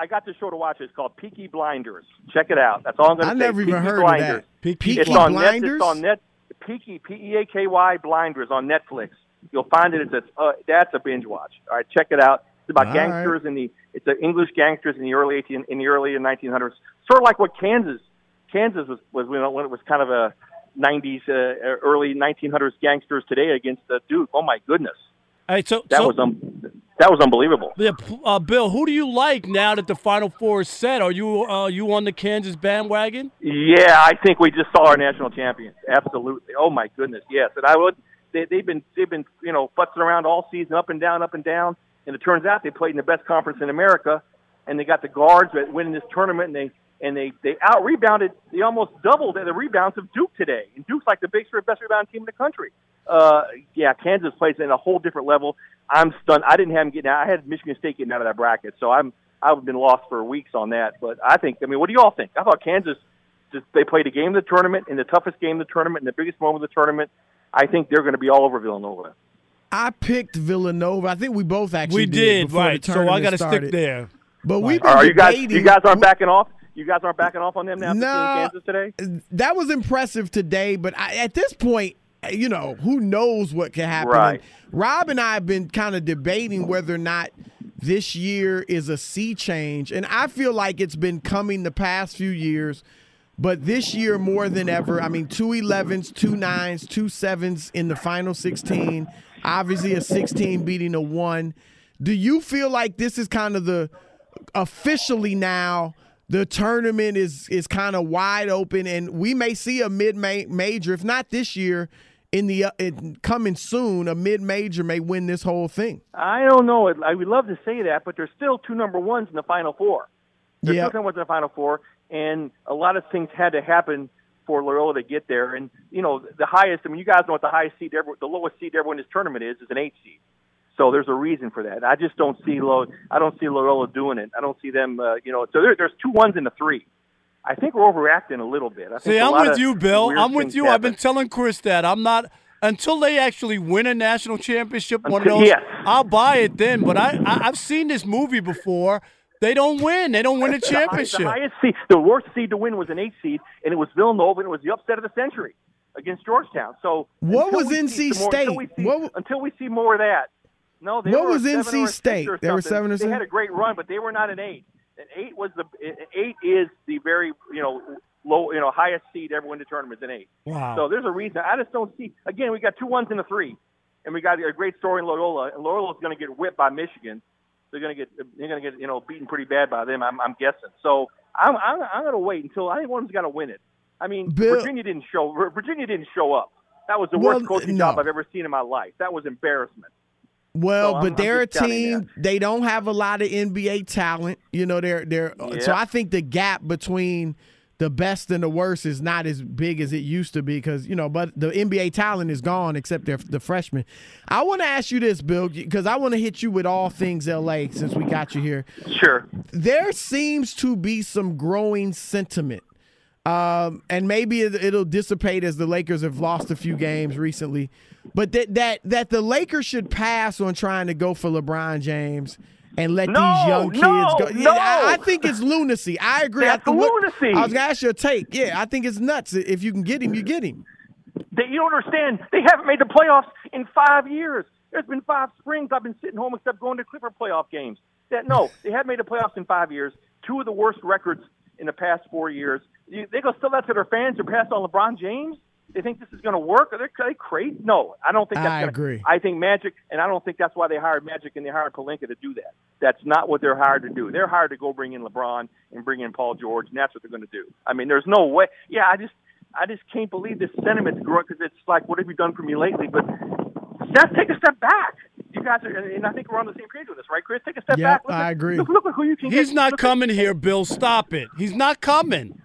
I got the show to watch. It's called Peaky Blinders. Check it out. That's all I'm going to say. I say. never even Peaky heard of that. Pe- Peaky it's on Blinders? Net, it's on net. Peaky P E A K Y Blinders on Netflix. You'll find it. It's a, uh, that's a binge watch. All right, check it out. It's about All gangsters in the. It's the English gangsters in the early 18 in the early 1900s. Sort of like what Kansas. Kansas was was when it- was kind of a 90s, uh, early 1900s gangsters today against the Duke. Oh my goodness, Hey, so, that so was um, that was unbelievable. Yeah, uh, Bill, who do you like now that the Final Four is set? Are you uh, you on the Kansas bandwagon? Yeah, I think we just saw our national champions. Absolutely. Oh my goodness, yes. And I would. They, they've been they've been you know futzing around all season, up and down, up and down. And it turns out they played in the best conference in America, and they got the guards that winning this tournament. And they and they they out rebounded. They almost doubled the rebounds of Duke today. And Duke's like the big best rebound team in the country. Uh, yeah, Kansas plays in a whole different level. I'm stunned. I didn't have them getting out. I had Michigan State getting out of that bracket, so I'm I've been lost for weeks on that. But I think I mean, what do you all think? I thought Kansas just they played a game of the tournament in the toughest game of the tournament in the biggest moment of the tournament. I think they're going to be all over Villanova. I picked Villanova. I think we both actually We did, before right. The So I gotta stick there. But we've Are been you guys? You guys aren't backing off? You guys aren't backing off on them now after Nah. seeing Kansas today? That was impressive today, but I, at this point, you know, who knows what can happen. Right. And Rob and I have been kind of debating whether or not this year is a sea change. And I feel like it's been coming the past few years, but this year more than ever. I mean, two 11s, two 9s, two 7s in the final 16. Obviously, a 16 beating a 1. Do you feel like this is kind of the officially now the tournament is is kind of wide open and we may see a mid major if not this year in the uh, in coming soon a mid major may win this whole thing I don't know. I would love to say that, but there's still two number ones in the Final Four. There's Yep. two number ones in the Final Four, and a lot of things had to happen for Loyola to get there. And you know, the highest. I mean, you guys know what the highest seed ever, the lowest seed ever in this tournament is, is an eight seed. So there's a reason for that. I just don't see Lo. I don't see Loyola doing it. I don't see them. Uh, you know, so there, there's two ones and a three. I think we're overreacting a little bit. I think See, a I'm with you, Bill. I'm with things you. I've been telling Chris that I'm not until they actually win a national championship. One of those, yes. I'll buy it then. But I, I I've seen this movie before. They don't win. They don't win a The high- championship. The highest seed, the worst seed to win was an eight seed, and it was Villanova, and it was the upset of the century against Georgetown. So What was NC see some more- until State? we see- What- until we see more of that. No, they What were was NC or a six State? They were seven or They six? had a great run, but they were not an eight. An eight was the eight is the very you know low you know highest seed ever win the tournament is an eight. Wow. So there's a reason. I just don't see. Again, we got two ones and a three, and we got a great story in Loyola. And Loyola's going to get whipped by Michigan. They're going to get they're going to get you know beaten pretty bad by them. I'm, I'm guessing. So I'm I'm, I'm going to wait until I think one of them's going to win it. I mean, Bill- Virginia didn't show Virginia didn't show up. That was the Well, worst coaching no. job I've ever seen in my life. That was embarrassment. Well, So but I'm they're a telling you team. They don't have a lot of NBA talent. You know, they're they're. So I think the gap between the best and the worst is not as big as it used to be because you know. But the NBA talent is gone except they're the freshmen. I want to ask you this, Bill, because I want to hit you with all things LA since we got you here. Sure. There seems to be some growing sentiment. Um, and maybe it, it'll dissipate as the Lakers have lost a few games recently. But that that that the Lakers should pass on trying to go for LeBron James and let No, these young kids no, go. no. I, I think it's lunacy. I agree. That's I lunacy. I was gonna ask your take. Yeah, I think it's nuts. If you can get him, you get him. They, you don't understand. They haven't made the playoffs in five years. There's been five springs I've been sitting home except going to Clipper playoff games. That no, they haven't made the playoffs in five years. Two of the worst records in the past four years. You, they go sell that to their fans to pass on LeBron James. They think this is going to work? Are they, are they crazy? No, I don't think that's I gonna, agree. I think Magic, and I don't think that's why they hired Magic and they hired Pelinka to do that. That's not what they're hired to do. They're hired to go bring in LeBron and bring in Paul George, and that's what they're going to do. I mean, there's no way. Yeah, I just, I just can't believe this sentiment's growing because it's like, what have you done for me lately? But Seth, take a step back. You guys are, and I think we're on the same page with this, right, Chris? Take a step back. Look I agree. Look, look at who you can He's get. not Look coming here, Bill. Stop it. He's not coming.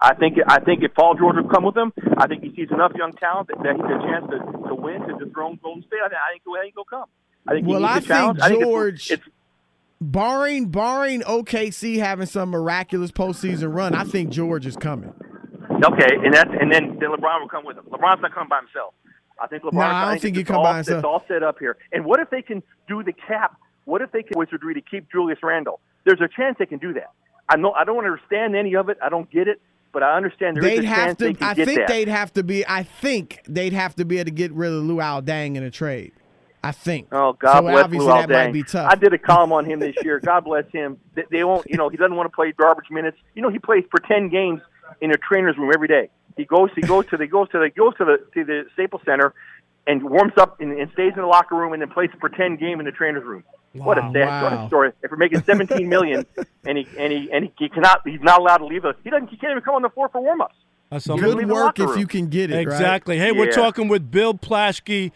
I think I think if Paul George would come with him, I think he sees enough young talent that, that he has a chance to, to win to dethrone Golden State. I think I think, I think he'll come. I think Well, I think I think it's- George, it's, barring barring OKC having some miraculous postseason run, I think George is coming. okay, and that's and then then LeBron will come with him. LeBron's not coming by himself. I think LeBron. No, I don't think, think he come all, by himself. It's all set up here. And what if they can do the cap? What if they can wizardry to keep Julius Randle? There's a chance they can do that. I know I don't understand any of it. I don't get it, but I understand there is They'd a have to. they I think that. they'd have to be. I think they'd have to be able to get rid of Luol Deng in a trade. I think. Oh, God so bless obviously Luol that might be tough. I did a column on him this year. God bless him. They, they won't, you know, he doesn't want to play garbage minutes. You know, he plays for ten games in a trainer's room every day. He goes, he goes to the, goes to the, goes to the, to the Staples Center, and warms up and, and stays in the locker room, and then plays a pretend game in the trainer's room. what a sad Wow. story! If we're making seventeen million, and he and he and he, he cannot, he's not allowed to leave us. He doesn't. He can't even come on the floor for warm ups. That's Good work if you can get it. right? Exactly. Hey, we're talking with Bill Plaschke,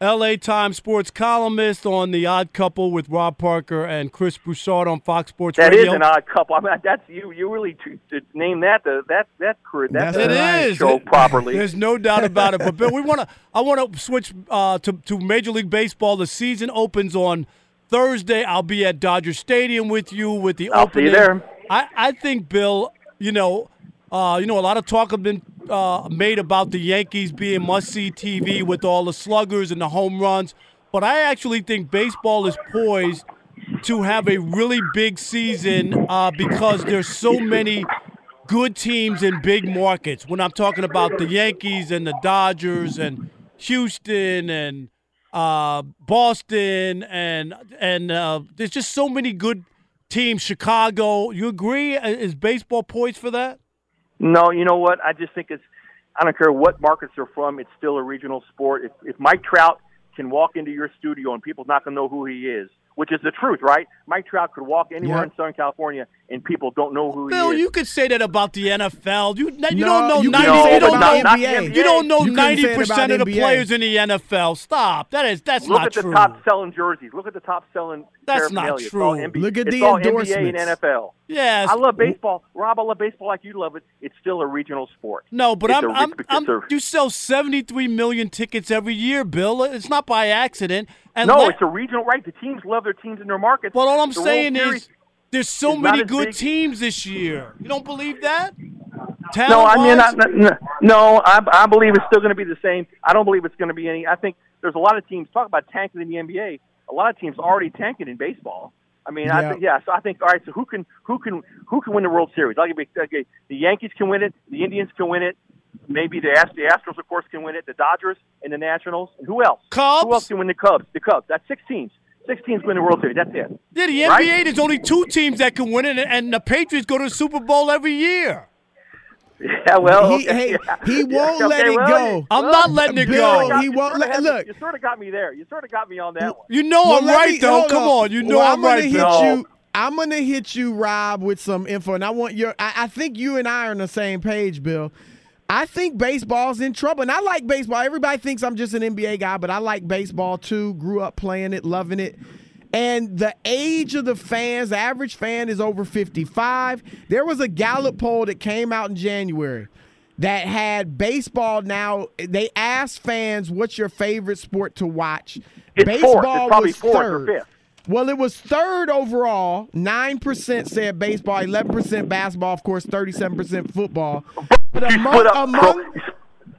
LA Times sports columnist on The Odd Couple with Rob Parker and Chris Broussard on Fox Sports That is Radio. an odd couple. I mean, that's you. You really to, to name that the that that career. That's It is. show properly. There's no doubt about it. But Bill, we want to. I want to switch uh, to to Major League Baseball. The season opens on Thursday. I'll be at Dodger Stadium with you with the I'll see opening. you there. I I think Bill. You know. Uh, you know, a lot of talk have been uh, made about the Yankees being must-see TV with all the sluggers and the home runs, but I actually think baseball is poised to have a really big season uh, because there's so many good teams in big markets. When I'm talking about the Yankees and the Dodgers and Houston and uh, Boston and and uh, there's just so many good teams. Chicago, you agree? Uh, Is baseball poised for that? No, you know what? I just think it's. I don't care what markets they're from. It's still a regional sport. If, if Mike Trout can walk into your studio and people's not going to know who he is, which is the truth, right? Mike Trout could walk anywhere Yeah. in Southern California and people don't know who Bill, he is. you could say that about the NFL. You you No, don't know you ninety. couldn't say You it don't about know. the NBA. You don't know You couldn't say ninety it percent of the NBA. players in the NFL. Stop. That is that's Look not true. Look at the top selling jerseys. Look at the top selling. That's not paraphernalia. It's all true. NBA Look at it's the all NBA endorsements. and NFL. Yes. I love baseball, Rob. I love baseball like you love it. It's still a regional sport. No, but It's I'm, a- I'm, I'm a- you sell 73 million tickets every year, Bill. It's not by accident. And no, let- it's a regional right. The teams love their teams in their markets. But all I'm The World saying Series- is there's so not many good big- teams this year. You don't believe that? No, I mean, I, no, I, I believe it's still going to be the same. I don't believe it's going to be any. I think there's a lot of teams talk about tanking in the NBA. A lot of teams already tanking in baseball. I mean, I Yeah. think yeah. So I think all right. So who can who can who can win the World Series? I'll give you okay. The Yankees can win it. The Indians can win it. Maybe the, Ast- the Astros, of course, can win it. The Dodgers and the Nationals. And who else? Cubs. Who else can win the Cubs? The Cubs. That's six teams. Six teams win the World Series. That's it. Yeah, the NBA, Right? there's only two teams that can win it, and the Patriots go to the Super Bowl every year. Yeah, well, He- okay, hey, yeah. he won't Okay, let it well, go. you- I'm well, not letting it Bill, go. he You won't sorta let. Look, You sort of got me there. You sort of got me on that one. You know Well, I'm right, me- though. Come on. You know Well, I'm, gonna right, hit Bill. you. I'm gonna hit you, Rob, with some info, and I want your. I, I think you and I are on the same page, Bill. I think baseball's in trouble, and I like baseball. Everybody thinks I'm just an NBA guy, but I like baseball too. Grew up playing it, loving it. And the age of the fans, the average fan is over 55. There was a Gallup poll that came out in January that had baseball now. They asked fans, "What's your favorite sport to watch?" It's baseball fourth. It's probably was third. or fifth. Well, it was third overall. Nine percent said baseball, eleven percent basketball, of course, thirty-seven percent football. But among up, among,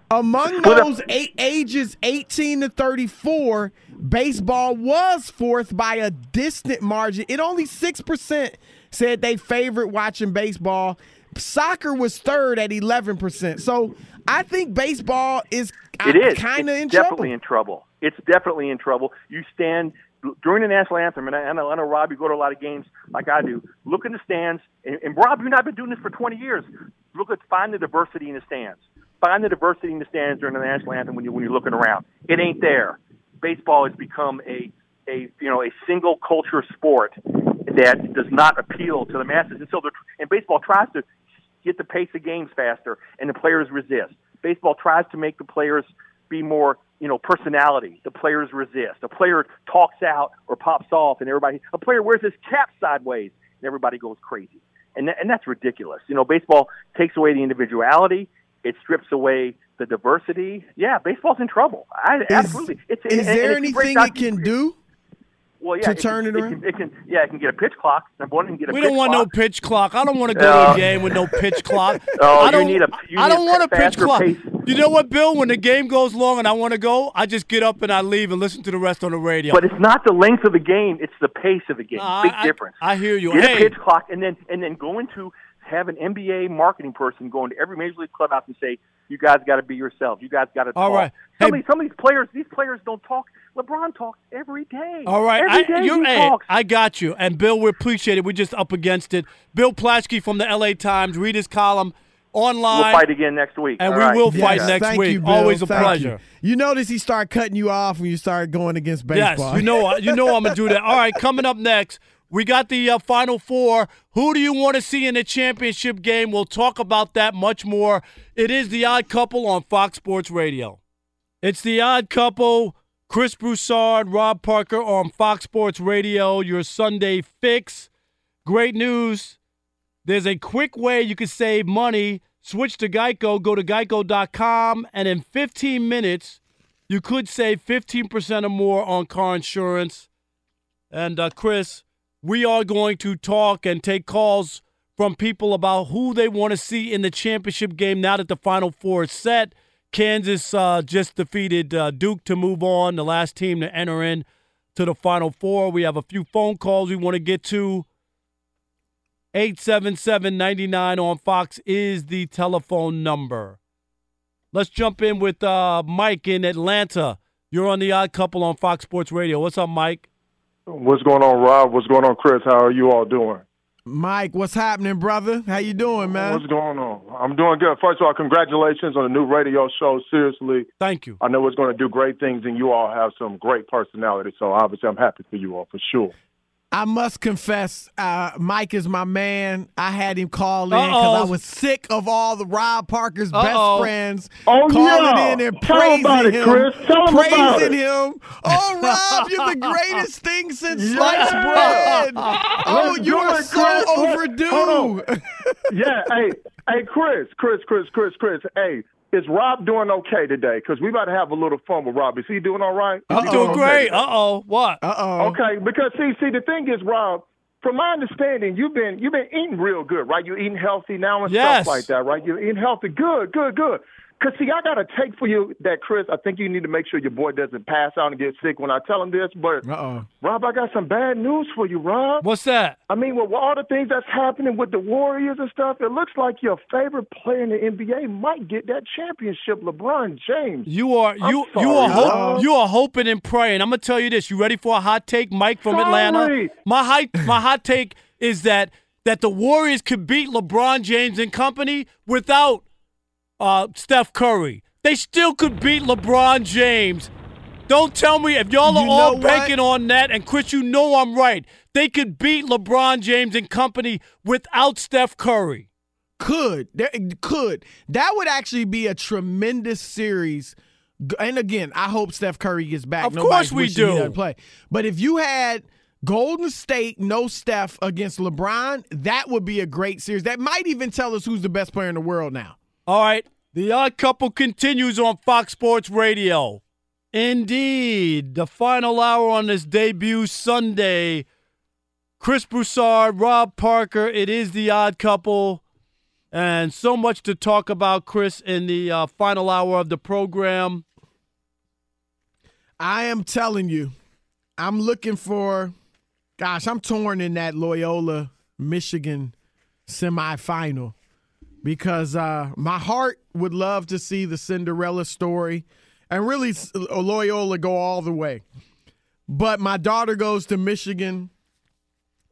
among those eight ages eighteen to thirty-four, baseball was fourth by a distant margin. It only six percent said they favorite watching baseball. Soccer was third at eleven percent. So I think baseball is It is kind of in definitely trouble. in trouble. It's definitely in trouble. You stand during the national anthem, and I, I know, I know Rob, you go to a lot of games like I do. Look in the stands, and, and Rob, you've not been doing this for 20 years. Look at find the diversity in the stands. Find the diversity in the stands during the national anthem when you when you're looking around. It ain't there. Baseball has become a a you know a single culture sport that does not appeal to the masses, and so the, and baseball tries to get the pace of games faster, and the players resist. Baseball tries to make the players be more, you know, personality. The players resist. A player talks out or pops off, and everybody. A player wears his cap sideways, and everybody goes crazy. And that, and that's ridiculous. You know, baseball takes away the individuality. It strips away the diversity. Yeah, baseball's in trouble. I, absolutely. It's, Is and- there and anything it can do? Well, yeah, to it turn can, it it can, it can, yeah, it can get a pitch clock. Number one, it can get a We pitch don't want clock. no pitch clock. I don't want to go to a game with no pitch clock. Oh, I you don't, need a- you I need don't a want a pitch clock. pace. You know what, Bill? When the game goes long and I want to go, I just get up and I leave and listen to the rest on the radio. But it's not the length of the game; it's the pace of the game. No, Big I- difference. I hear you. Get Hey. a pitch clock, and then and then go into have an NBA marketing person go into every major league clubhouse and say, "You guys got to be yourselves. You guys got to talk." All right. Some, of these, some of these players, these players don't talk. LeBron talks every day. All right, every I, day you're, he hey, talks. I got you. And Bill, we appreciate it. We're just up against it. Bill Plaschke from the LA Times. Read his column online. We'll fight again next week. And All we right. will fight Yes, next thank week. you, Bill. Always a Thank pleasure. You. you notice he started cutting you off when you started going against baseball. Yes, you know, uh, you know I'm gonna do that. All right, coming up next, we got the uh, final four. Who do you want to see in the championship game? We'll talk about that much more. It is the Odd Couple on Fox Sports Radio. It's the Odd Couple. Chris Broussard, Rob Parker on Fox Sports Radio. Your Sunday fix. Great news. There's a quick way you can save money. Switch to Geico. Go to geico.com, and in 15 minutes, you could save 15% or more on car insurance. And uh, Chris, we are going to talk and take calls from people about who they want to see in the championship game now that the Final Four is set. Kansas uh, just defeated uh, Duke to move on, the last team to enter in to the Final Four. We have a few phone calls we want to get to. 877-99 on Fox is the telephone number. Let's jump in with uh, Mike in Atlanta. You're on the Odd Couple on Fox Sports Radio. What's up, Mike? What's going on, Rob? What's going on, Chris? How are you all doing? Mike, what's happening, brother? How you doing, man? What's going on? I'm doing good. First of all, congratulations on the new radio show. Seriously, thank you. I know it's going to do great things, and you all have some great personality. So obviously, I'm happy for you all for sure. I must confess, uh, Mike is my man. I had him call in because I was sick of all the Rob Parker's Uh-oh. best friends Oh, calling in and Tell praising him. Chris. Tell 'em about praising him. Oh, Rob, you're the greatest thing since Yeah. sliced bread. Oh, you are so Chris. Overdue. yeah, hey, hey, Chris, Chris, Chris, Chris, Chris. Hey, is Rob doing okay today? Because we about to have a little fun with Rob. Is he doing all right? Is he Doing great. today? Uh oh. What? Uh oh. Okay, because see, see, the thing is, Rob, from my understanding, you've been you've been eating real good, right? You're eating healthy now and Yes. stuff like that, right? You're eating healthy. Good, good, good. Cause see, I got a take for you that Chris. I think you need to make sure your boy doesn't pass out and get sick when I tell him this. But Uh-oh. Rob, I got some bad news for you, Rob. What's that? I mean, with all the things that's happening with the Warriors and stuff, it looks like your favorite player in the NBA might get that championship, LeBron James. You are you sorry, you are ho- Rob. you are hoping and praying. I'm gonna tell you this. You ready for a hot take, Mike from Atlanta? My hot my hot take is that that the Warriors could beat LeBron James and company without uh, Steph Curry. They still could beat LeBron James. Don't tell me if y'all are You all what? banking on that. And Chris, you know I'm right. They could beat LeBron James and company without Steph Curry. Could there could that would actually be a tremendous series. And again, I hope Steph Curry gets back. Of Nobody's course we do. play. But if you had Golden State, no Steph against LeBron, that would be a great series. That might even tell us who's the best player in the world now. All right. The Odd Couple continues on Fox Sports Radio. Indeed. The final hour on this debut Sunday. Chris Broussard, Rob Parker. It is The Odd Couple. And so much to talk about, Chris, in the uh, final hour of the program. I am telling you, I'm looking for. Gosh, I'm torn in that Loyola, Michigan semifinal because uh, my heart would love to see the Cinderella story and really Loyola go all the way. But my daughter goes to Michigan,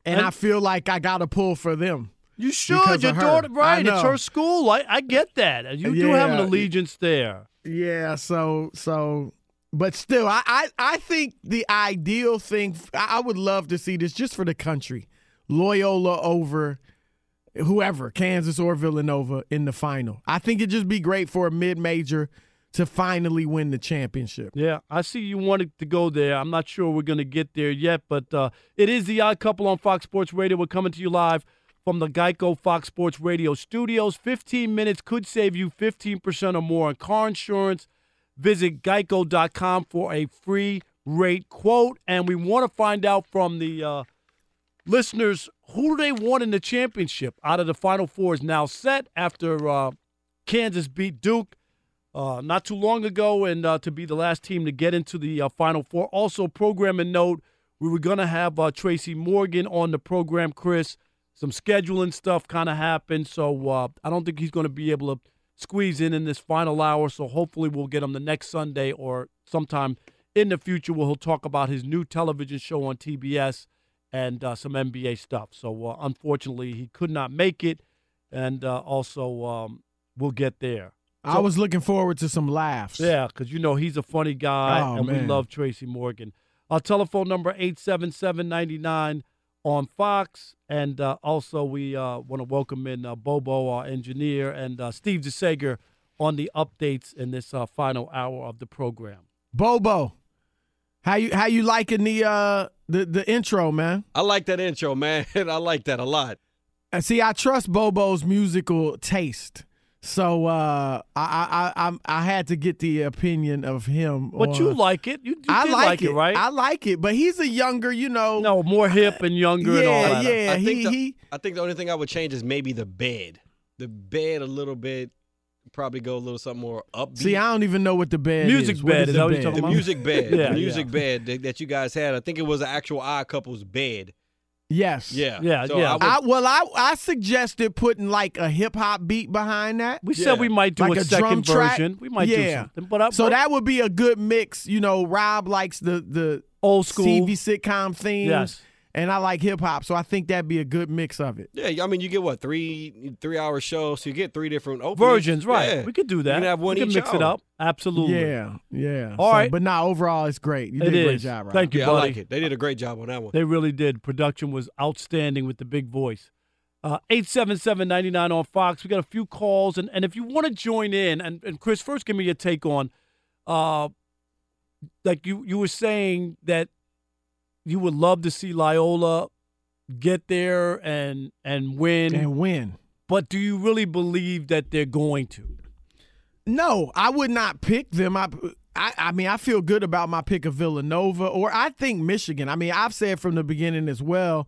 and, And- I feel like I got to pull for them. You should. Your daughter, right? It's her school. I, I get that. You do have an allegiance there. Yeah, so so but still I I, I think the ideal thing I would love to see this just for the country. Loyola over whoever, Kansas or Villanova in the final. I think it'd just be great for a mid-major to finally win the championship. Yeah, I see you wanted to go there. I'm not sure we're going to get there yet, but uh, it is the Odd Couple on Fox Sports Radio. We're coming to you live from the Geico Fox Sports Radio studios. 15 minutes could save you 15% or more on car insurance. Visit geico.com for a free rate quote. And we want to find out from the uh, listeners who do they want in the championship out of the Final Four is now set after uh, Kansas beat Duke uh, not too long ago, and uh, to be the last team to get into the uh, Final Four. Also, programming note: we were gonna have uh, Tracy Morgan on the program. Chris, some scheduling stuff kind of happened, so uh, I don't think he's gonna be able to squeeze in in this final hour. So hopefully, we'll get him the next Sunday or sometime in the future where he'll talk about his new television show on TBS and uh, some NBA stuff. So uh, unfortunately, he could not make it, and uh, also um, we'll get there. I was looking forward to some laughs. Yeah, because you know he's a funny guy, Oh, and we love Tracy Morgan. Our telephone number eight seven seven ninety nine on Fox, and uh, also we uh, want to welcome in uh, Bobo, our engineer, and uh, Steve DeSager on the updates in this uh, final hour of the program. Bobo, how you how you liking the uh the the intro, man? I like that intro, man. I like that a lot. And see, I trust Bobo's musical taste. So uh, I, I I I'm- I had to get the opinion of him. But you like it. You, you I like, like it, right? I like it, but he's a younger, you know. No, more hip and younger and all Yeah, that. yeah. I think, he, the, he I think the only thing I would change is maybe the bed. The bed a little bit, probably go a little something more upbeat. see. I don't even know what the bed Music is. What bed, is the that what you're bed? talking the about? music bed, Yeah, the yeah. music bed that, that you guys had. I think it was an actual odd couple's bed. Yes. Yeah, Yeah, So yeah. I would- I, well, I I suggested putting like a hip hop beat behind that. We said we might do like a, a, second drum track. version. We might do Yeah. something. But I, So that would be a good mix. You know, Rob likes the the old school. TV sitcom themes, Yes. And I like hip hop. So I think that'd be a good mix of it. yeah, I mean, you get what three three hour shows, so you get three different openings. versions, right? Yeah. We could do that. You can have one we can each mix it up. Absolutely. Yeah, yeah. All so, right. but nah, overall it's great. You It did a great job, Rob. Thank you, Yeah, buddy. I like it. They did a great job on that one. They really did. Production was outstanding with the big voice. Uh, 877-99 on Fox. We got a few calls, and, and if you want to join in, and, and Chris, first give me your take on, uh, like you you were saying that you would love to see Loyola get there and and win, And win. but do you really believe that they're going to? No, I would not pick them. I, I, I mean, I feel good about my pick of Villanova, or I think Michigan. I mean, I've said from the beginning as well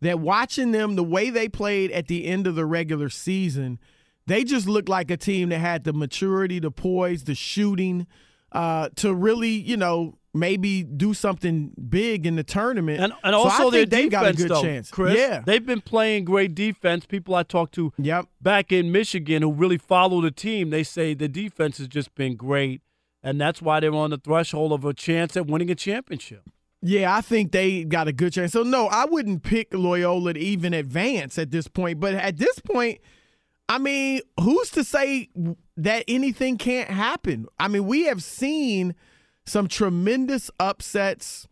that watching them the way they played at the end of the regular season, they just looked like a team that had the maturity, the poise, the shooting uh, to really, you know, maybe do something big in the tournament. And, and So also their think they defense, got a good though, chance. Chris. Yeah. They've been playing great defense. People I talked to yep. back in Michigan who really follow the team, they say the defense has just been great. And that's why they're on the threshold of a chance at winning a championship. Yeah, I think they got a good chance. So no, I wouldn't pick Loyola to even advance at this point. But at this point, I mean, who's to say that anything can't happen? I mean, we have seen some tremendous upsets.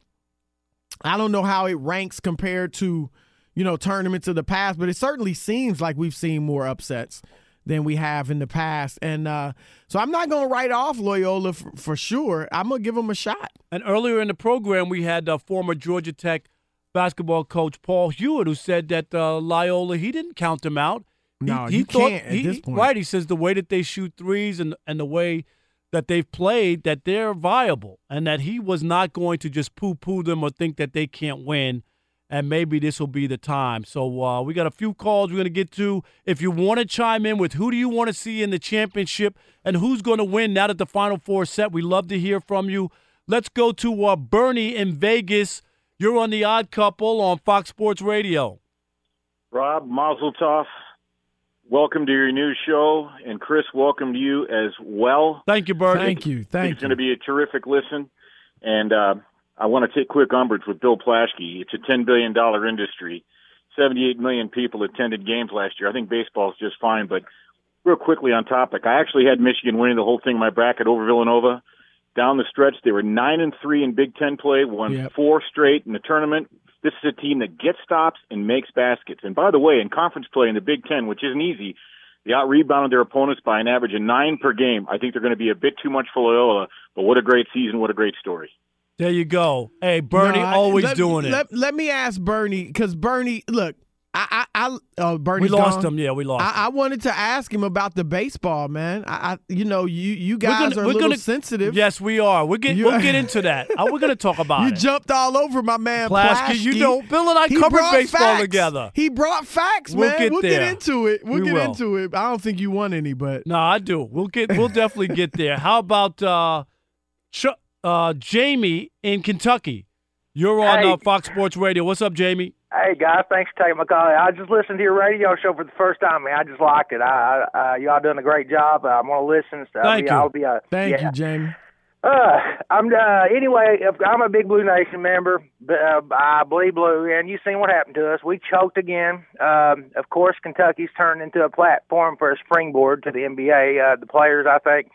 I don't know how it ranks compared to, you know, tournaments of the past, but it certainly seems like we've seen more upsets than we have in the past. And uh, so I'm not going to write off Loyola for, for sure. I'm going to give them a shot. And earlier in the program, we had uh, former Georgia Tech basketball coach Paul Hewitt, who said that uh, Loyola he didn't count them out. No, he, you thought, can't at he- this point. Right, he says the way that they shoot threes and and the way that they've played, that they're viable, and that he was not going to just poo-poo them or think that they can't win. And maybe this will be the time. So uh, we got a few calls we're going to get to. If you want to chime in with who do you want to see in the championship and who's going to win now that the Final Four set, we love to hear from you. Let's go to uh, Bernie in Vegas. You're on the Odd Couple on Fox Sports Radio. Rob Mazel Tov, welcome to your new show, and Chris, welcome to you as well. Thank you, Bernie. Thank you. Thank It's going to be a terrific listen, and uh, I want to take quick umbrage with Bill Plaschke. It's a ten billion dollar industry. Seventy-eight million people attended games last year. I think baseball's just fine, but real quickly on topic, I actually had Michigan winning the whole thing in my bracket over Villanova. Down the stretch, they were nine and three in Big Ten play, won Yep. four straight in the tournament. This is a team that gets stops and makes baskets. And by the way, in conference play in the Big Ten, which isn't easy, they out rebounded their opponents by an average of nine per game. I think they're going to be a bit too much for Loyola, but what a great season! What a great story. There you go. Hey, Bernie, No, I- always let- doing it. Let, let me ask Bernie because Bernie, look, I, I, I oh, Bernie, we lost him. Yeah, we lost. I, I wanted to ask him about the baseball, man. I, I you know, you you We're guys gonna- are a we're little gonna- sensitive. Yes, we are. We'll get You- we'll get into that. Uh, we're going to talk about You it. jumped all over my man Plaschke, you know, Bill and I He covered baseball facts. together. He brought facts, We'll man. get we'll there. get into it. We'll We get will. into it. I don't think you won any, but No, I do. We'll get. We'll definitely get there. How about uh, Ch- uh, Jamie in Kentucky? You're on Hey. uh, Fox Sports Radio. What's up, Jamie? Hey guys, thanks for taking my call. I just listened to your radio show for the first time, man. I just liked it. I, I uh, y'all doing a great job. I'm gonna listen. So Thank I'll you. be, I'll be, uh, thank yeah. you, Jamie. Uh, I'm uh, anyway. I'm a big Blue Nation member. but, Uh, I bleed blue, and you've seen what happened to us. We choked again. Um, of course, Kentucky's turned into a platform for a springboard to the NBA. Uh, the players, I think,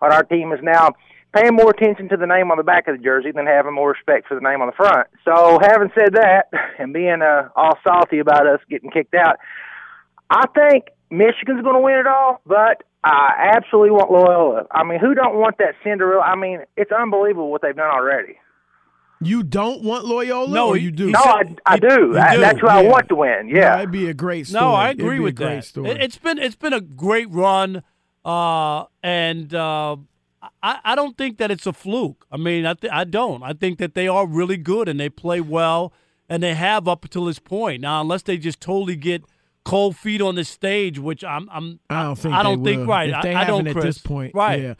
on our team is now paying more attention to the name on the back of the jersey than having more respect for the name on the front. So, having said that, and being uh, all salty about us getting kicked out, I think Michigan's going to win it all, but I absolutely want Loyola. I mean, who don't want that Cinderella? I mean, it's unbelievable what they've done already. You don't want Loyola? No, or you do. No, I, I do. you I, do, that's who I want to win. Yeah. No, it'd be a great story. No, I It'd agree be a with great that. Story. It, has been it's been a great run, uh, and uh, I, I don't think that it's a fluke. I mean, I th- I don't. I think that they are really good and they play well, and they have up until this point. Now, unless they just totally get cold feet on the stage, which I'm I'm I don't think I don't think will. right. If they I, I haven't don't at Chris. this point. Right. Yeah.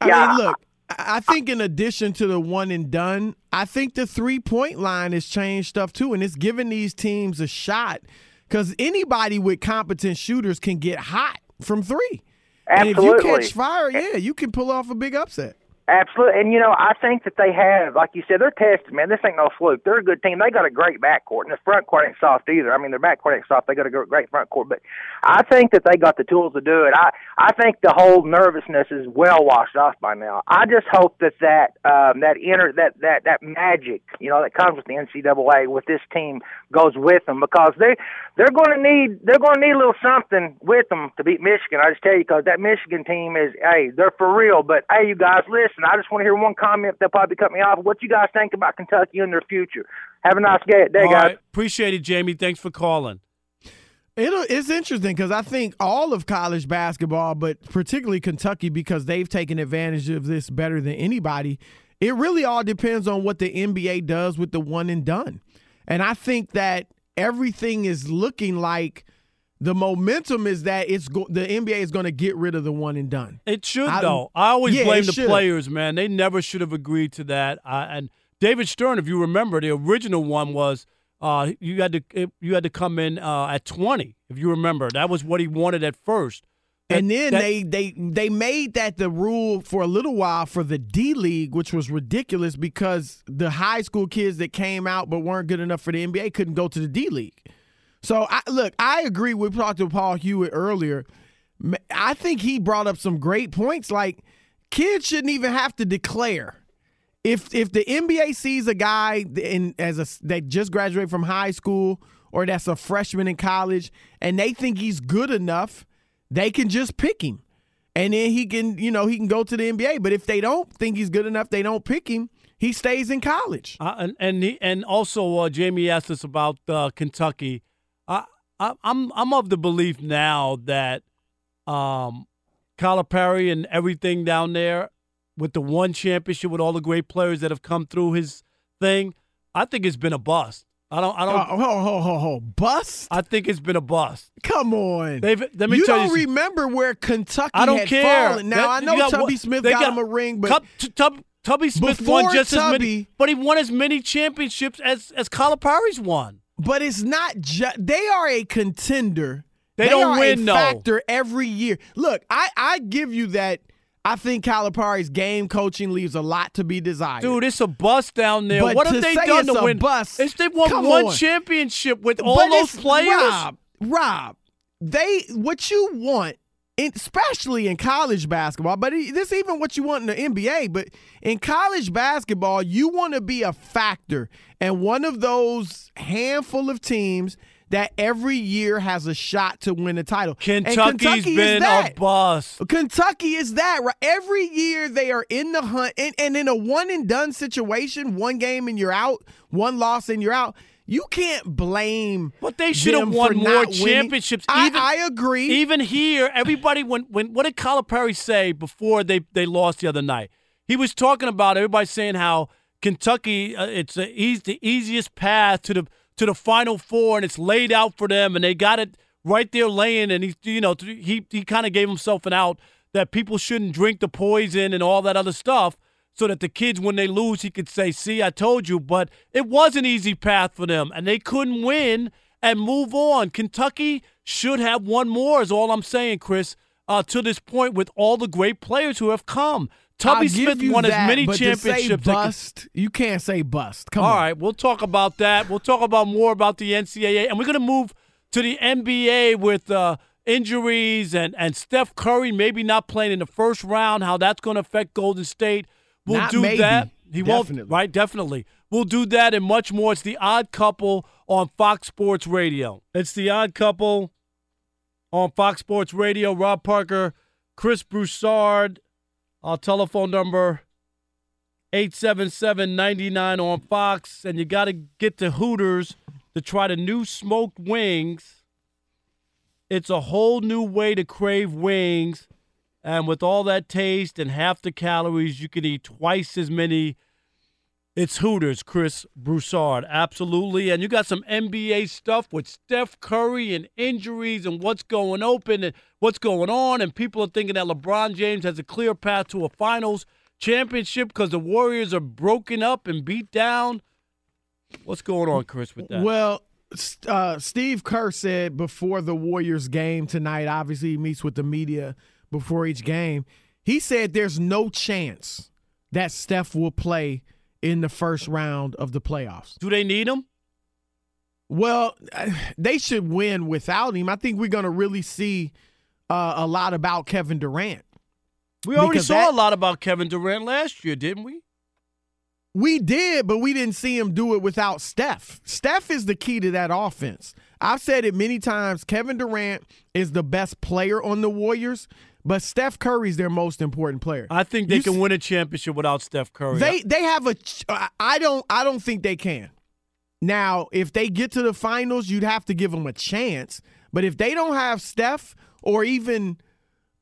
I Yeah. mean, look. I I think in addition to the one and done, I think the three point line has changed stuff too, and it's given these teams a shot because anybody with competent shooters can get hot from three. And if you catch fire, yeah, you can pull off a big upset. Absolutely. And, you know, I think that they have, like you said, they're tested, man. This ain't no fluke. They're a good team. They got a great backcourt, and the front court ain't soft either. I mean, their backcourt ain't soft. They got a great front court. But I think that they got the tools to do it. I, I think the whole nervousness is well washed off by now. I just hope that that, um, that inner, that, that, that magic, you know, that comes with the NCAA with this team goes with them because they, they're going to need, they're going to need a little something with them to beat Michigan. I just tell you, because that Michigan team is, hey, they're for real. But, hey, you guys, listen, I just want to hear one comment. They'll probably cut me off. What you guys think about Kentucky and their future? Have a nice day, day guys. right. Appreciate it, Jamie. Thanks for calling. It'll, uh, it's interesting because I think all of college basketball, but particularly Kentucky, because they've taken advantage of this better than anybody. It really all depends on what the NBA does with the one and done. And I think that everything is looking like the momentum is that it's go- the NBA is going to get rid of the one and done. It should I- though. I always Yeah, blame the should. players, man. They never should have agreed to that. Uh, and David Stern, if you remember, the original one was uh, you had to you had to come in uh, at twenty. If you remember, that was what he wanted at first. That- and then that- they they they made that the rule for a little while for the D League, which was ridiculous because the high school kids that came out but weren't good enough for the NBA couldn't go to the D League. So I, look, I agree. We talked to Paul Hewitt earlier. I think he brought up some great points. Like kids shouldn't even have to declare. If if the NBA sees a guy in as a that just graduated from high school or that's a freshman in college and they think he's good enough, they can just pick him. And then he can, you know, he can go to the NBA. But if they don't think he's good enough, they don't pick him, he stays in college. Uh, and and he, and also uh, Jamie asked us about uh, Kentucky. I, I'm I'm of the belief now that um, Calipari and everything down there with the one championship with all the great players that have come through his thing, I think it's been a bust. I don't I don't Oh, ho, ho, ho, ho. Bust? I think it's been a bust. Come on. They've, let me you tell don't you, remember where Kentucky I don't had care. fallen. Now, That- I know got Tubby Smith got, got- him a ring, but Tub, Tub, Tubby Smith won just as many, but he won as many championships as as Calipari's won. But it's not just they are a contender. They don't are win, factor every year. Look, I I give you that. I think Calipari's game coaching leaves a lot to be desired. Dude, it's a bust down there. But what have they done to win? bust, It's they won one on. championship with all But those players. Rob, Rob, they what you want, especially in college basketball, but this even what you want in the NBA. But in college basketball, you want to be a factor and one of those handful of teams that every year has a shot to win a title. And Kentucky's Kentucky is been a bust. Kentucky is that right? Every year they are in the hunt, and, and in a one and done situation, one game and you're out, one loss and you're out. You can't blame. But they should have won more championships. I, even, I agree. Even here, everybody when when what did Calipari say before they they lost the other night? He was talking about everybody saying how Kentucky uh, it's a, eas the easiest path to the to the Final Four and it's laid out for them and they got it right there laying and he you know he he kind of gave himself an out that people shouldn't drink the poison and all that other stuff so that the kids when they lose he could say see I told you but it was an easy path for them and they couldn't win and move on. Kentucky should have won more, is all I'm saying, Chris, uh, to this point with all the great players who have come. I'll Tubby give Smith won that, as many but to say championships. bust, you can't say bust. Come all on. right, we'll talk about that. We'll talk about more about the NCAA, and we're going to move to the NBA with uh, injuries and and Steph Curry maybe not playing in the first round. How that's going to affect Golden State. We'll Not do maybe. that. He Definitely. won't. Right? Definitely. We'll do that and much more. It's the Odd Couple on Fox Sports Radio. It's the Odd Couple on Fox Sports Radio. Rob Parker, Chris Broussard. Our telephone number 877-99 on Fox. And you got to get to Hooters to try the new smoked wings. It's a whole new way to crave wings. And with all that taste and half the calories, you can eat twice as many. It's Hooters, Chris Broussard. Absolutely. And you got some NBA stuff with Steph Curry and injuries and what's going open and what's going on. And people are thinking that LeBron James has a clear path to a finals championship because the Warriors are broken up and beat down. What's going on, Chris, with that? Well, uh, Steve Kerr said before the Warriors game tonight, obviously he meets with the media before each game. He said there's no chance that Steph will play in the first round of the playoffs. Do they need him? Well, they should win without him. I think we're going to really see uh, a lot about Kevin Durant. We already Because saw that- a lot about Kevin Durant last year, didn't we? We did, but we didn't see him do it without Steph. Steph is the key to that offense. I've said it many times. Kevin Durant is the best player on the Warriors, but Steph Curry's their most important player. I think they You can s- win a championship without Steph Curry. They they have a. ch- uh, I- don't. I don't think they can. Now, if they get to the finals, you'd have to give them a chance. But if they don't have Steph or even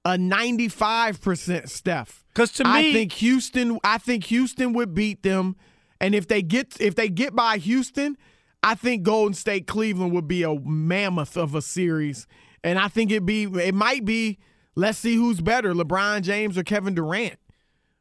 a ninety-five percent Steph. Cuz to me I think Houston. I think Houston would beat them. And if they get if they get by Houston, I think Golden State Cleveland would be a mammoth of a series, and I think it be it might be. Let's see who's better, LeBron James or Kevin Durant.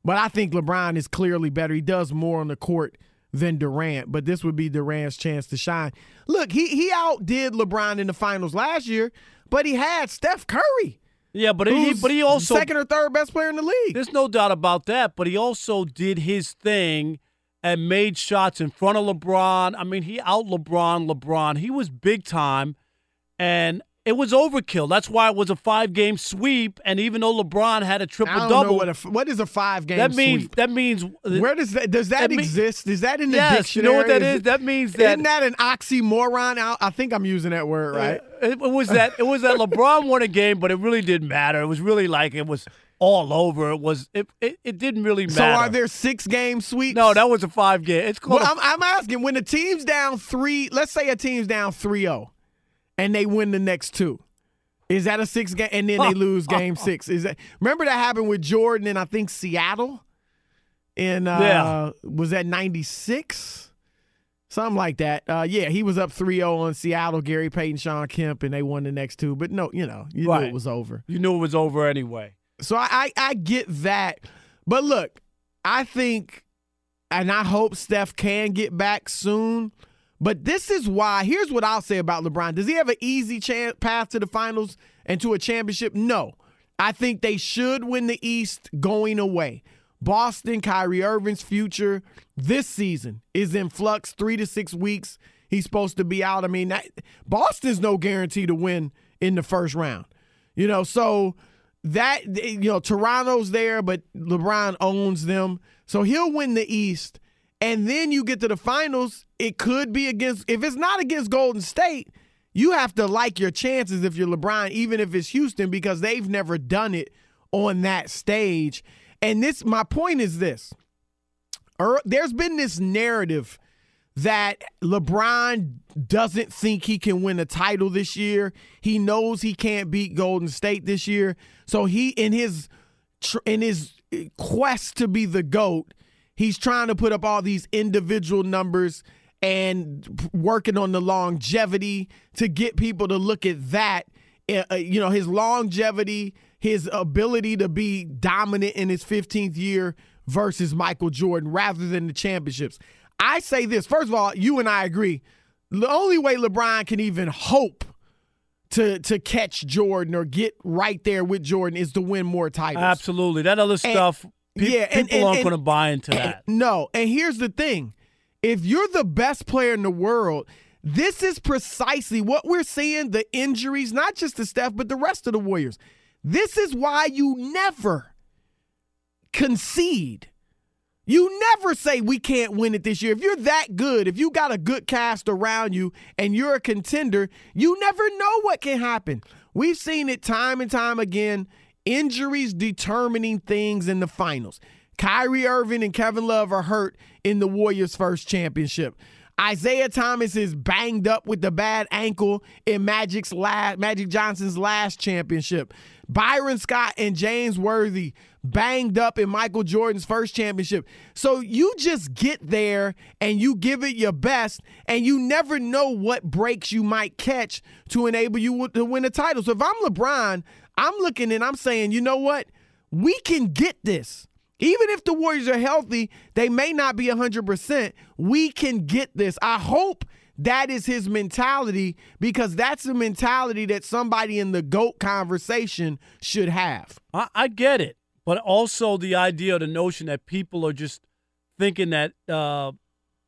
But I think LeBron is clearly better. He does more on the court than Durant, but this would be Durant's chance to shine. Look, he he outdid LeBron in the finals last year, but he had Steph Curry. Yeah, but he but he also second or third best player in the league. There's no doubt about that, but he also did his thing and made shots in front of LeBron. I mean, he out LeBron LeBron. He was big time and it was overkill. That's why it was a five game sweep. And even though LeBron had a triple double, what, a, what is a five game that means sweep? that means uh, Where does that does that, that mean- exist? Is that in the Yes, dictionary? you know what that Is is? That means that- isn't that an oxymoron? I, I think I'm using that word uh, right. It, it was that it was that LeBron won a game, but it really didn't matter. It was really like it was all over. It was it it, it didn't really matter. So are there six game sweeps? No, that was a five game. It's called. Well, I'm, I'm asking when the team's down three. Let's say a team's down 3-0, and they win the next two. Is that a six game? And then they lose game six. Is that remember that happened with Jordan and I think Seattle? In uh, Yeah. was that '96? Something like that. Uh, yeah, he was up 3-0 on Seattle. Gary Payton, Shawn Kemp, and they won the next two. But no, you know, you knew it was over. you knew it was over anyway. So I, I I get that, but look, I think, and I hope Steph can get back soon. But this is why. Here's what I'll say about LeBron. Does he have an easy chance path to the finals and to a championship? No. I think they should win the East going away. Boston, Kyrie Irving's future this season is in flux. Three to six weeks, he's supposed to be out. I mean, that, Boston's no guarantee to win in the first round. You know, so that you know, Toronto's there, but LeBron owns them, so he'll win the East. And then you get to the finals, it could be against if it's not against Golden State, you have to like your chances if you're LeBron, even if it's Houston, because they've never done it on that stage. And this my point is this. Er, There's been this narrative that LeBron doesn't think he can win a title this year. He knows he can't beat Golden State this year. So he in his in his quest to be the GOAT, he's trying to put up all these individual numbers and working on the longevity to get people to look at that. Uh, uh, you know, his longevity, his ability to be dominant in his 15th year versus Michael Jordan rather than the championships. I say this first of all, you and I agree. The only way LeBron can even hope to to catch Jordan or get right there with Jordan is to win more titles. Absolutely, that other stuff. Pe- yeah, and- people and- aren't going to buy into that. No, and here's the thing: if you're the best player in the world, this is precisely what we're seeing. The injuries, not just to Steph, but the rest of the Warriors. This is why you never concede. You never say we can't win it this year. If you're that good, if you got a good cast around you and you're a contender, you never know what can happen. We've seen it time and time again. Injuries determining things in the finals. Kyrie Irving and Kevin Love are hurt in the Warriors' first championship. Isiah Thomas is banged up with the bad ankle in Magic's last Magic Johnson's last championship. Byron Scott and James Worthy banged up in Michael Jordan's first championship. So you just get there and you give it your best, and you never know what breaks you might catch to enable you to win a title. So if I'm LeBron, I'm looking and I'm saying, you know what? We can get this. Even if the Warriors are healthy, they may not be 100%. We can get this. I hope that is his mentality because that's the mentality that somebody in the GOAT conversation should have. I, I get it, but also the idea, the notion that people are just thinking that uh,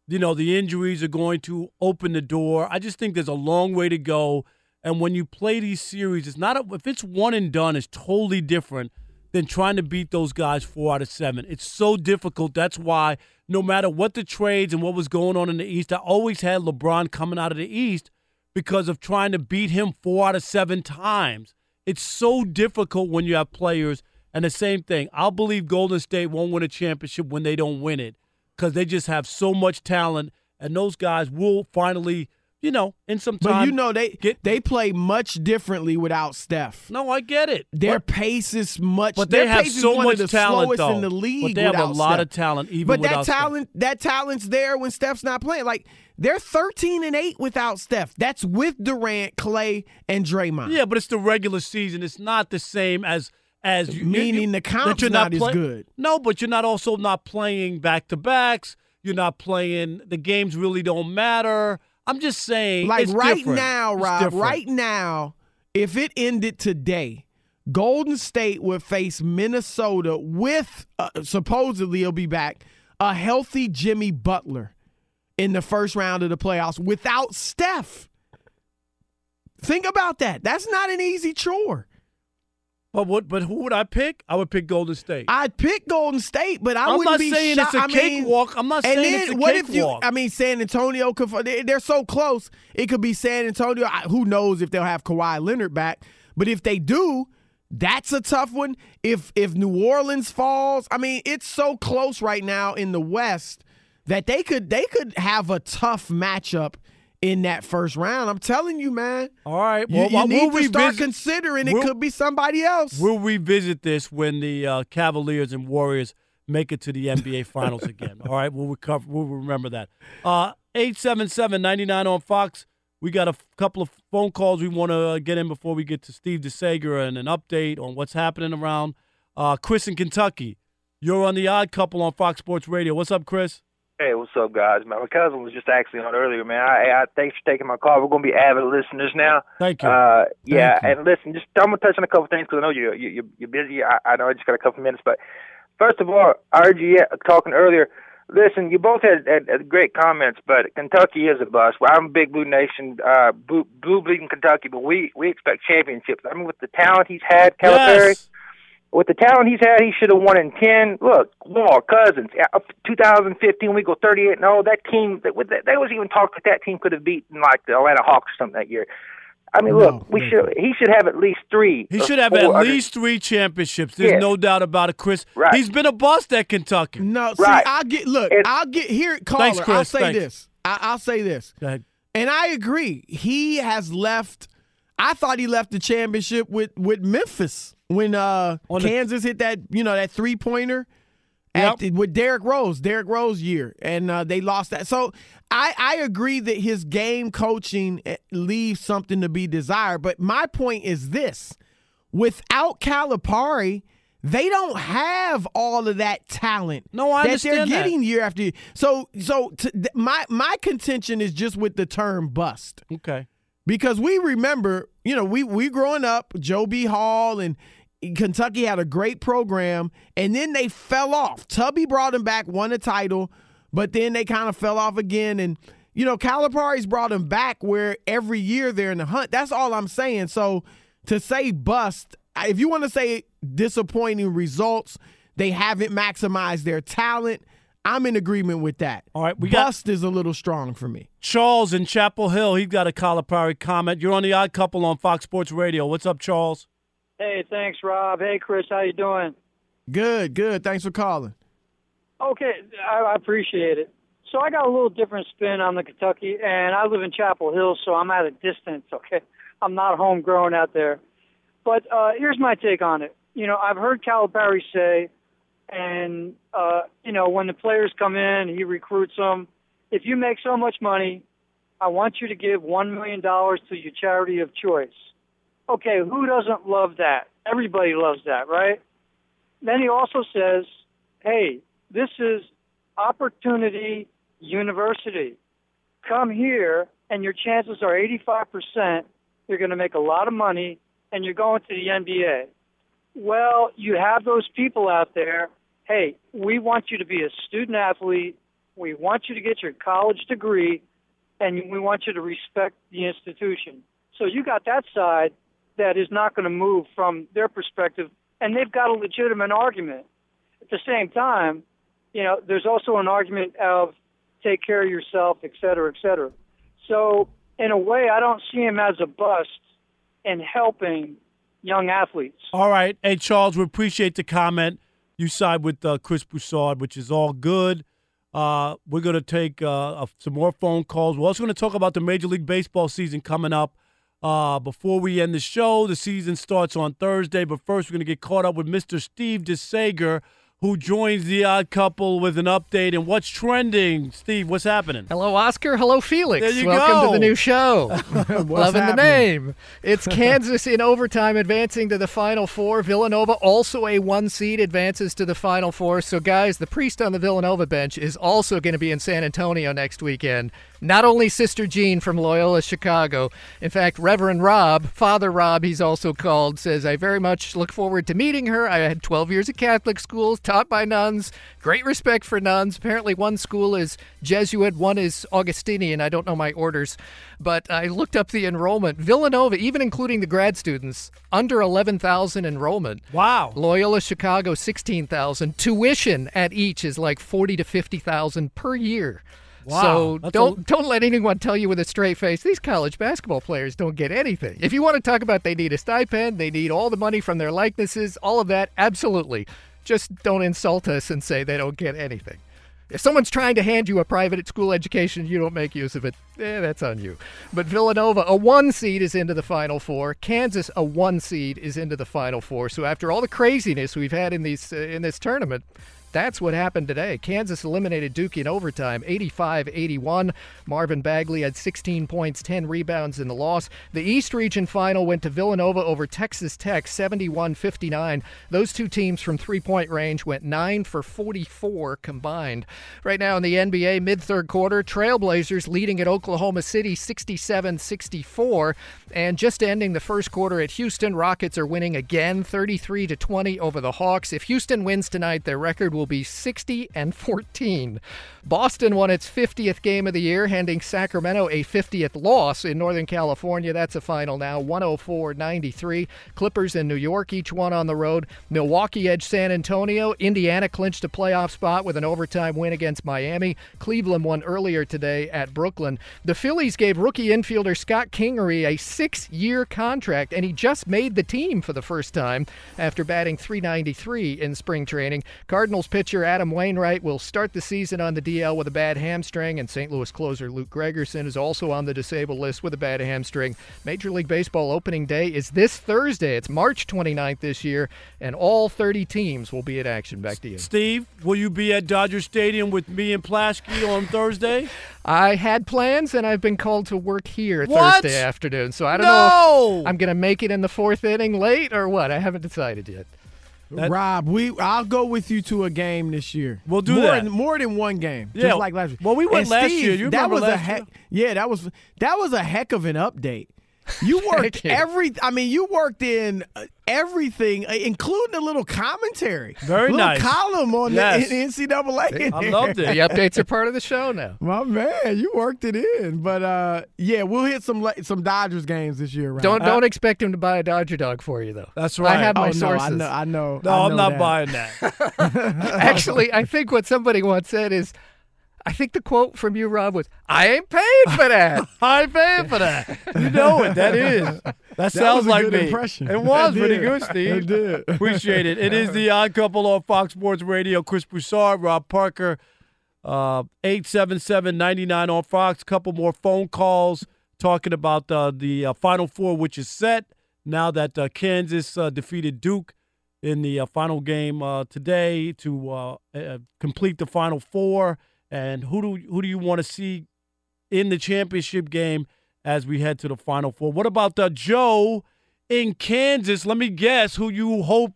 you know the injuries are going to open the door. I just think there's a long way to go. And when you play these series, it's not a, if it's one and done, it's totally different than trying to beat those guys four out of seven. It's so difficult. That's why no matter what the trades and what was going on in the East, I always had LeBron coming out of the East because of trying to beat him four out of seven times. It's so difficult when you have players. And the same thing, I'll believe Golden State won't win a championship when they don't win it because they just have so much talent, and those guys will finally you know, in some But you know they they play much differently without Steph. No, I get it. Their But- pace is much. But they have so much the talent, though. in the league. But they have a lot Steph. of talent, even But that without Steph. talent, that talent's there when Steph's not playing. Like they're thirteen and eight without Steph. That's with Durant, Clay, and Draymond. Yeah, but it's the regular season. It's not the same as as you, Meaning you- the comp's you're not as play- good. No, but you're not also not playing back to backs. You're not playing. The games really don't matter. I'm just saying. Like right different. now, Rob. Right now, if it ended today, Golden State would face Minnesota with uh, supposedly he'll be back a healthy Jimmy Butler in the first round of the playoffs without Steph. Think about that. That's not an easy chore. But what? But who would I pick? I would pick Golden State. I'd pick Golden State, but I I'm wouldn't not be saying shocked. it's a I mean, cakewalk. I'm not saying then it's a what if you? cakewalk. I mean, San Antonio. could- they- They're so close. It could be San Antonio. I- Who knows if they'll have Kawhi Leonard back? But if they do, that's a tough one. If if New Orleans falls, I mean, it's so close right now in the West that they could they could have a tough matchup in that first round. I'm telling you, man. All right. You, Well, you we'll need to start revisit- considering it could be somebody else. We'll revisit this when the uh, Cavaliers and Warriors make it to the NBA Finals again. All right, we'll recover. We'll remember that. Uh, Eight seven seven ninety nine on Fox. We got a f- couple of phone calls we want to uh, get in before we get to Steve DeSager and an update on what's happening around. Uh, Chris in Kentucky, you're on the Odd Couple on Fox Sports Radio. What's up, Chris? Hey, what's up, guys? Man, my cousin was just actually on earlier, man. I, I thanks for taking my call. We're gonna be avid listeners now. Thank you. Uh, yeah, Thank and listen, just I'm gonna touch on a couple things because I know you're you're, you're busy. I, I know I just got a couple minutes, but first of all, I heard you uh, talking earlier. Listen, you both had, had, had great comments, but Kentucky is a bust. Well, I'm a big Blue Nation, uh, blue, blue bleeding Kentucky, but we we expect championships. I mean, with the talent he's had, Calipari. Yes. With the talent he's had, he should have won in ten. Look, Wall, Cousins, yeah, up to 2015, we go 38 and 0. That team, that, that, there was even talk that that team could have beaten like the Atlanta Hawks or something that year. I mean, look, we should. He should have at least three. He should have at least three championships. There's Yeah. no doubt about it, Chris. Right. He's been a bust at Kentucky. No, see, Right. I'll get look. I'll get here, caller. Thanks, Chris. I'll say Thanks. this. I, I'll say this. Go ahead. And I agree. He has left. I thought he left the championship with with Memphis when uh On the- Kansas hit that you know that three pointer. At, with Derrick Rose, Derrick Rose year, and uh, they lost that. So I, I agree that his game coaching eh, leaves something to be desired. But my point is this: without Calipari, they don't have all of that talent. No, I that they're understand that. getting year after year. So, so to, th- my my contention is just with the term bust Okay. because we remember, you know, we we growing up, Joe B. Hall and Kentucky had a great program, and then they fell off. Tubby brought them back, won a title, but then they kind of fell off again. And you know, Calipari's brought them back where every year they're in the hunt. That's all I'm saying. So to say bust, if you want to say disappointing results, they haven't maximized their talent. I'm in agreement with that. All right, we got- bust is a little strong for me. Charles in Chapel Hill, he's got a Calipari comment. You're on the Odd Couple on Fox Sports Radio. What's up, Charles? Hey, thanks, Rob. Hey, Chris, how you doing? Good, good. Thanks for calling. Okay, I, appreciate it. So I got a little different spin on the Kentucky, and I live in Chapel Hill, so I'm at a distance. Okay, I'm not homegrown out there. But uh, here's my take on it. You know, I've heard Calipari say, and uh, you know, when the players come in, he recruits them. If you make so much money, I want you to give one million dollars to your charity of choice. Okay, who doesn't love that? Everybody loves that, right? Then he also says, hey, this is Opportunity University. Come here, and your chances are 85% you're going to make a lot of money and you're going to the NBA. Well, you have those people out there. Hey, we want you to be a student athlete. We want you to get your college degree, and we want you to respect the institution. So you got that side that is not going to move from their perspective, and they've got a legitimate argument. At the same time, you know, there's also an argument of take care of yourself, et cetera, et cetera. So in a way, I don't see him as a bust in helping young athletes. All right. Hey, Charles, we appreciate the comment. You side with uh, Chris Broussard, which is all good. Uh, we're going to take uh, some more phone calls. We're also going to talk about the Major League Baseball season coming up. Uh, before we end the show, the season starts on Thursday. But first, we're going to get caught up with Mr. Steve DeSager, who joins the odd couple with an update and what's trending. Steve, what's happening? Hello, Oscar. Hello, Felix. There you Welcome go. to the new show. Loving the name. It's Kansas in overtime advancing to the Final Four. Villanova, also a one seed, advances to the Final Four. So, guys, the priest on the Villanova bench is also going to be in San Antonio next weekend. Not only Sister Jean from Loyola Chicago. In fact, Reverend Rob, Father Rob, he's also called, says, I very much look forward to meeting her. I had 12 years at Catholic schools, taught by nuns. Great respect for nuns. Apparently, one school is Jesuit, one is Augustinian. I don't know my orders, but I looked up the enrollment. Villanova, even including the grad students, under 11,000 enrollment. Wow. Loyola Chicago, 16,000. Tuition at each is like 40 to 50,000 per year. Wow, So don't a- don't let anyone tell you with a straight face these college basketball players don't get anything. If you want to talk about they need a stipend, they need all the money from their likenesses, all of that, absolutely. Just don't insult us and say they don't get anything. If someone's trying to hand you a private school education, you don't make use of it. Eh, that's on you. But Villanova, a one seed, is into the Final Four. Kansas, a one seed, is into the Final Four. So after all the craziness we've had in these uh, in this tournament, that's what happened today. Kansas eliminated Duke in overtime, 85-81. Marvin Bagley had 16 points, 10 rebounds in the loss. The East Region final went to Villanova over Texas Tech, 71-59. Those two teams from three-point range went 9 for 44 combined. Right now in the NBA mid-third quarter, Trailblazers leading at Oklahoma City 67-64 and just ending the first quarter at Houston, Rockets are winning again 33 20 over the Hawks. If Houston wins tonight, their record will be 60 and 14. Boston won its 50th game of the year, handing Sacramento a 50th loss in Northern California. That's a final now, 104-93. Clippers in New York, each one on the road. Milwaukee edged San Antonio. Indiana clinched a playoff spot with an overtime win against Miami. Cleveland won earlier today at Brooklyn. The Phillies gave rookie infielder Scott Kingery a six-year contract, and he just made the team for the first time after batting 393 in spring training. Cardinals pitcher Adam Wainwright will start the season on the DL with a bad hamstring, and St. Louis closer Luke Gregerson is also on the disabled list with a bad hamstring. Major League Baseball opening day is this Thursday. It's March 29th this year, and all 30 teams will be at action. Back to you. Steve, will you be at Dodger Stadium with me and Plaschke on Thursday? I had plans, and I've been called to work here What? Thursday afternoon, so I don't know No! if I'm going to make it in the fourth inning late or what. I haven't decided yet. Rob, we I'll go with you to a game this year. We'll do more that. Than, more than one game. Yeah. Just like last year. Well, we went And last Steve, year. You that was a heck. year? Yeah, that was that was a heck of an update. You worked you. every. I mean, you worked in uh, everything, uh, including a little commentary. Very little nice. column on Yes. the NCAA. in I loved it. The updates are part of the show now. My man, you worked it in. But uh, yeah, we'll hit some some Dodgers games this year. Rob. Don't don't expect him to buy a Dodger dog for you though. That's right. I have my oh, no, sources. I know. I know. No, I I'm not that. buying that. Actually, I think what somebody once said is, I think the quote from you, Rob, was, "I ain't paying for that." I ain't paying for that. You know it. That is. That sounds was a like good me. impression. It was pretty good, Steve. It did. Appreciate it. It is the odd couple on Fox Sports Radio. Chris Broussard, Rob Parker, uh, 877-99 on Fox. Couple more phone calls talking about uh, the uh, Final Four, which is set now that uh, Kansas uh, defeated Duke in the uh, final game uh, today to uh, uh, complete the Final Four. And who do who do you want to see in the championship game as we head to the Final Four? What about the Joe in Kansas? Let me guess who you hope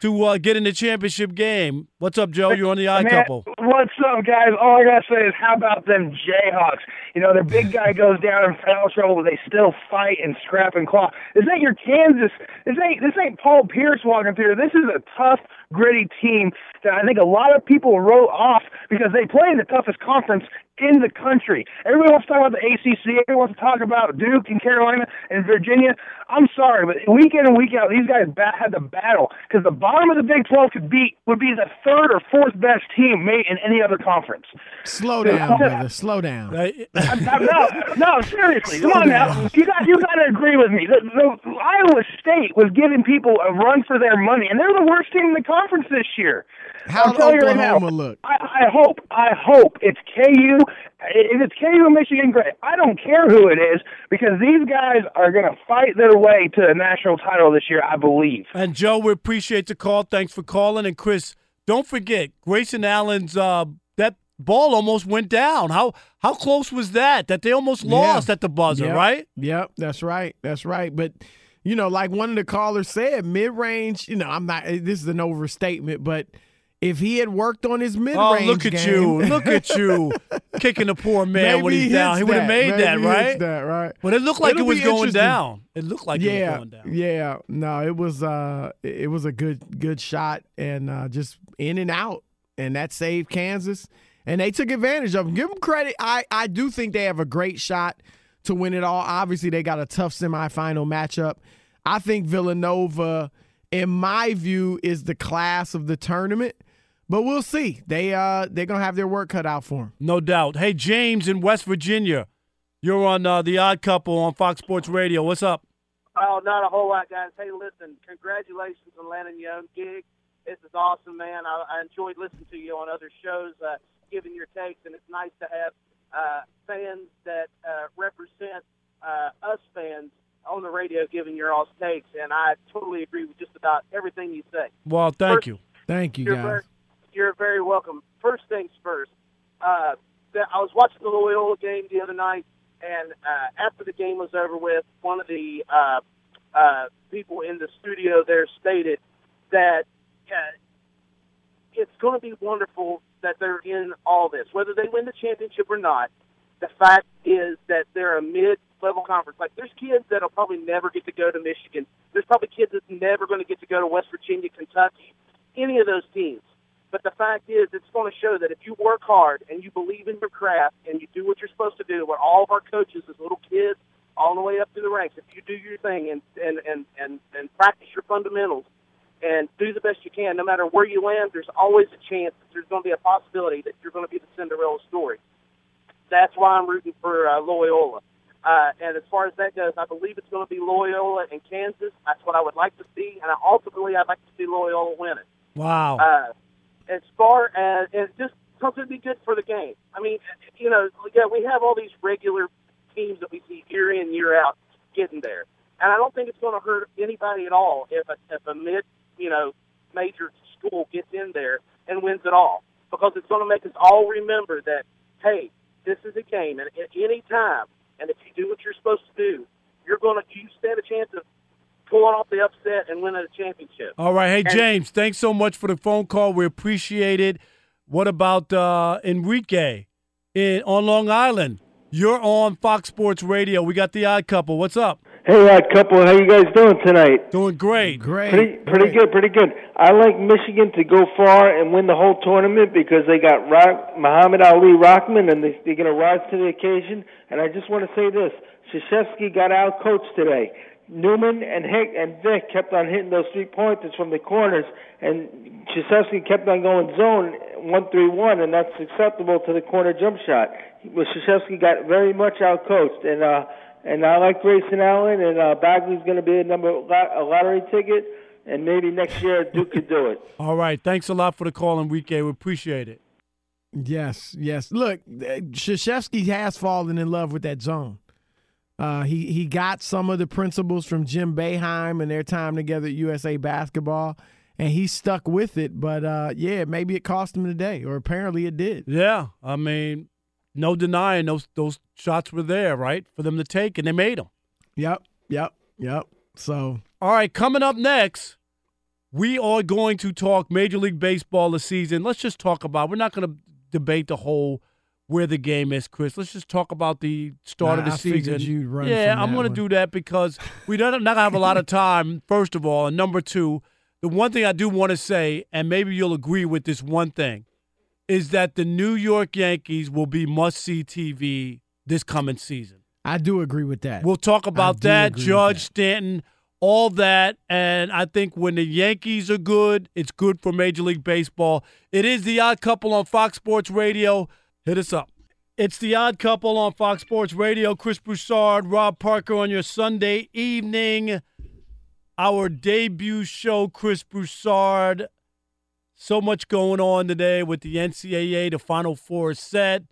to uh, get in the championship game. What's up, Joe? You're on the Man, Couple. What's up, guys? All I gotta say is, how about them Jayhawks? You know, their big guy goes down in foul trouble, but they still fight and scrap and claw. This ain't your Kansas. This ain't this ain't Paul Pierce walking through. This is a tough, gritty team that I think a lot of people wrote off because they play in the toughest conference in the country. Everybody wants to talk about the ACC. Everybody wants to talk about Duke and Carolina and Virginia. I'm sorry, but week in and week out, these guys bat- had to battle because the bottom of the Big 12 could be would be the third or fourth best team made in any other conference. Slow down, brother. Slow down. no, no, seriously, come on now. You got you got to agree with me. The, the, Iowa State was giving people a run for their money, and they're the worst team in the conference this year. How'd I'll tell you right now, Oklahoma look? I, I hope, I hope it's KU. If it's KU and Michigan, great. I don't care who it is because these guys are going to fight their way to a national title this year. I believe. And Joe, we appreciate the call. Thanks for calling. And Chris, don't forget Grayson Allen's uh, that ball almost went down. How how close was that? That they almost lost at the buzzer, Yep. right? Yep, that's right. That's right. But you know, like one of the callers said, mid range. You know, I'm not. This is an overstatement, but if he had worked on his mid range. Oh, look at you! Look at you, kicking the poor man when he's he down. He would have made Maybe that, right? that, right. But it looked like It'll it was going down. It looked like it yeah, was going down. yeah. No, it was. Uh, it was a good, good shot, and uh, just in and out, and that saved Kansas, and they took advantage of them. Give them credit. I, I do think they have a great shot to win it all. Obviously, they got a tough semifinal matchup. I think Villanova, in my view, is the class of the tournament. But we'll see. They uh they're gonna have their work cut out for them. No doubt. Hey, James in West Virginia, you're on uh, the Odd Couple on Fox Sports Radio. What's up? Oh, not a whole lot, guys. Hey, listen, congratulations on landing your own gig. This is awesome, man. I, I enjoyed listening to you on other shows, uh, giving your takes, and it's nice to have uh, fans that uh, represent uh, us fans on the radio giving your all's takes. And I totally agree with just about everything you say. Well, thank First- you. Thank you, guys. very, you're very welcome. First things first. Uh, I was watching the Loyola game the other night, and uh, after the game was over with, one of the uh, uh, people in the studio there stated that uh, it's going to be wonderful that they're in all this, whether they win the championship or not. The fact is that they're a mid-level conference. Like there's kids that'll probably never get to go to Michigan. There's probably kids that's never going to get to go to West Virginia, Kentucky, any of those teams. But the fact is, it's going to show that if you work hard and you believe in your craft and you do what you're supposed to do, what all of our coaches as little kids, all the way up to the ranks, if you do your thing and and and and, and practice your fundamentals and do the best you can, no matter where you land, there's always a chance that there's going to be a possibility that you're going to be the Cinderella story. That's why I'm rooting for uh, Loyola. Uh, and as far as that goes, I believe it's going to be Loyola and Kansas. That's what I would like to see, and ultimately, I'd like to see Loyola win it. Wow. Uh, as far as and just something to be good for the game. I mean, you know, yeah, we have all these regular teams that we see year in year out getting there, and I don't think it's going to hurt anybody at all if a, if a mid, you know, major school gets in there and wins it all because it's going to make us all remember that hey, this is a game, and at any time, and if you do what you're supposed to do, you're going to you stand a chance of pulling off the upset and winning a championship. All right. Hey, And- James, thanks so much for the phone call. We appreciate it. What about uh, Enrique in, on Long Island? You're on Fox Sports Radio. We got the odd couple. What's up? Hey, odd couple, how you guys doing tonight? Doing great. Great. Pretty, pretty good, pretty good. I like Michigan to go far and win the whole tournament because they got Rock, Muhammad Ali Rahkman, and they, they're going to rise to the occasion. And I just want to say this: Krzyzewski got out coached today. Newman and Hick and Vick kept on hitting those three pointers from the corners, and Krzyzewski kept on going zone one three one, and that's acceptable to the corner jump shot. But Krzyzewski got very much out coached, and uh, and I like Grayson Allen, and uh, Bagley's going to be a number lot, a lottery ticket, and maybe next year Duke could do it. All right. Thanks a lot for the call, Enrique. We appreciate it. Yes, yes. Look, uh, Krzyzewski has fallen in love with that zone. Uh, he he got some of the principles from Jim Boeheim and their time together at USA Basketball, and he stuck with it. But uh, yeah, maybe it cost him today, or apparently it did. Yeah. I mean, no denying those those shots were there, right, for them to take, and they made them. Yep, yep, yep. So, all right, coming up next, we are going to talk Major League Baseball this season. Let's just talk about. We're not going to debate the whole where the game is, Chris. Let's just talk about the start of the I season. yeah, I'm going to do that because we don't not have a lot of time. First of all, and number two, the one thing I do want to say, and maybe you'll agree with this one thing. is that the New York Yankees will be must see TV this coming season. I do agree with that. We'll talk about that, Judge that. Stanton, all that. And I think when the Yankees are good, it's good for Major League Baseball. It is the odd couple on Fox Sports Radio. Hit us up. It's the odd couple on Fox Sports Radio. Chris Broussard, Rob Parker on your Sunday evening. Our debut show, Chris Broussard. So much going on today with the NCAA. The Final Four set.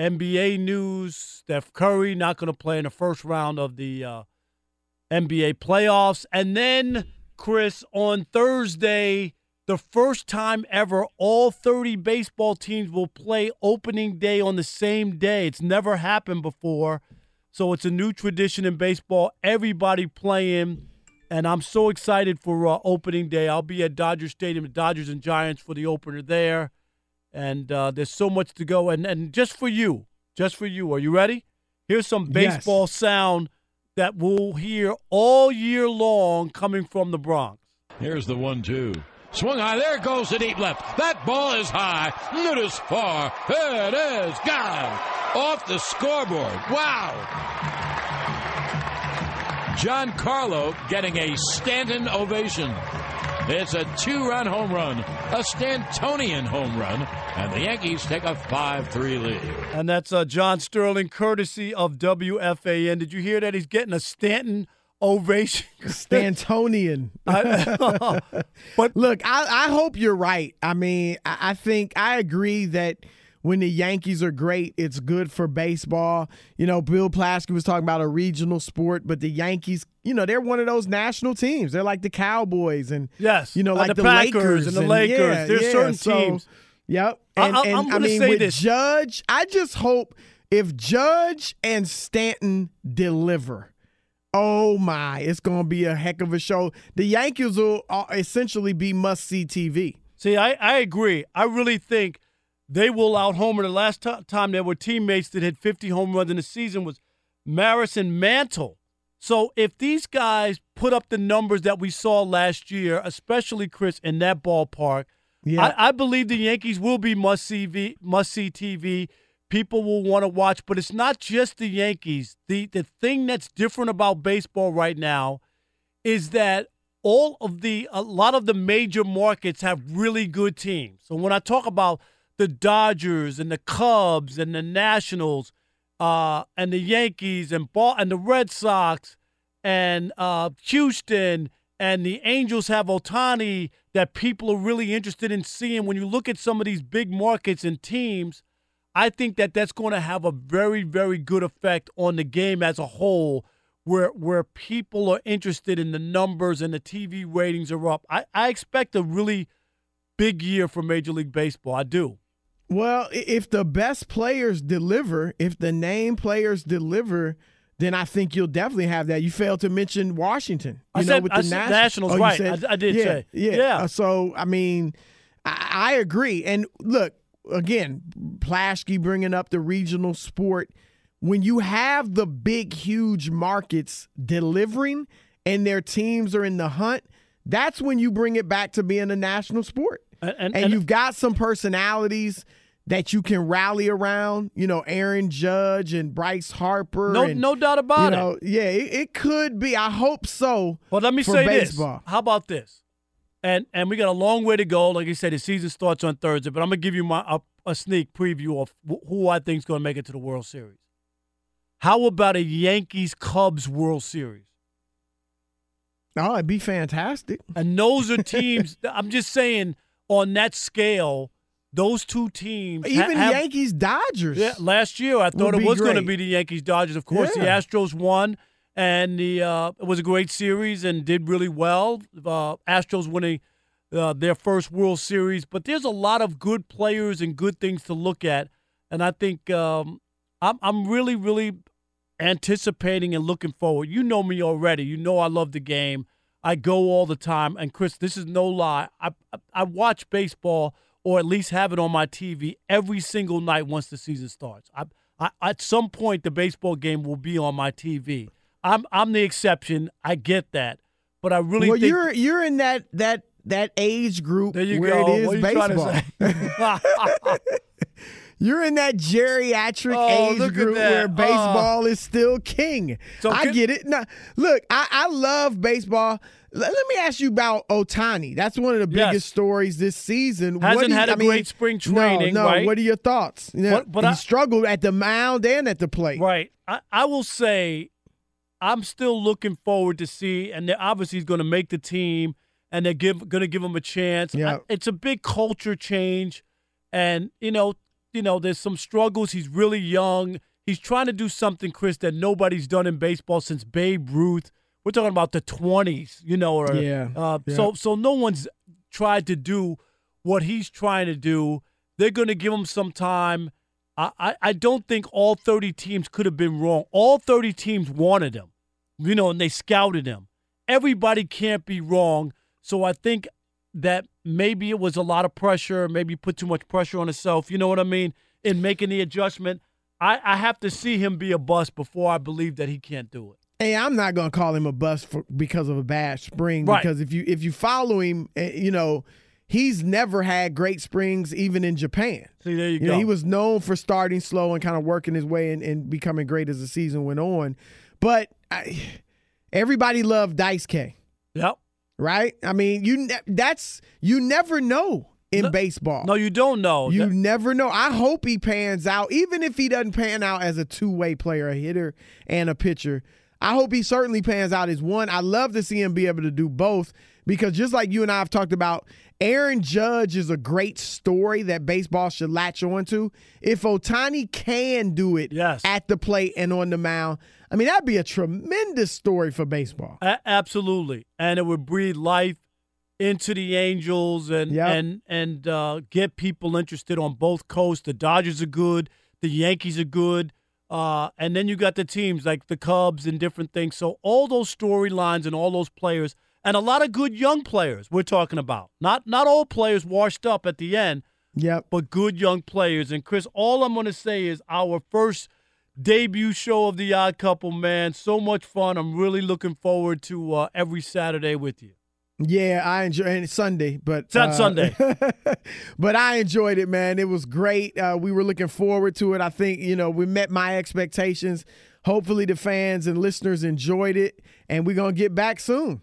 NBA news: Steph Curry not going to play in the first round of the uh, NBA playoffs, and then Chris on Thursday, the first time ever, all 30 baseball teams will play opening day on the same day. It's never happened before, so it's a new tradition in baseball. Everybody playing. And I'm so excited for uh, opening day. I'll be at Dodger Stadium, the Dodgers and Giants for the opener there and uh, there's so much to go. And and just for you, just for you, are you ready? Here's some Yes. baseball sound that we'll hear all year long coming from the Bronx. Here's the one two. Swung high. There goes the deep left. That ball is high. It is far. It is gone. Off the scoreboard. Wow. Giancarlo getting a Stanton ovation. It's a two run home run, a Stantonian home run, and the Yankees take a 5 3 lead. And that's uh, John Sterling, courtesy of WFAN. Did you hear that? He's getting a Stanton ovation. Stantonian. but look, I, I hope you're right. I mean, I, I think I agree that when the Yankees are great, it's good for baseball. You know, Bill Plaschke was talking about a regional sport, but the Yankees, you know, they're one of those national teams. They're like the Cowboys and yes, you know, like the the, Lakers and the Lakers. yeah, There's yeah. certain So, teams. Yep. I- And, I- and I'm I gonna mean, say with this. Judge, I just hope if Judge and Stanton deliver. Oh my, it's going to be a heck of a show. The Yankees will uh, essentially be must see TV. See, I, I agree. I really think they will out homer. The last t- time there were teammates that hit 50 home runs in the season was Maris and Mantle. So if these guys put up the numbers that we saw last year, especially Chris in that ballpark, Yeah. I, I believe the Yankees will be must see must see TV. People will want to watch, but it's not just the Yankees. The the thing that's different about baseball right now is that all of the a lot of the major markets have really good teams. So when I talk about the Dodgers and the Cubs and the Nationals uh, and the Yankees and ball and the Red Sox and uh, Houston and the Angels have Ohtani that people are really interested in seeing. When you look at some of these big markets and teams, I think that that's going to have a very, very good effect on the game as a whole, where where people are interested in the numbers and the TV ratings are up. I, I expect a really big year for Major League Baseball. I do. Well, if the best players deliver, if the name players deliver, then I think you'll definitely have that. You failed to mention Washington. I know, said- with the said Nas- Nationals, Oh, you right. said- I- I did yeah, say. Yeah. Yeah. Uh, So, I mean, I, I agree. And look, again, Plaschke bringing up the regional sport. When you have the big, huge markets delivering and their teams are in the hunt, that's when you bring it back to being a national sport. And, and, And, you've got some personalities that you can rally around. You know, Aaron Judge and Bryce Harper. No- and, no doubt about you it. know, Yeah, it, it could be. I hope so. But let me say baseball. this. How about this? And and we got a long way to go. Like I said, the season starts on Thursday. But I'm gonna give you my a, a sneak preview of wh- who I think is gonna make it to the World Series. How about a Yankees Cubs World Series? Oh, it'd be fantastic. And those are teams. I'm just saying on that scale, those two teams. Even have- Yankees Dodgers. Yeah, last year I thought it was going to be the Yankees Dodgers. Of course, the Astros won, and the uh, it was a great series and did really well. Uh, Astros winning uh, their first World Series, but there's a lot of good players and good things to look at, and I think um, I'm I'm really really anticipating and looking forward. You know me already. You know I love the game. I go all the time, and Chris, this is no lie. I I, watch baseball or at least have it on my TV every single night once the season starts. I, I at some point the baseball game will be on my TV. I'm I'm the exception. I get that, but I really well, think you're you're in that that that age group There you where go. it is What are you trying baseball. You're in that geriatric Oh, age group where baseball oh. is still king. So I can- get it. Now, look, I, I love baseball. Let, let me ask you about Ohtani. That's one of the Yes. biggest stories this season. Hasn't What do you- had a I mean, great spring no, training, No, right? What are your thoughts? You know, But- but he I- struggled at the mound and at the plate. Right. I, I will say I'm still looking forward to see, and they're obviously he's going to make the team, and they're give, going to give him a chance. Yeah. I- it's a big culture change, and you know, you know, there's some struggles. He's really young. He's trying to do something, Chris, that nobody's done in baseball since Babe Ruth. We're talking about the 20s, you know, or Yeah. Uh, Yeah. So, so no one's tried to do what he's trying to do. They're going to give him some time. I, I, don't think all 30 teams could have been wrong. All 30 teams wanted him, you know, and they scouted him. Everybody can't be wrong. So I think that maybe it was a lot of pressure, maybe put too much pressure on himself, you know what I mean, in making the adjustment. I, I have to see him be a bust before I believe that he can't do it. Hey, I'm not gonna call him a bust for because of a bad spring. Right. Because if you if you follow him, eh, you know he's never had great springs even in Japan. See, there you, You go. know, he was known for starting slow and kind of working his way and, and becoming great as the season went on. But I, everybody loved Dice K. Yep. Right? I mean, you ne- that's you never know in baseball. No, you don't know. You never know. I hope he pans out, even if he doesn't pan out as a two way player, a hitter and a pitcher. I hope he certainly pans out as one. I love to see him be able to do both because just like you and I have talked about, Aaron Judge is a great story that baseball should latch on to. If Ohtani can do it yes. at the plate and on the mound, I mean, that'd be a tremendous story for baseball. A- absolutely, and it would breathe life into the Angels and and and uh, get people interested on both coasts. The Dodgers are good, the Yankees are good, uh, and then you got the teams like the Cubs and different things. So all those storylines and all those players, and a lot of good young players we're talking about. Not not all players washed up at the end. Yep. But good young players. And Chris, all I'm going to say is our first debut show of the Odd Couple, man. So much fun. I'm really looking forward to uh, every Saturday with you. Yeah, I enjoy and it's Sunday, but It's not uh, Sunday. but I enjoyed it, man. It was great. Uh, we were looking forward to it. I think you know we met my expectations. Hopefully, the fans and listeners enjoyed it, and we're gonna get back soon.